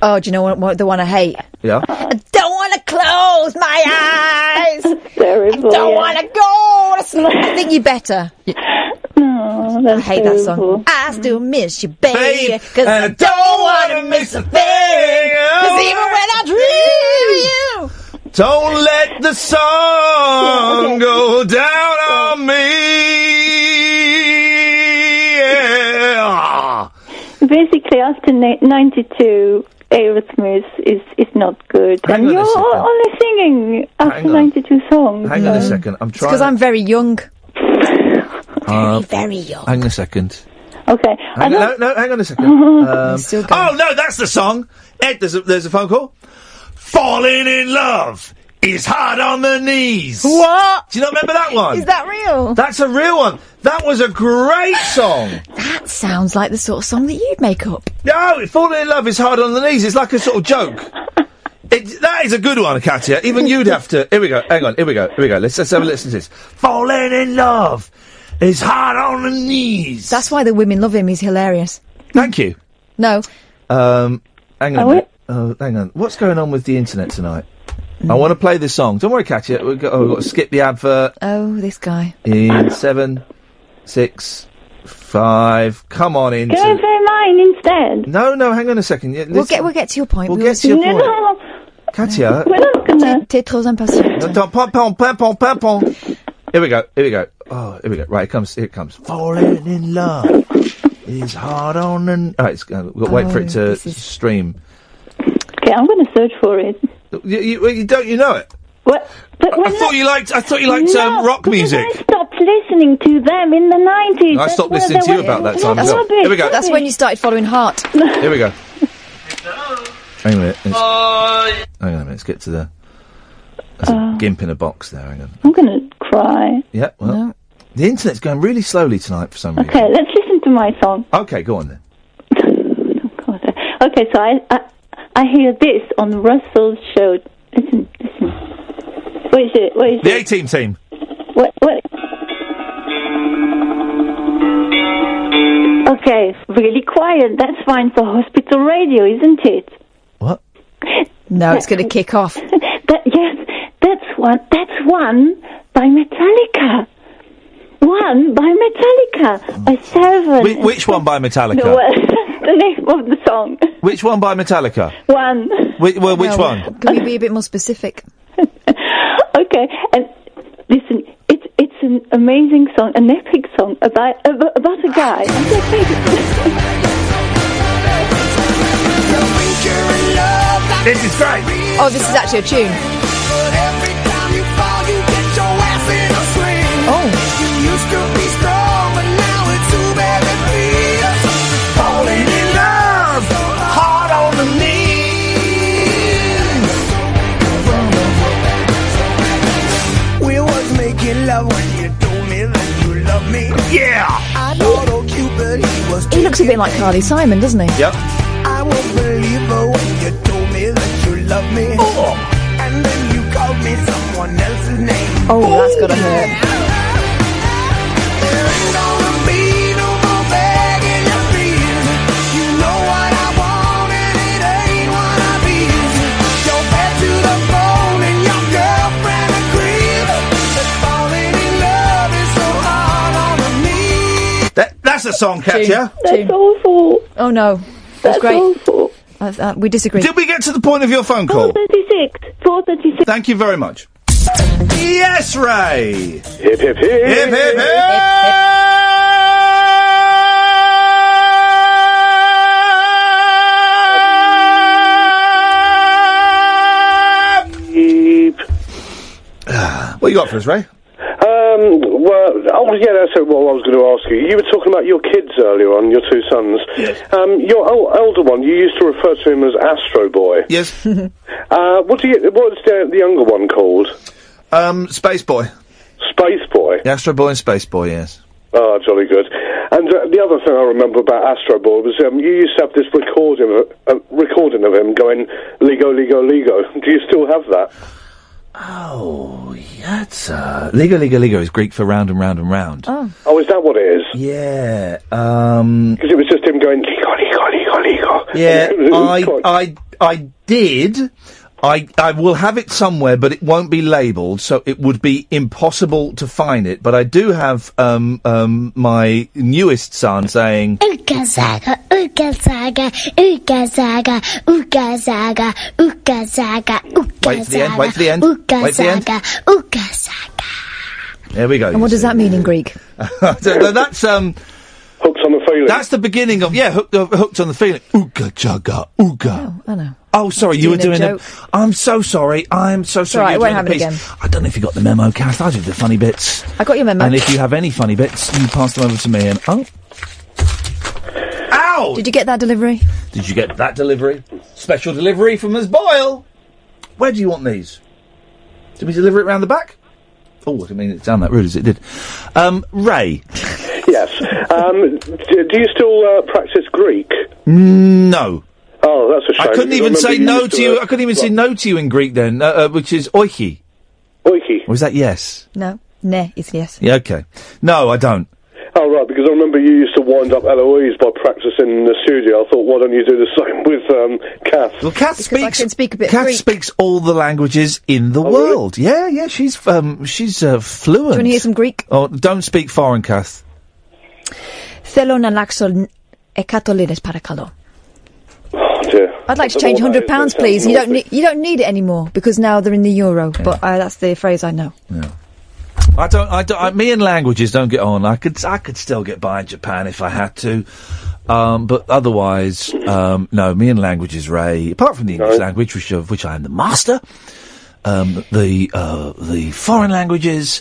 O: Oh, do you know what, what the one I hate?
C: yeah.
O: I don't want to close my eyes.
Q: Terrible.
O: I don't
Q: yeah.
O: want to go to sleep. I think you better.
Q: No, that's
O: I hate that song.
Q: terrible.
O: I still miss you, baby.
C: Babe,
O: Cause
C: and I don't wanna miss a thing.
O: Cause even when I dream of you.
C: Don't let the sun go down on me. Yeah.
Q: Basically, after 92, Aerosmith is, is not good.
C: Hang
Q: and
C: on
Q: you're only singing after 92 songs.
C: Hang on a second. I'm trying.
O: because I'm very young.
C: uh,
O: Very young.
C: hang on a second.
Q: Okay.
C: Hang on, no, no, hang on a second. Um,
O: Still
C: oh no, that's the song. Ed, there's a, there's a phone call. Falling in love is hard on the knees.
O: What?
C: Do you not remember that one?
O: Is that real?
C: That's a real one. That was a great song.
O: That sounds like the sort of song that you'd make up.
C: No, falling in love is hard on the knees. It's like a sort of joke. It, that is a good one, Katia. Even you'd have to. Here we go. Hang on. Here we go. Here we go. Let's, let's have a listen to this. Falling in love is hard on the knees.
O: That's why the women love him. He's hilarious.
C: Thank you.
O: No.
C: Um, hang on.
Q: Oh,
C: a. Oh, hang on. What's going on with the internet tonight? I want to play this song. Don't worry, Katia. We've got, oh, we've got to skip the advert
O: Oh, this guy.
C: in seven, six, five. Come on in.
Q: Can I play mine instead?
C: No, no. Hang on a second. Yeah,
O: We'll get we'll get to your point.
C: We'll
O: We
C: get to your
Q: No,
C: point.
Q: no,
C: Katia.
Q: we're not gonna.
O: T'es trop impatient.
C: Attends, pom, pom, pom, pom, pom, pom. Here we go. Here we go. Oh, here we go. Right, it comes. Here it comes. Falling in love is hard on and. All right, it's, uh, we've got to wait for
O: Oh,
C: it to
O: is-
C: stream.
Q: Okay, I'm gonna search for it.
C: You, you, you don't. You know it.
Q: What? But
C: I
Q: when
C: thought you liked. I thought you liked
Q: no,
C: um, rock music.
Q: I stopped listening to them in the 90s.
C: I
Q: That's
C: stopped
Q: where
C: listening
Q: they
C: to you about that
Q: they
C: time
Q: were
C: as well. Here we go.
O: That's when you started following Heart.
C: Here we go. Hang on a minute. Let's- hang on a minute. Let's get to the. There's a uh. gimp in a box there. Hang on.
Q: I'm gonna cry.
C: Yeah. Well, the internet's going really slowly tonight for some reason.
Q: Okay, let's listen to my song.
C: Okay, go on then.
Q: Oh, okay, so I, I I hear this on Russell's show. Listen, listen. What is it? What is
C: The
Q: it?
C: A Team team.
Q: What? What? Okay, really quiet. That's fine for hospital radio, isn't it?
C: What?
O: No, it's going to kick off.
Q: That yes, that's one. That's one by Metallica. One by Metallica. By seven.
C: Whi- which one by Metallica?
Q: No, well, that's the name of the song.
C: Which one by Metallica?
Q: One.
C: Which, well, which
O: No,
C: one?
O: Can we be a bit more specific?
Q: Okay, and listen, it's it's an amazing song, an epic song about about, about a guy.
C: This is great.
O: Oh, this is actually a tune.
D: Oh.
C: Falling in love, hard on the knees.
D: We was making love when you told me that you love me.
C: Yeah.
D: I thought old Cupid he.
O: He looks a bit like Carly Simon, doesn't he?
C: Yep.
D: Love me. Oh. And then you called me someone else's name.
O: Oh, that's gotta hurt.
D: There ain't gonna be no more begging your please. You know what I want and it ain't what I need. You're to the bone and your girlfriend agrees. That falling in love is so hard on me.
C: That, that's a song, Katya.
Q: That's awful.
O: Oh no, that's,
Q: That's
O: great.
Q: awful.
O: Uh, uh, we disagree.
C: Did we get to the point of your phone call?
Q: 436. 436.
C: Thank you very much. Yes, Ray.
I: Hip, hip, hip.
C: Hip, hip,
I: Hip.
C: What you got for us, Ray?
S: Um, well, oh yeah, that's what I was going to ask you. You were talking about your kids earlier on, your two sons. Yes. Um, your el- elder one, you used to refer to him as Astro Boy.
C: Yes.
S: uh, what do you? What's the, the younger one called?
C: Um, Space Boy.
S: Space Boy.
C: The Astro Boy and Space Boy, yes.
S: Oh, jolly good. And uh, the other thing I remember about Astro Boy was um, you used to have this recording of, uh, recording of him going Lego, Lego, Lego. Do you still have that?
C: Oh, that's uh, Liga, Liga, Liga is Greek for round and round and round.
O: Oh.
S: Oh, is that what it is?
C: Yeah. Um.
S: Because it was just him going Lego, Lego, Lego, Lego.
C: Yeah, I, I, I did. I, I will have it somewhere, but it won't be labelled, so it would be impossible to find it. But I do have um, um, my newest son saying,
R: Ooga zaga, ooga zaga, ooga zaga, ooga zaga, ooga zaga, ooga
C: Wait for the end, wait for the end,
R: Ooga
C: wait for the end.
R: zaga, ooga
C: "There we go."
O: And what does that mean in Greek?
C: So that's um,
S: hooked on the feeling.
C: That's the beginning of yeah, hooked, uh, hooked on the feeling. Ooga jaga, ooga.
O: I know.
C: Oh, sorry, you were
O: Doing
C: doing
O: a
C: a.
O: joke.
C: I'm so sorry. I'm so sorry.
O: all right,
C: you're
O: it won't happen again.
C: I don't know if you got the memo, Kath. I did the funny bits.
O: I got your memo.
C: And if you have any funny bits, you pass them over to me. And oh, ow!
O: Did you get that delivery?
C: Did you get that delivery? Special delivery from Ms. Boyle. Where do you want these? Did we deliver it round the back? Oh, I didn't mean it down that route as it did. Um, Ray.
S: Yes. Um, do, do you still uh, practice Greek?
C: No.
S: Oh, that's a shame.
C: I couldn't
S: because
C: even
S: remember
C: say
S: you
C: no
S: used
C: to you.
S: uh,
C: I couldn't even say
S: well,
C: no to you in Greek then, uh, uh, which is oiki.
S: Oiki.
C: Or is that yes?
O: No. Ne is yes.
C: Yeah, okay. No, I don't.
S: Oh, right, because I remember you used to wind up Eloise by practicing in the studio. I thought, why don't you do the same with um, Kath?
C: Well, Kath
O: Because I can speak a bit of
C: Kath
O: Greek.
C: speaks all the languages in the world. Yeah, yeah, she's um, she's uh, fluent.
O: Do you want to hear some Greek?
C: Oh, don't speak foreign, Kath.
O: Θέλω να αλλάξω 100 λίρες παρακαλώ.
S: Dear.
O: I'd like to change 100 pounds, please. You don't need you don't need it anymore because now they're in the euro. But uh, that's the phrase I know.
C: I don't. I don't. I, me and languages don't get on. I could. I could still get by in Japan if I had to. Um, but otherwise, um, no. Me and languages, Ray. Apart from the English language, which of which I am the master, um, the uh, the foreign languages,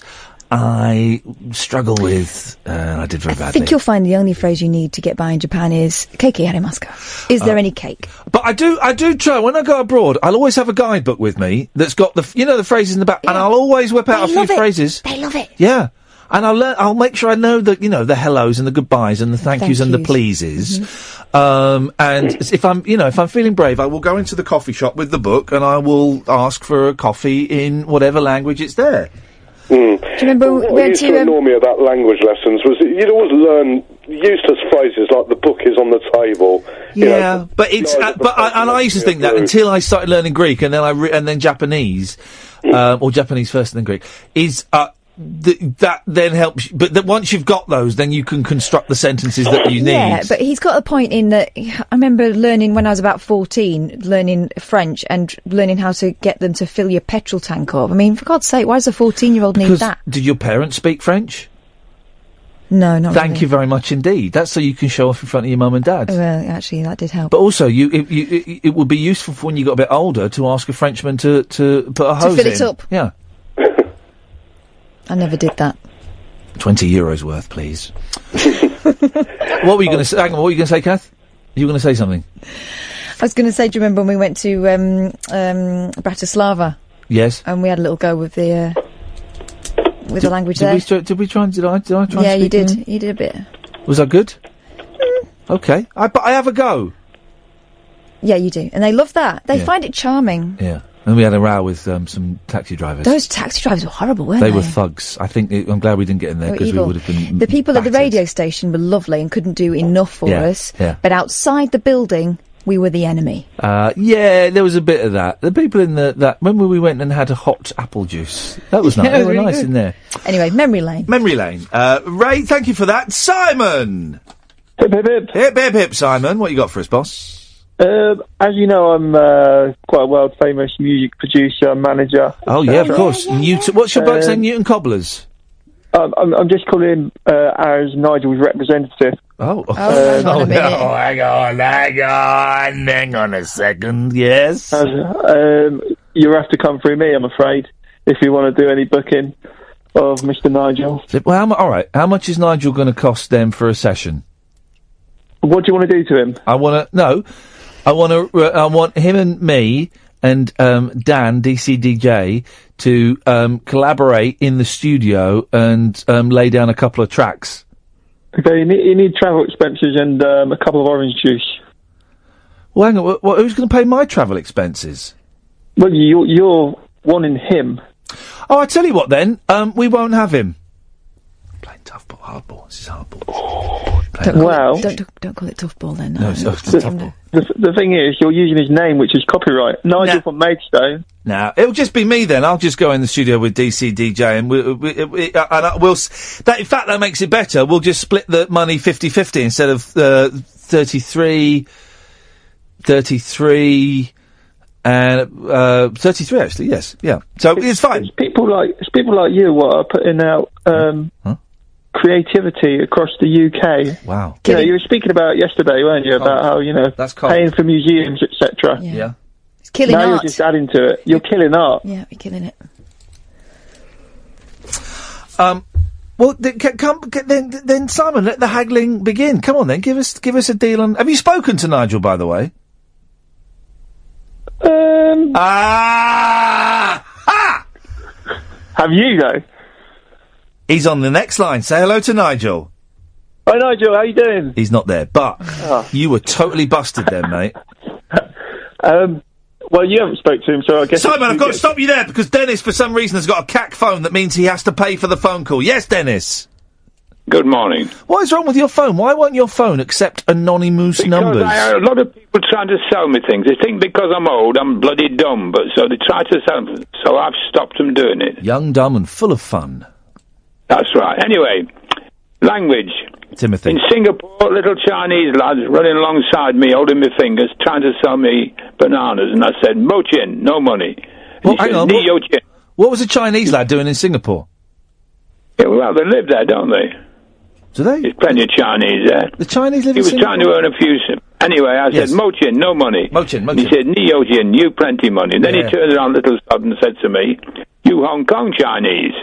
C: I struggle with, uh, and I did very bad.
O: I
C: badly.
O: think you'll find the only phrase you need to get by in Japan is keiki arimasu. Is there
C: Uh,
O: any cake?
C: But I do, I do try. When I go abroad, I'll always have a guidebook with me that's got the, you know, the phrases in the back, and I'll always whip out
O: They
C: a few
O: it.
C: phrases.
O: They love it.
C: Yeah. And I'll learn, I'll make sure I know the, you know, the hellos and the goodbyes and the thank,
O: Thank
C: yous and the pleases.
O: Mm-hmm.
C: Um, and if I'm, you know, if I'm feeling brave, I will go into the coffee shop with the book and I will ask for a coffee in whatever language it's there.
S: Mm.
O: Do you remember
S: What
O: we
S: used
O: to,
S: to
O: um,
S: annoy me about language lessons was that you'd always learn useless phrases like the book is on the table. you know,
C: Yeah, but it's
S: guys
C: uh, but I, and I used to think that
S: through.
C: until I started learning Greek and then I re- and then Japanese, um, or Japanese first and then Greek is uh, th- that then helps. But that once you've got those, then you can construct the sentences that you need.
O: Yeah, but he's got a point in that. I remember learning when I was about fourteen, learning French and learning how to get them to fill your petrol tank up. I mean, for God's sake, why does a fourteen-year-old need that?
C: did your parents speak French?
O: No, not
C: Thank
O: really.
C: you very much indeed. That's so you can show off in front of your mum and dad.
O: Oh, well, actually, that did help.
C: But also, you it, you it, it would be useful for when you got a bit older to ask a Frenchman to to put a
O: To
C: hose to
O: fill
C: in.
O: it up.
C: Yeah,
O: I never did that.
C: twenty euros worth, please. what were you going to say? Hang on, what were you going to say, Kath? You were going to say something?
O: I was going to say, do you remember when we went to um, um, Bratislava
C: Yes.
O: and we had a little go with the uh, with the language
C: did
O: there?
C: We, try- did we try and did I did I try
O: yeah, you did. You did a bit.
C: Was that good? Okay, I but I have a go.
O: Yeah, you do, and they love that. They
C: Yeah.
O: find it charming.
C: Yeah, and we had a row with um, some taxi drivers.
O: Those taxi drivers were horrible, weren't
C: they
O: they?
C: were thugs. I think it, I'm glad we didn't get in there because we would have been.
O: The people at the radio station were lovely and couldn't do enough for
C: Yeah,
O: us.
C: yeah.
O: But outside the building, we were the enemy.
C: Uh, yeah, there was a bit of that. The people in the that remember we went and had a hot apple juice. That was nice.
O: Yeah,
C: they were
O: really
C: nice
O: good.
C: in there.
O: Anyway, memory lane.
C: Memory lane. Uh, Ray, thank you for that. Simon.
L: Hip hip hip.
C: Hip hip hip. Simon, what you got for us, boss?
L: Uh, as you know, I'm uh, quite a world famous music producer, and manager.
C: Oh yeah, of course. Newton. What's your bloke's
L: Um,
C: name? Newton Cobblers.
L: I'm, I'm, I'm just calling uh, as Nigel's representative.
C: Oh,
L: Oh, hang on a.
C: Oh, hang on, hang on, hang on a second. Yes.
L: As, um, you have to come through me, I'm afraid, if you want to do any booking.
T: of Mr. Nigel.
C: Well, how all right. How much is Nigel going to cost them for a session?
T: What do you want to do to him?
C: I want to no. I want to. Uh, I want him and me and um, Dan DCDJ to um, collaborate in the studio and um, lay down a couple of tracks.
T: Okay, you need, you need travel expenses and um, a couple of orange juice.
C: Well, hang on. wh- wh- who's going to pay my travel expenses?
T: Well, you're, you're wanting him.
C: Oh, I tell you what. Then um, we won't have him. Playing tough ball, hardball. This is hardball.
O: Don't call,
T: Well-
O: it, don't, don't call it tough ball then.
C: No,
O: No,
C: it's-
O: no.
C: it's tough ball.
T: The, the thing is, you're using his name, which is copyright. Nigel from Maidstone.
C: Now it'll just be me then. I'll just go in the studio with DC DJ and we, we, we, uh, and I- we'll. That in fact that makes it better. We'll just split the money 50-50 instead of uh, 33, 33 and uh, 33 actually. Yes, yeah. So it's, fine.
T: It's people like it's people like you what are putting out um, creativity across the UK.
C: Wow.
T: You know, you were speaking about yesterday, weren't you? About how you know
C: That's cold.
T: paying for museums, etc.
C: Yeah.
O: It's killing
T: now
O: art.
T: you're just adding to it. You're killing art.
O: Yeah, you're killing it.
C: Um. Well, then, c- come c- then, then Simon, let the haggling begin. Come on, then, give us give us a deal on. Have you spoken to Nigel, by the way?
T: Um.
C: Ah! Ah!
T: Have you though?
C: He's on the next line. Say hello to Nigel.
T: Hi Nigel, how you doing?
C: He's not there, but
T: Oh.
C: you were totally busted then, mate.
T: Um. Well, you haven't spoke to him, so I guess
C: Simon, I've got to stop you there because Dennis, for some reason, has got a CAC phone that means he has to pay for the phone call. Yes, Dennis.
U: Good morning.
C: What is wrong with your phone? Why won't your phone accept anonymous numbers?
U: Because I have a lot of people trying to sell me things. They think because I'm old, I'm bloody dumb, but so they try to sell me. So I've stopped them doing it.
C: Young, dumb, and full of fun.
U: That's right. Anyway, language.
C: Timothy.
U: In Singapore, little Chinese lads running alongside me, holding my fingers, trying to sell me bananas, and I said, "Mo chin, no money."
C: Well, hang
U: said,
C: on, what-
U: yo chin."
C: What was a Chinese lad doing in Singapore?
U: Yeah, well, they live there, don't they?
C: Do they?
U: There's plenty of Chinese there.
C: The Chinese live
U: He was
C: Singapore.
U: trying to earn a few. Anyway, I
C: Yes.
U: said, Mochin, no money.
C: Mochin,
U: And he said, Neo Jin, you plenty money. And then
C: Yeah.
U: he turned around, little sod, and said to me, you Hong Kong Chinese.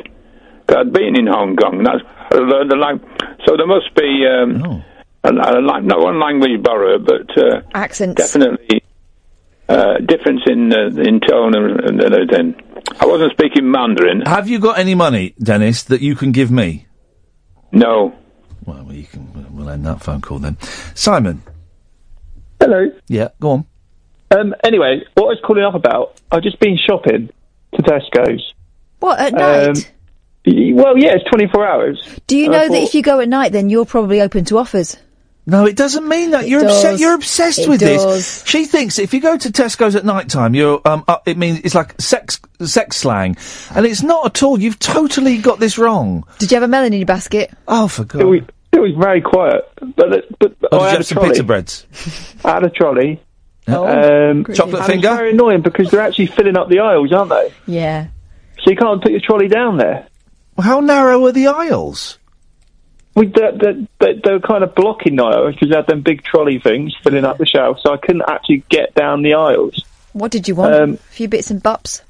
U: 'Cause I'd been in Hong Kong. That's, I learned the lang- So there must be, um, a, a, lang- not one language barrier, but uh,
O: Accents.
U: definitely uh, difference in uh, in tone and, and everything. I wasn't speaking Mandarin.
C: Have you got any money, Dennis, that you can give me?
U: No.
C: Well, you can. We'll end that phone call then. Simon.
T: Hello.
C: Yeah, go on.
T: Um. Anyway, what I was calling up about, I've just been shopping to Tesco's.
O: What at night?
T: Um, y- well, yeah, it's 24 hours.
O: Do you
T: And
O: know
T: I
O: that if you go at night, then you're probably open to offers?
C: No, it doesn't mean that. You're
O: does.
C: obsessed. You're obsessed
O: It
C: with
O: does.
C: this. She thinks if you go to Tesco's at night time, you're um. Uh, it means it's like sex sex slang, and it's not at all. You've totally got this wrong.
O: Did you have a melon in your basket?
C: Oh, for God!
T: It was, it was very quiet, but it- but
C: Oh, did
T: I
C: you
T: had
C: have
T: a
C: some
T: trolley.
C: pizza breads?
T: I had a trolley.
C: Oh,
T: um,
C: Chocolate
T: and
C: finger?
T: It's very annoying because they're actually filling up the aisles, aren't they?
O: Yeah.
T: So you can't put your trolley down there.
C: Well, how narrow are the aisles?
T: We they, they, they, they were kind of blocking the aisles because they had them big trolley things filling up the shelf, so I couldn't actually get down the aisles.
O: What did you want?
T: Um,
O: a few bits and bops.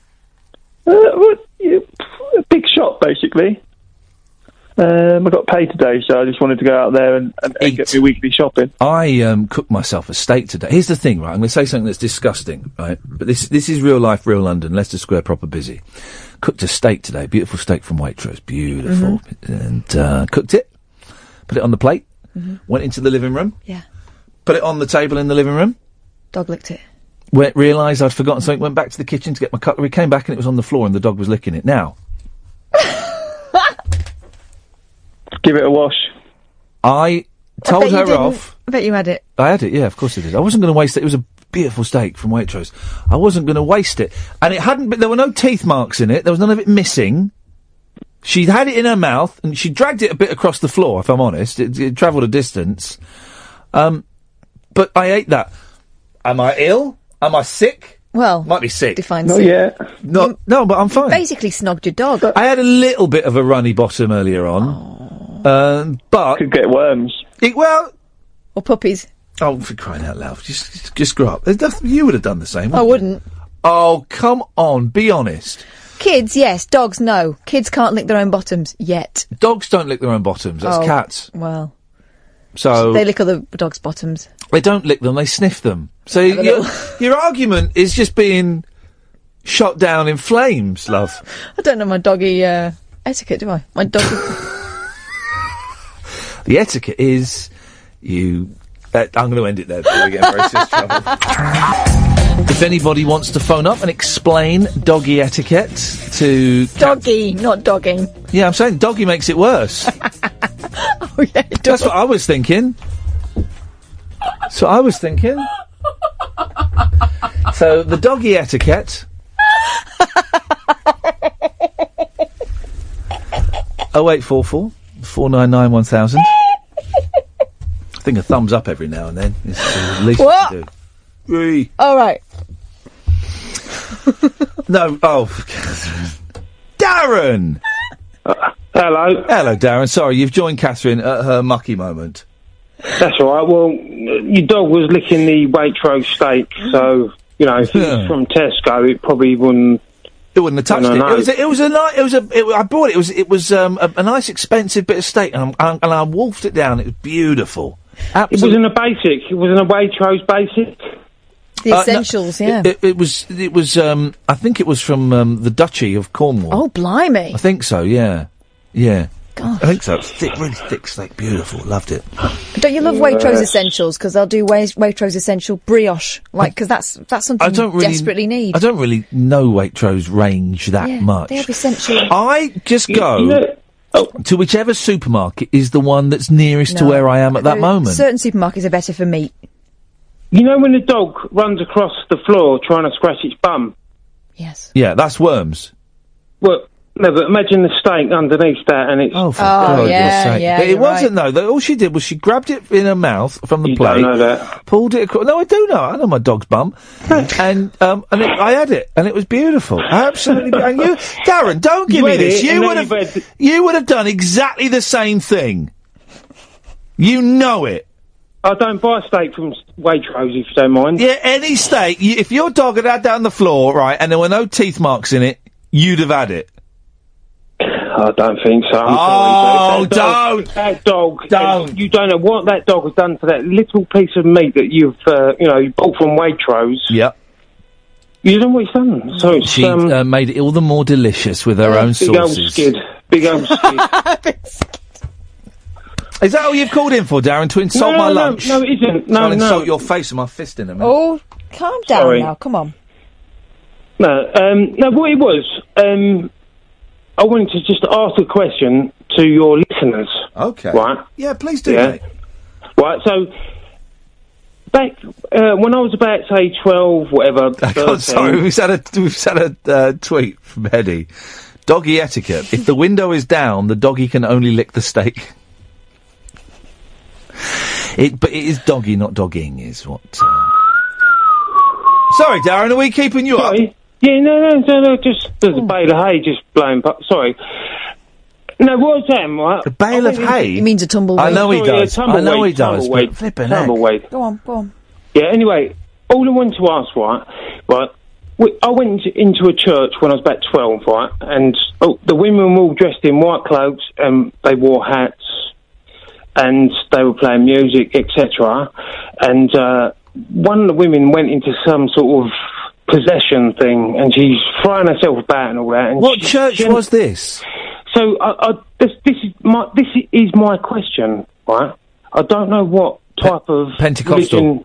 T: Uh, well, yeah, a big shop, basically. Um, I got paid today, so I just wanted to go out there and, and, and get my weekly shopping.
C: I um, cooked myself a steak today. Here's the thing, right? I'm going to say something that's disgusting, right? But this this is real life, real London. Leicester Square, proper busy. Cooked a steak today, beautiful steak from Waitrose, beautiful, and uh, cooked it. Put it on the plate. Went into the living room.
O: Yeah.
C: Put it on the table in the living room.
O: Dog licked it.
C: Went, realised I'd forgotten something. Went back to the kitchen to get my cutlery. Came back and it was on the floor, and the dog was licking it. Now,
T: Give it a wash.
C: I told
O: I
C: her off.
O: I bet you had it.
C: I had it, yeah, of course I did. I wasn't going to waste it. It was a beautiful steak from Waitrose. I wasn't going to waste it. And it hadn't been, there were no teeth marks in it. There was none of it missing. She'd had it in her mouth and she dragged it a bit across the floor, if I'm honest. It, it travelled a distance. Um, but I ate that. Am I ill? Am I sick?
O: Well,
C: Might be sick.
O: define Not sick. yet.
C: No, no, but I'm fine.
O: Basically, snogged your dog.
C: I had a little bit of a runny bottom earlier on, um, but
T: could get worms.
C: It, well,
O: or puppies.
C: Oh, for crying out loud! Just, just, just grow up. Nothing- You would have done the same.
O: I
C: wouldn't you? Oh, come on! Be honest.
O: Kids, yes. Dogs, no. Kids can't lick their own bottoms yet.
C: Dogs don't lick their own bottoms. That's
O: Oh,
C: cats.
O: Well,
C: So
O: they lick other dogs' bottoms.
C: They don't lick them; they sniff them. So your, your argument is just being shot down in flames, love.
O: I don't know my doggy uh, etiquette, do I? My doggy.
C: The etiquette is you. Uh, I'm going to end it there before we get in very serious trouble. If anybody wants to phone up and explain doggy etiquette to
O: doggy, not dogging.
C: yeah, I'm saying doggy makes it worse.
O: oh yeah,
C: that's what I was thinking. So I was thinking. so the doggy etiquette. Oh eight four four four nine nine one thousand. I think a thumbs up every now and then is the least
O: What?
C: we can do. Three.
O: All right.
C: No, oh, Darren.
K: hello.
C: Hello, Darren. Sorry, you've joined Catherine at her mucky moment.
K: That's all right. Well, your dog was licking the Waitrose steak, so you know if it was from Tesco, it probably wouldn't.
C: It wouldn't have touched
K: I
C: it.
K: don't
C: It was. A, it was a. ni- It was a. It, I bought it. It was. It was um, a, a nice, expensive bit of steak, and, I'm, and I wolfed it down. It was beautiful.
K: It wasn't a basic. It wasn't a Waitrose basic.
O: The
C: Uh, no,
O: essentials, yeah.
C: It, it, it was. It was. Um, I think it was from um, the Duchy of Cornwall.
O: oh, blimey.
C: I think so. Yeah. Yeah. I think so. It's thick, really thick steak. Beautiful. Loved it.
O: Don't you love Waitrose essentials? Because they'll do Wais- Waitrose essential brioche, like because that's that's something
C: I don't really
O: desperately need.
C: I don't really know Waitrose range that
O: yeah,
C: much.
O: They have essential.
C: I just go Oh, to whichever supermarket is the one that's nearest to where I am at that
O: uh,
C: moment.
O: Certain supermarkets are better for meat.
K: You know when a dog runs across the floor trying to scratch its bum.
O: Yes.
C: Yeah, that's worms.
K: Well, no, but imagine the steak underneath that, and it's.
C: Oh, for God's
O: yeah,
C: sake.
O: yeah,
C: But it
O: you're
C: wasn't though. All she did was she grabbed it in her mouth from the
K: You
C: plate,
K: don't know that.
C: pulled it across. No, I do know. I know my dog's bum, and um, and it, I had it, and it was beautiful. Absolutely. be- and you, Darren, don't give
K: You
C: me this.
K: it,
C: You would have
K: you've
C: you would have done exactly the same thing. You know it.
K: I don't buy steak from Waitrose if you don't mind.
C: Yeah, any steak. You, if your dog had had that on the floor, right, and there were no teeth marks in it, you'd have had it.
K: I don't think so. I'm
C: Oh,
K: sorry, but that dog, That dog. Don't. You don't know what that dog has done to that little piece of meat that you've, uh, you know, you bought from Waitrose.
C: Yep.
K: You don't know what he's done. So it's
C: She
K: um,
C: uh, made it all the more delicious with her own
K: big old skid. Big old skid.
C: Is that all you've called in for, Darren? To insult
K: No,
C: my
K: no,
C: lunch?
K: no, it isn't. No,
C: I'll
K: no.
C: insult your face with my fist in a minute.
O: Oh, calm down
K: Sorry.
O: now. Come on.
K: No, um, no. What it was, um, I wanted to just ask a question to your listeners.
C: Okay.
K: Right.
C: Yeah, please do.
K: Yeah.
C: mate.
K: Right. So back uh, when I was about say twelve, whatever.
C: God,
K: 13,
C: sorry, we've had a we've had a uh, tweet from Eddie. Doggy etiquette: if the window is down, the doggy can only lick the steak. It, but it is doggy, not dogging, is what. Uh... Sorry, Darren, are we keeping you up?
K: Yeah, no, no, no, no. Just there's a bale of hay just blowing. Pu- sorry. No, what was that, right?
C: A bale of hay.
O: It means a tumbleweed.
C: I know he
K: Sorry, yeah,
C: does. I know he does.
K: tumbleweed,
C: But flipping heck.
O: Go on, go on.
K: Yeah. Anyway, all I wanted to ask, right, right. we- I went into, into a church when I was about twelve, right, and oh, the women were all dressed in white clothes, and they wore hats, and they were playing music, etc. And uh, one of the women went into some sort of possession thing, and she's throwing herself about and all that. And
C: What
K: she-
C: church
K: she-
C: was this?
K: So I, I, this, this is my this is my question, right? I don't know what type of
C: Pentecostal.
K: religion-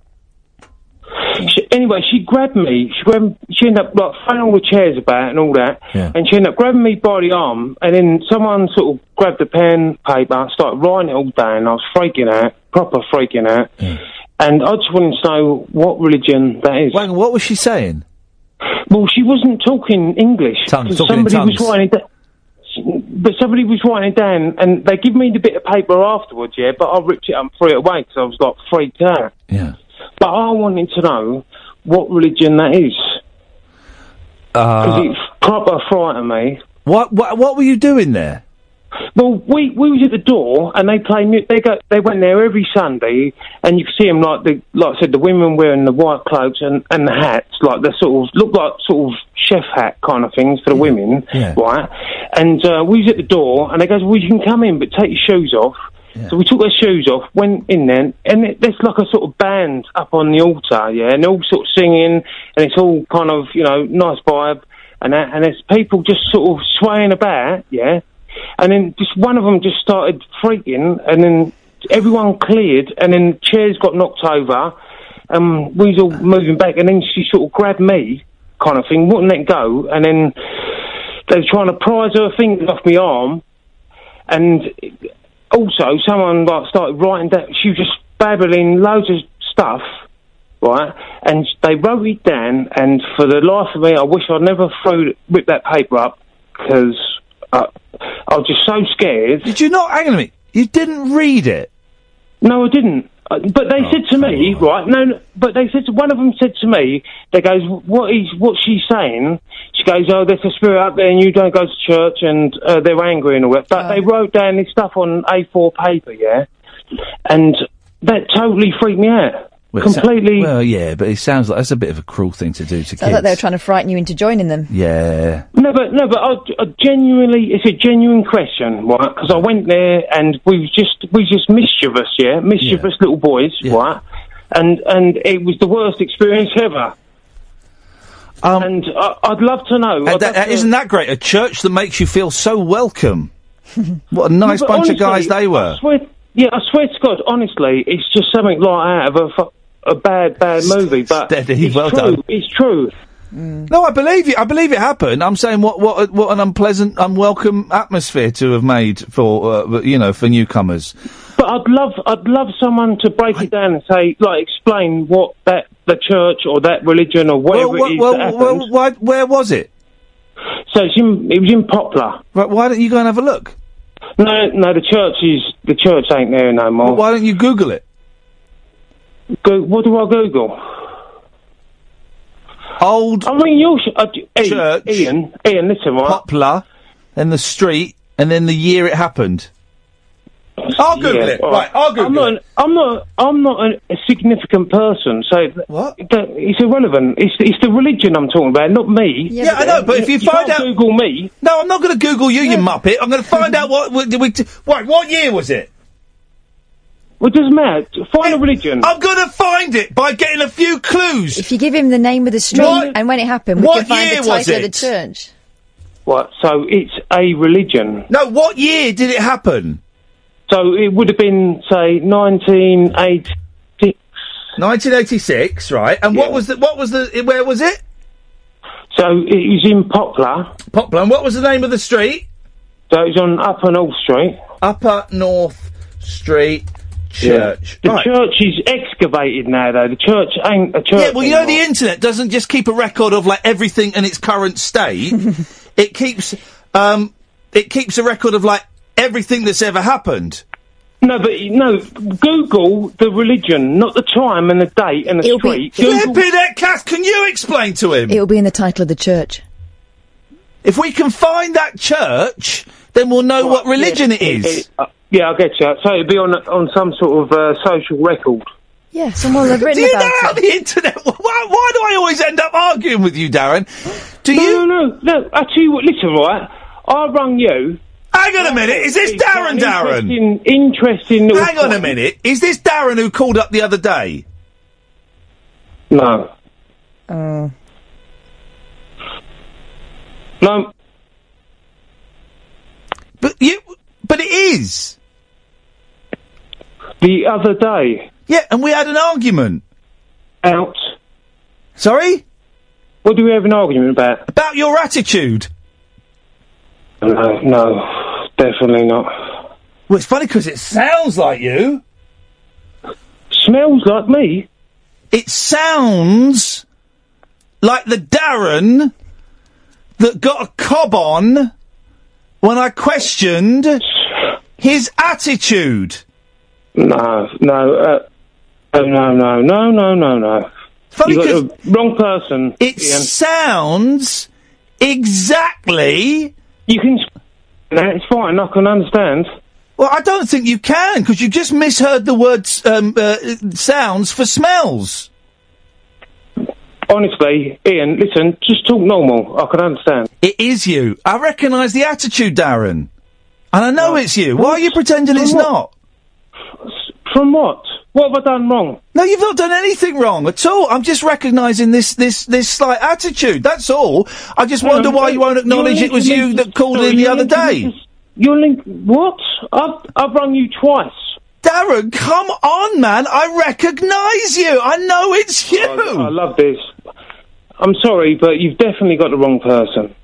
K: She, anyway, she grabbed me. She grabbed, she ended up like throwing all the chairs about and all that,
C: Yeah.
K: and she ended up grabbing me by the arm, and then someone sort of grabbed the pen paper, started writing it all down. I was freaking out, proper freaking out, and I just wanted to know what religion that is.
C: What was she saying?
K: Well, she wasn't talking English.
C: Tongues, talking in
K: somebody was writing it down. But somebody was writing it down, and they give me the bit of paper afterwards, yeah, but I ripped it up and threw it away because I was like freaked out.
C: Yeah.
K: But I wanted to know what religion that is. Because
C: Uh,
K: it's proper frightened me.
C: what, what what were you doing there?
K: Well, we we was at the door, and they play. They go. They went there every Sunday, and you could see them like the like I said, the women wearing the white cloaks and and the hats, like the sort of look like sort of chef hat kind of things for the women,
C: Yeah.
K: right? And uh, we was at the door, and they goes, "Well, you can come in, but take your shoes off." So we took our shoes off, went in there, and it, there's like a sort of band up on the altar, yeah, and all sort of singing, and it's all kind of you know nice vibe, and that, and there's people just sort of swaying about, yeah, and then just one of them just started freaking, and then everyone cleared, and then chairs got knocked over, and we was all moving back, and then she sort of grabbed me, kind of thing, wouldn't let go, and then they were trying to prise her fingers off my arm, and also someone like started writing that She was just babbling loads of stuff, right? And they wrote it down. And for the life of me, I wish I'd never threw ripped that paper up because uh, I was just so scared.
C: Did you not? Hang on a minute. You didn't read it.
K: No, I didn't. Uh, But they said to me, right? No, no, but they said to, one of them said to me, they goes, "What is what's she saying?" She goes, "Oh, there's a spirit up there, and you don't go to church, and uh, they're angry and all that." But they wrote down this stuff on A4 paper, yeah, and that totally freaked me out.
C: Well, it sou-
K: Completely.
C: well, yeah, but it sounds like that's a bit of a cruel thing to do to
O: Sounds
C: kids.
O: like they were trying to frighten you into joining them.
C: yeah.
K: No, but no, but I, I genuinely, it's a genuine question, right? Because I went there and we was just we was just mischievous, yeah, mischievous little boys, right? And and it was the worst experience ever. Um, and I, I'd love to know.
C: And that,
K: love to-
C: isn't that great? A church that makes you feel so welcome. what a nice
K: No, but
C: bunch of guys they were.
K: I swear, yeah, I swear to God, honestly, it's just something like out of a, fu- a bad, bad movie. But
C: Steady,
K: it's
C: well
K: true.
C: done.
K: It's true.
C: No, I believe you. I believe it happened. I'm saying what what what an unpleasant, unwelcome atmosphere to have made for uh, you know for newcomers.
K: But I'd love, I'd love someone to break it down and say, like, explain what that the church or that religion or whatever
C: Well,
K: it is
C: well,
K: that
C: well,
K: happened.
C: why, where was it?
K: So it's in, it was in Poplar.
C: Right, why don't you go and have a look?
K: No, no, the church is the church ain't there no more.
C: why don't you Google it?
K: Go, what do I Google?
C: Old.
K: I mean, you sh- uh, Iain,
C: church.
K: Iain, Iain, listen, right?
C: Poplar, then the street, and then the year it happened. I'll Google
K: Yeah,
C: it.
K: all
C: Right, I'll Google
K: I'm not,
C: it.
K: I'm not. I'm not a, a significant person, so what? it's irrelevant. It's it's the religion I'm talking about, not me.
C: Yeah, I know, but if you, find
K: can't
C: out,
K: Google me.
C: No, I'm not going to Google you, you muppet. I'm going to find out what. what did we t- what, what year was it?
K: Well, it doesn't. Find a religion.
C: I'm going to find it by getting a few clues.
O: If you give him the name of the street
C: What-
O: and when it happened, we
C: what
O: can find
C: year
O: the
C: was
O: title of the
C: it?
O: church.
K: What? So it's a religion.
C: No, what year did it happen?
K: So it would have been say 1986.
C: 1986, right? And what was the what was the where was it?
K: So it was in Poplar.
C: Poplar. And what was the name of the street?
K: So it was on Upper North Street.
C: Upper North Street Church.
K: The
C: Right.
K: church is excavated now, though. The church ain't a church.
C: Yeah, well, you know, the internet doesn't just keep a record of like everything in its current state. it keeps, um, it keeps a record of like everything that's ever happened.
K: No, but no. Google the religion, not the time and the date and the street. Google-
C: Flipping heck, Kath, can you explain to him?
O: It will be in the title of the church.
C: If we can find that church, then we'll know what religion it is.
K: uh, yeah, I get you. So it'd be on on some sort of uh, social record.
O: Yeah, someone have written
C: Do you
O: about
C: know how
O: it.
C: the internet? Why, why do I always end up arguing with you, Darren? Do
K: no,
C: you?
K: No, no, no. I tell. Listen, right. I rung you.
C: Hang on a minute. Is this Darren? Darren?
K: Interesting, interesting
C: Hang on a minute. Is this Darren who called up the other day?
K: No.
O: Oh.
K: No.
C: But you. But it is.
K: The other day.
C: Yeah, and we had an argument.
K: Out.
C: Sorry?
K: What do we have an argument about?
C: About your attitude.
K: No, no, definitely not.
C: Well, it's funny because it sounds like you.
K: Smells like me.
C: It sounds like the Darren that got a cob on when I questioned his attitude.
K: No, no, uh, oh, no, no, no, no, no, no.
C: Funny
K: you
C: 'cause
K: got the wrong person.
C: It
K: Iain.
C: sounds exactly.
K: You can. That it's fine. I can understand.
C: Well, I don't think you can because you just misheard the word um, uh, sounds for smells.
K: Honestly, Iain, listen, just talk normal. I can understand.
C: It is you. I recognise the attitude, Darren, and I know it's you. Why are you pretending it's not?
K: From what? What have I done wrong?
C: No, you've not done anything wrong at all. I'm just recognising this this this slight attitude. That's all. I just
K: Hang
C: wonder
K: on,
C: why you won't acknowledge it was you that called in the other day.
K: You're link. What? I've I've rung you twice.
C: Darren, come on, man! I recognise you. I know it's you.
K: I, I love this. I'm sorry, but you've definitely got the wrong person.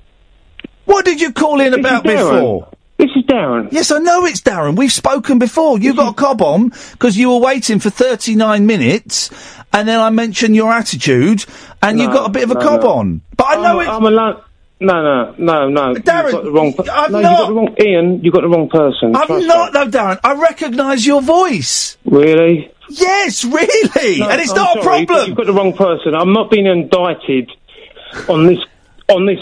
C: What did you call in
K: This
C: about before?
K: This is Darren.
C: Yes, I know it's Darren. We've spoken before. You got a cob on because you were waiting for 39 minutes, and then I mentioned your attitude, and you
K: No,
C: got a bit of a
K: no,
C: cob
K: no.
C: on. But I know
K: I'm,
C: it's.
K: I'm a lo- no, no, no, no.
C: Darren,
K: you've got the wrong. Per-
C: I'm
K: no,
C: not-
K: you got the wrong. Iain, you got the wrong person.
C: I'm
K: Trust
C: not, though, Darren. I recognise your voice.
K: Really?
C: Yes, really,
K: No,
C: and it's
K: I'm
C: not a
K: sorry, but
C: problem.
K: You've got the wrong person. I'm not being indicted on this on this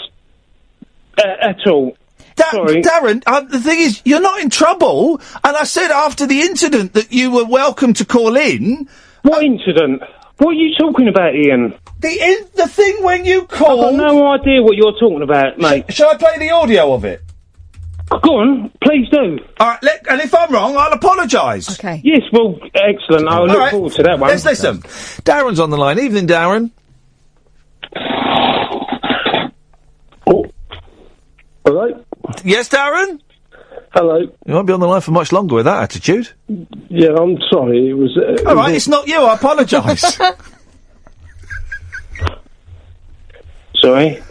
K: uh, at all.
C: Da-
K: Sorry.
C: Darren, uh, the thing is, you're not in trouble. And I said after the incident that you were welcome to call in.
K: What incident? What are you talking about, Iain?
C: The in- the thing when you called.
K: I've got no idea what you're talking about, mate.
C: Shall I play the audio of it?
K: Go on, please do.
C: All right, let, and if I'm wrong, I'll apologise.
O: Okay.
K: Yes, well, excellent. I
C: All
K: look
C: right,
K: forward to that one.
C: Let's listen. Darren's on the line. Evening, Darren. Oh.
P: Hello?
C: Yes, Darren?
P: Hello.
C: You won't be on the line for much longer with that attitude.
P: Yeah, I'm sorry. It was. Uh,
C: All right, it's not you. I apologise.
K: Sorry?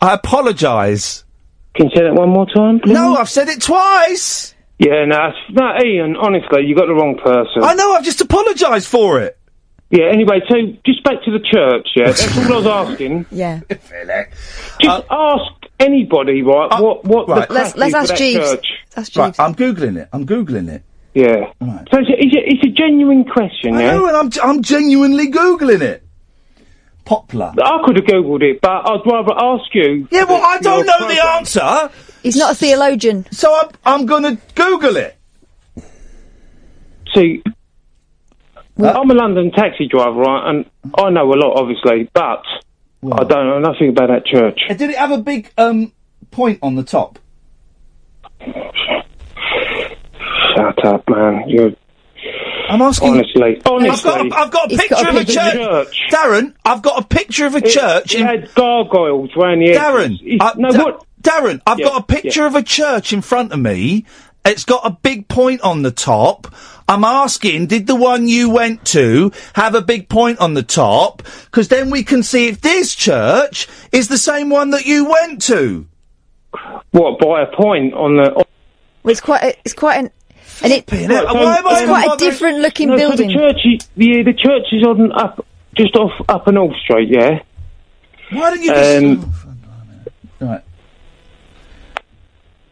C: I apologise.
K: Can you say that one more time, please?
C: No, I've said it twice.
K: Yeah, no, it's- no, Iain, honestly, you got the wrong person.
C: I know, I've just apologised for it.
K: Yeah, anyway, so just back to the church, yeah? That's all I was asking.
O: Yeah.
K: Just ask anybody, right, what, what
C: Uh, right.
K: crack
O: Let's- let's
K: is with
O: ask
K: that
O: Jeeves.
K: church.
O: That's
C: Right, I'm googling it. I'm googling it.
K: Yeah. So it's a, it's, a, it's a genuine question,
C: I
K: yeah?
C: know, and I'm I'm genuinely googling it. Poplar.
K: I could have googled it, but I'd rather ask you.
C: Yeah, well, I don't know the
K: program.
C: answer.
O: He's not a theologian.
C: So I'm I'm gonna Google it.
K: See, I'm a London taxi driver, right, and I know a lot, obviously, but I don't know nothing about that church.
C: Uh, Did it have a big um point on the top?
K: Shut up, man. You're
C: I'm asking.
K: honestly, honestly.
C: I've got, a, I've got a
O: He's
C: picture
O: got a
C: of a
O: picture.
C: church. Darren, I've got a picture of a
K: It-
C: church
K: It
C: in
K: had gargoyles around the edges.
C: Darren,
K: It's-
C: uh,
K: no,
C: Da-
K: what?
C: Darren, I've
K: Yeah,
C: got a picture of a church in front of me. It's got a big point on the top. I'm asking, did the one you went to have a big point on the top? Because then we can see if this church is the same one that you went to.
K: What by a point on the?
O: Well, it's quite. A, it's quite an. And it,
C: Flipping heck, why am
O: it's
C: even
O: quite a different looking
K: no, so
O: building.
K: the church, is, yeah, the church is on up, just off up and North Street, yeah.
C: Why don't you just?
K: Um,
C: right.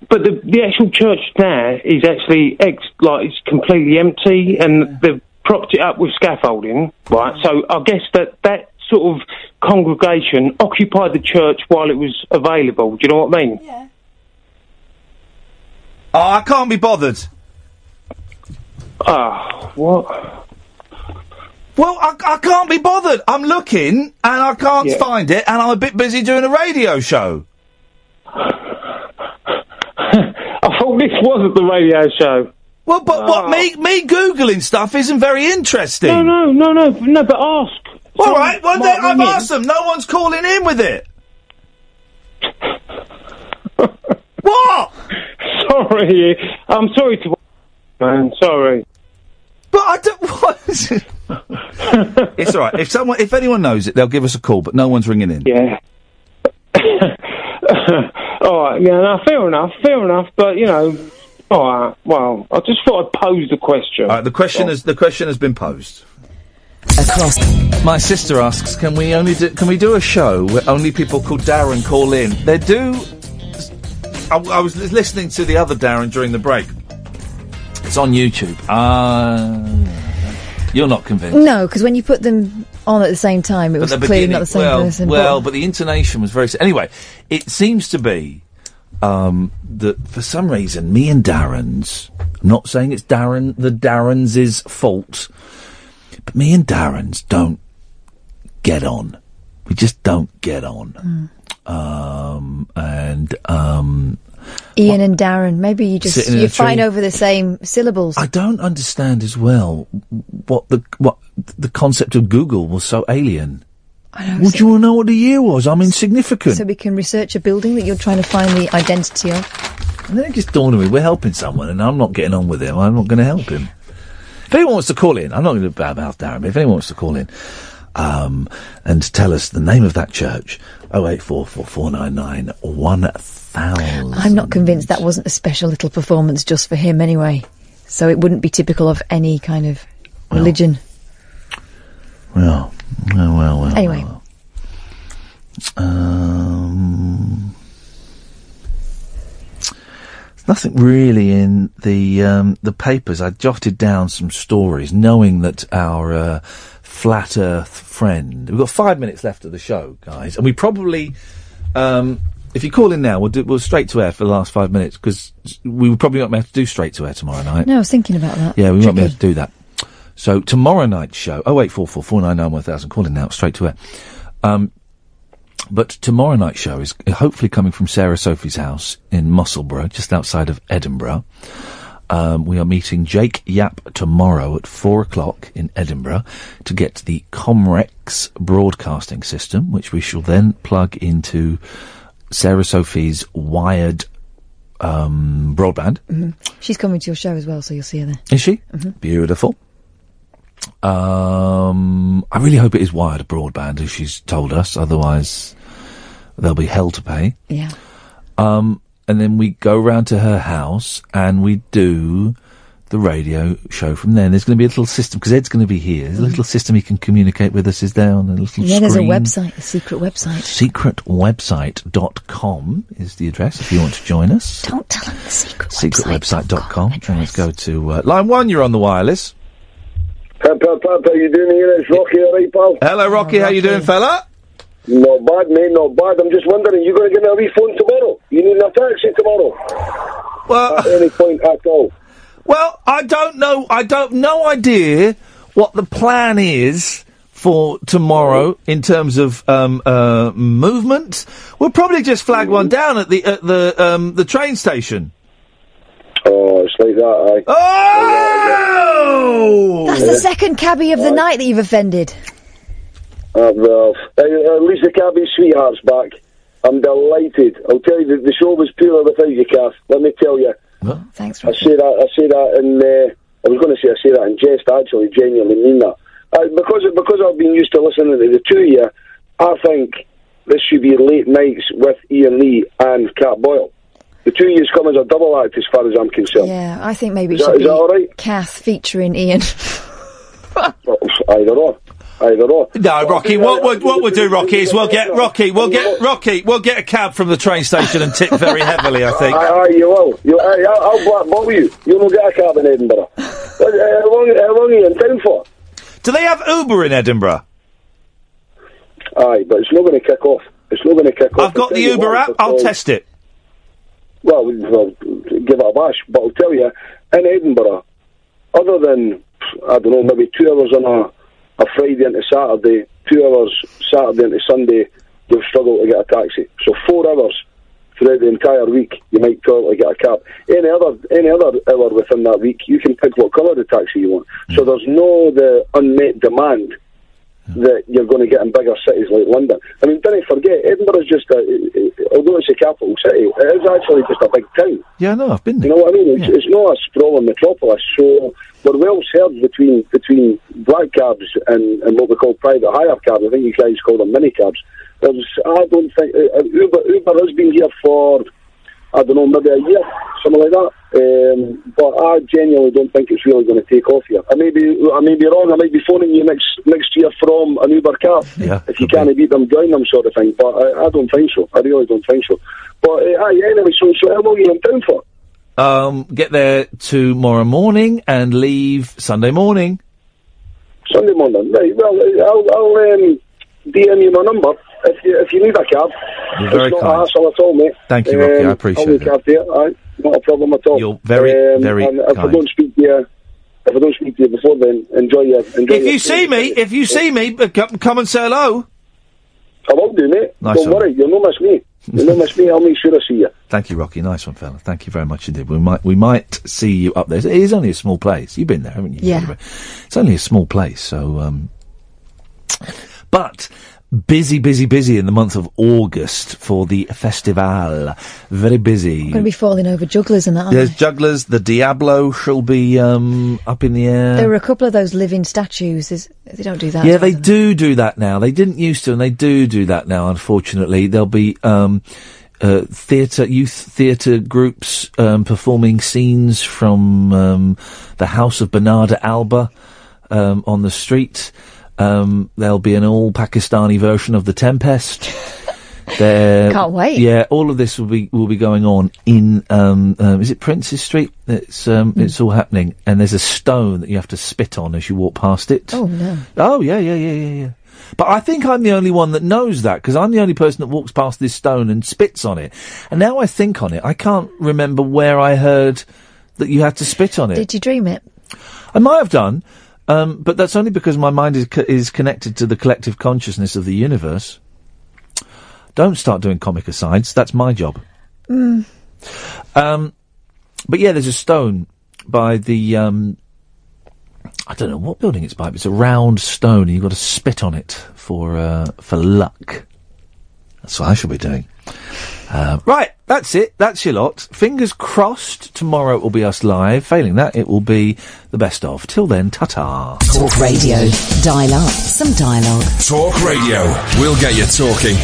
K: But the the actual church now is actually ex like it's completely empty, and they've propped it up with scaffolding, right? So I guess that that sort of congregation occupied the church while it was available. Do you know what I mean?
O: Yeah.
C: Oh, I can't be bothered.
K: Ah, what?
C: Well, I, I can't be bothered. I'm looking and I can't
K: Yeah.
C: find it, and I'm a bit busy doing a radio show.
K: I thought this wasn't the radio show.
C: Well, but what me me googling stuff isn't very interesting.
K: No, no, no, no, no. But ask.
C: All
K: Someone
C: right, well then I've asked them. No one's calling in with it. what?
K: Sorry, I'm sorry to. Man, sorry.
C: But I don't. What is it? it's all right. If someone, if anyone knows it, they'll give us a call. But no one's ringing in.
K: Yeah. all right, yeah, no, fair enough, fair enough. But you know, all right. Well, I just thought I'd pose the question.
C: All right, the question has the question has been posed.
N: Across.
C: My sister asks, can we only do, can we do a show where only people called Darren call in? They do. I, I was listening to the other Darren during the break. It's on YouTube. Uh, you're not convinced.
O: No, because when you put them on at the same time, it was clearly not the same
C: well,
O: person.
C: Well, but the intonation was very. Anyway, it seems to be um, that for some reason, me and Darren's, I'm not saying it's Darren, the Darren's fault, but me and Darren's don't get on. We just don't get on. Um, and, um,
O: Iain and Darren, maybe you just
C: Sitting
O: you
C: a
O: fight
C: tree.
O: over the same syllables.
C: I don't understand as well what the, what the concept of Google was so alien. Would you want to know what the year was? I'm insignificant.
O: So we can research a building that you're trying to find the identity of.
C: And then it just dawned on me, we're helping someone and I'm not getting on with him. I'm not going to help him. If anyone wants to call in, I'm not going to bad mouth Darren, but if anyone wants to call in um, and tell us the name of that church, 0844499 1000.
O: I'm not convinced that wasn't a special little performance just for him anyway. So it wouldn't be typical of any kind of religion.
C: Well, well, well, well.
O: anyway,
C: Um, there's nothing really in the um, the papers. I jotted down some stories, knowing that our uh, flat Earth friend. We've got five minutes left of the show, guys, and we probably, um, if you call in now, we'll do we'll straight to air for the last five minutes because we will probably not be able to do straight to air tomorrow night.
O: no, I was thinking about that.
C: Yeah, we won't be able to do that. So tomorrow night's show, oh eight four four four nine nine one thousand. Call in now, straight to air. Um, but tomorrow night's show is hopefully coming from Sarah Sophie's house in Musselburgh, just outside of Edinburgh. Um, we are meeting Jake Yapp tomorrow at four o'clock in Edinburgh to get the Comrex broadcasting system, which we shall then plug into Sarah Sophie's wired um, broadband.
O: Mhm. She's coming to your show as well, so you'll see her there.
C: Is she? Beautiful. Um, I really hope it is wired broadband, as she's told us. Otherwise, there'll be hell to pay.
O: Yeah.
C: Um, and then we go round to her house and we do the radio show from there. And there's going to be a little system because Ed's going to be here. There's a little system he can communicate with us. Is there on a little
O: Yeah, there's a website, a secret website.
C: Secretwebsite.com is the address if you want to join us.
O: Don't tell him the secret
C: Secretwebsite.com. And let's go to uh, line one. You're on the wireless.
V: Pip, pip, pip, how you doing here? It's Rocky, alright, pal?
C: Hello, Rocky. How you doing, fella?
V: Not bad, mate, not bad. I'm just wondering, you going to give me a wee phone tomorrow? You need a taxi tomorrow?
C: Well,
V: At any point at all.
C: Well, I don't know. I don't no idea what the plan is for tomorrow in terms of um, uh, movement. We'll probably just flag one down at the at the um, the train station.
V: Oh, it's like that, aye.
C: Oh!
O: That's the second cabbie of the night that you've offended.
V: Uh, well, uh, at least the cabby sweetheart's back. I'm delighted. I'll tell you, the, the show was poor without you, Kath. Let me tell you.
O: Thanks,
V: I say that. I say that and Uh, I was going to say I say that in jest. I Actually, genuinely mean that. Uh, because because I've been used to listening to the two of you, I think this should be late nights with Iain Lee and Cat Boyle. The two of you come as a double act, as far as I'm concerned.
O: Yeah, I think maybe it
V: Is that-
O: should
V: is that all
O: be
V: right?
O: Kath featuring Iain.
V: Either or. Either or.
C: No, Rocky. What we'll, what we'll do, Rocky, is we'll get Rocky. We'll get Rocky. We'll get a cab from the train station and tip very heavily. I think.
V: Aye, aye, you will. You, aye, I'll, black you. You will get a cab in Edinburgh. uh, how, long, how long are you in town for?
C: Do they have Uber in Edinburgh?
V: Aye, but it's not going to kick off. It's not going to kick off.
C: I've got the Uber app. I'll test it.
V: Well, well, give it a bash. But I'll tell you, in Edinburgh, other than, I don't know, maybe two hours on a, a Friday into Saturday, two hours Saturday into Sunday, you'll struggle to get a taxi. So four hours throughout the entire week, you might probably get a cab. Any other any other hour within that week, you can pick what colour the taxi you want. So hmm. there's no the unmet demand that you're going to get in bigger cities like London. I mean, don't forget, Edinburgh's just a, although it's a capital city, it is actually just a big town.
C: Yeah, no, I've been there.
V: You know what I mean? It's, it's not a sprawling metropolis, so we're well served between between black cabs and, and what we call private hire cabs. I think you guys call them mini cabs. There's, I don't think uh, Uber Uber has been here for I don't know maybe a year, something like that. Um, but I genuinely don't think it's really going to take off here. I may be I may be wrong. I might be phoning you next next year from an Uber cab
C: Yeah,
V: if you can't beat them, join them, sort of thing. But I, I don't think so. I really don't think so. But uh, aye, anyway, so so how long are you in town for?
C: Um, get there tomorrow morning and leave Sunday morning.
V: Sunday morning. Right, well, I'll, I'll um, DM you my number if you if you need a cab,
C: You're very
V: it's not
C: kind.
V: a at all, mate.
C: Thank you, Rocky, I appreciate
V: I'll look
C: it.
V: after you. Aye, not a problem at all.
C: You're very, very
V: and if I
C: kind.
V: don't speak to you, if I don't speak to you before then, enjoy your enjoy
C: If
V: your
C: you see me, if you see me, uh, come, come and say hello.
V: I will do, mate.
C: Nice
V: don't
C: one.
V: worry, you'll not miss me. You'll not miss me. I'll make sure I see you.
C: Thank you, Rocky. Nice one, fella. Thank you very much indeed. We might, we might see you up there. It is only a small place. You've been there, haven't you?
O: Yeah.
C: It's only a small place, so. Um, but busy, busy, busy in the month of August for the festival. Very busy.
O: Going to be falling over jugglers and that.
C: There's jugglers. The Diablo shall be um, up in the air.
O: there? were a couple of those living statues. Is they don't do that.
C: yeah, they do do that now. They didn't used to, and they do do that now. Unfortunately, there'll be um, uh, theatre, youth theatre groups um, performing scenes from um, the House of Bernarda Alba um, on the street. Um, there'll be an all Pakistani version of the Tempest. There,
O: Can't wait.
C: Yeah, all of this will be will be going on in um, um, is it Princes Street? It's um,
O: Hmm.
C: it's all happening, and there's a stone that you have to spit on as you walk past it.
O: Oh no.
C: Oh yeah, yeah, yeah, yeah, yeah. But I think I'm the only one that knows that because I'm the only person that walks past this stone and spits on it. And now I think on it, I can't remember where I heard that you had to spit on it.
O: Did you dream it?
C: I might have done, um, but that's only because my mind is co- is connected to the collective consciousness of the universe. Don't start doing comic asides. That's my job.
O: Mm.
C: Um, but yeah, there's a stone by the. Um, I don't know what building it's by. But it's a round stone, and you've got to spit on it for uh, for luck. That's what I shall be doing. Uh, right, that's it. That's your lot. Fingers crossed. Tomorrow it will be us live. Failing that, it will be the best of. Till then, ta-ta.
A: Talk radio. Dial up some dialogue.
B: Talk Radio. We'll get you talking.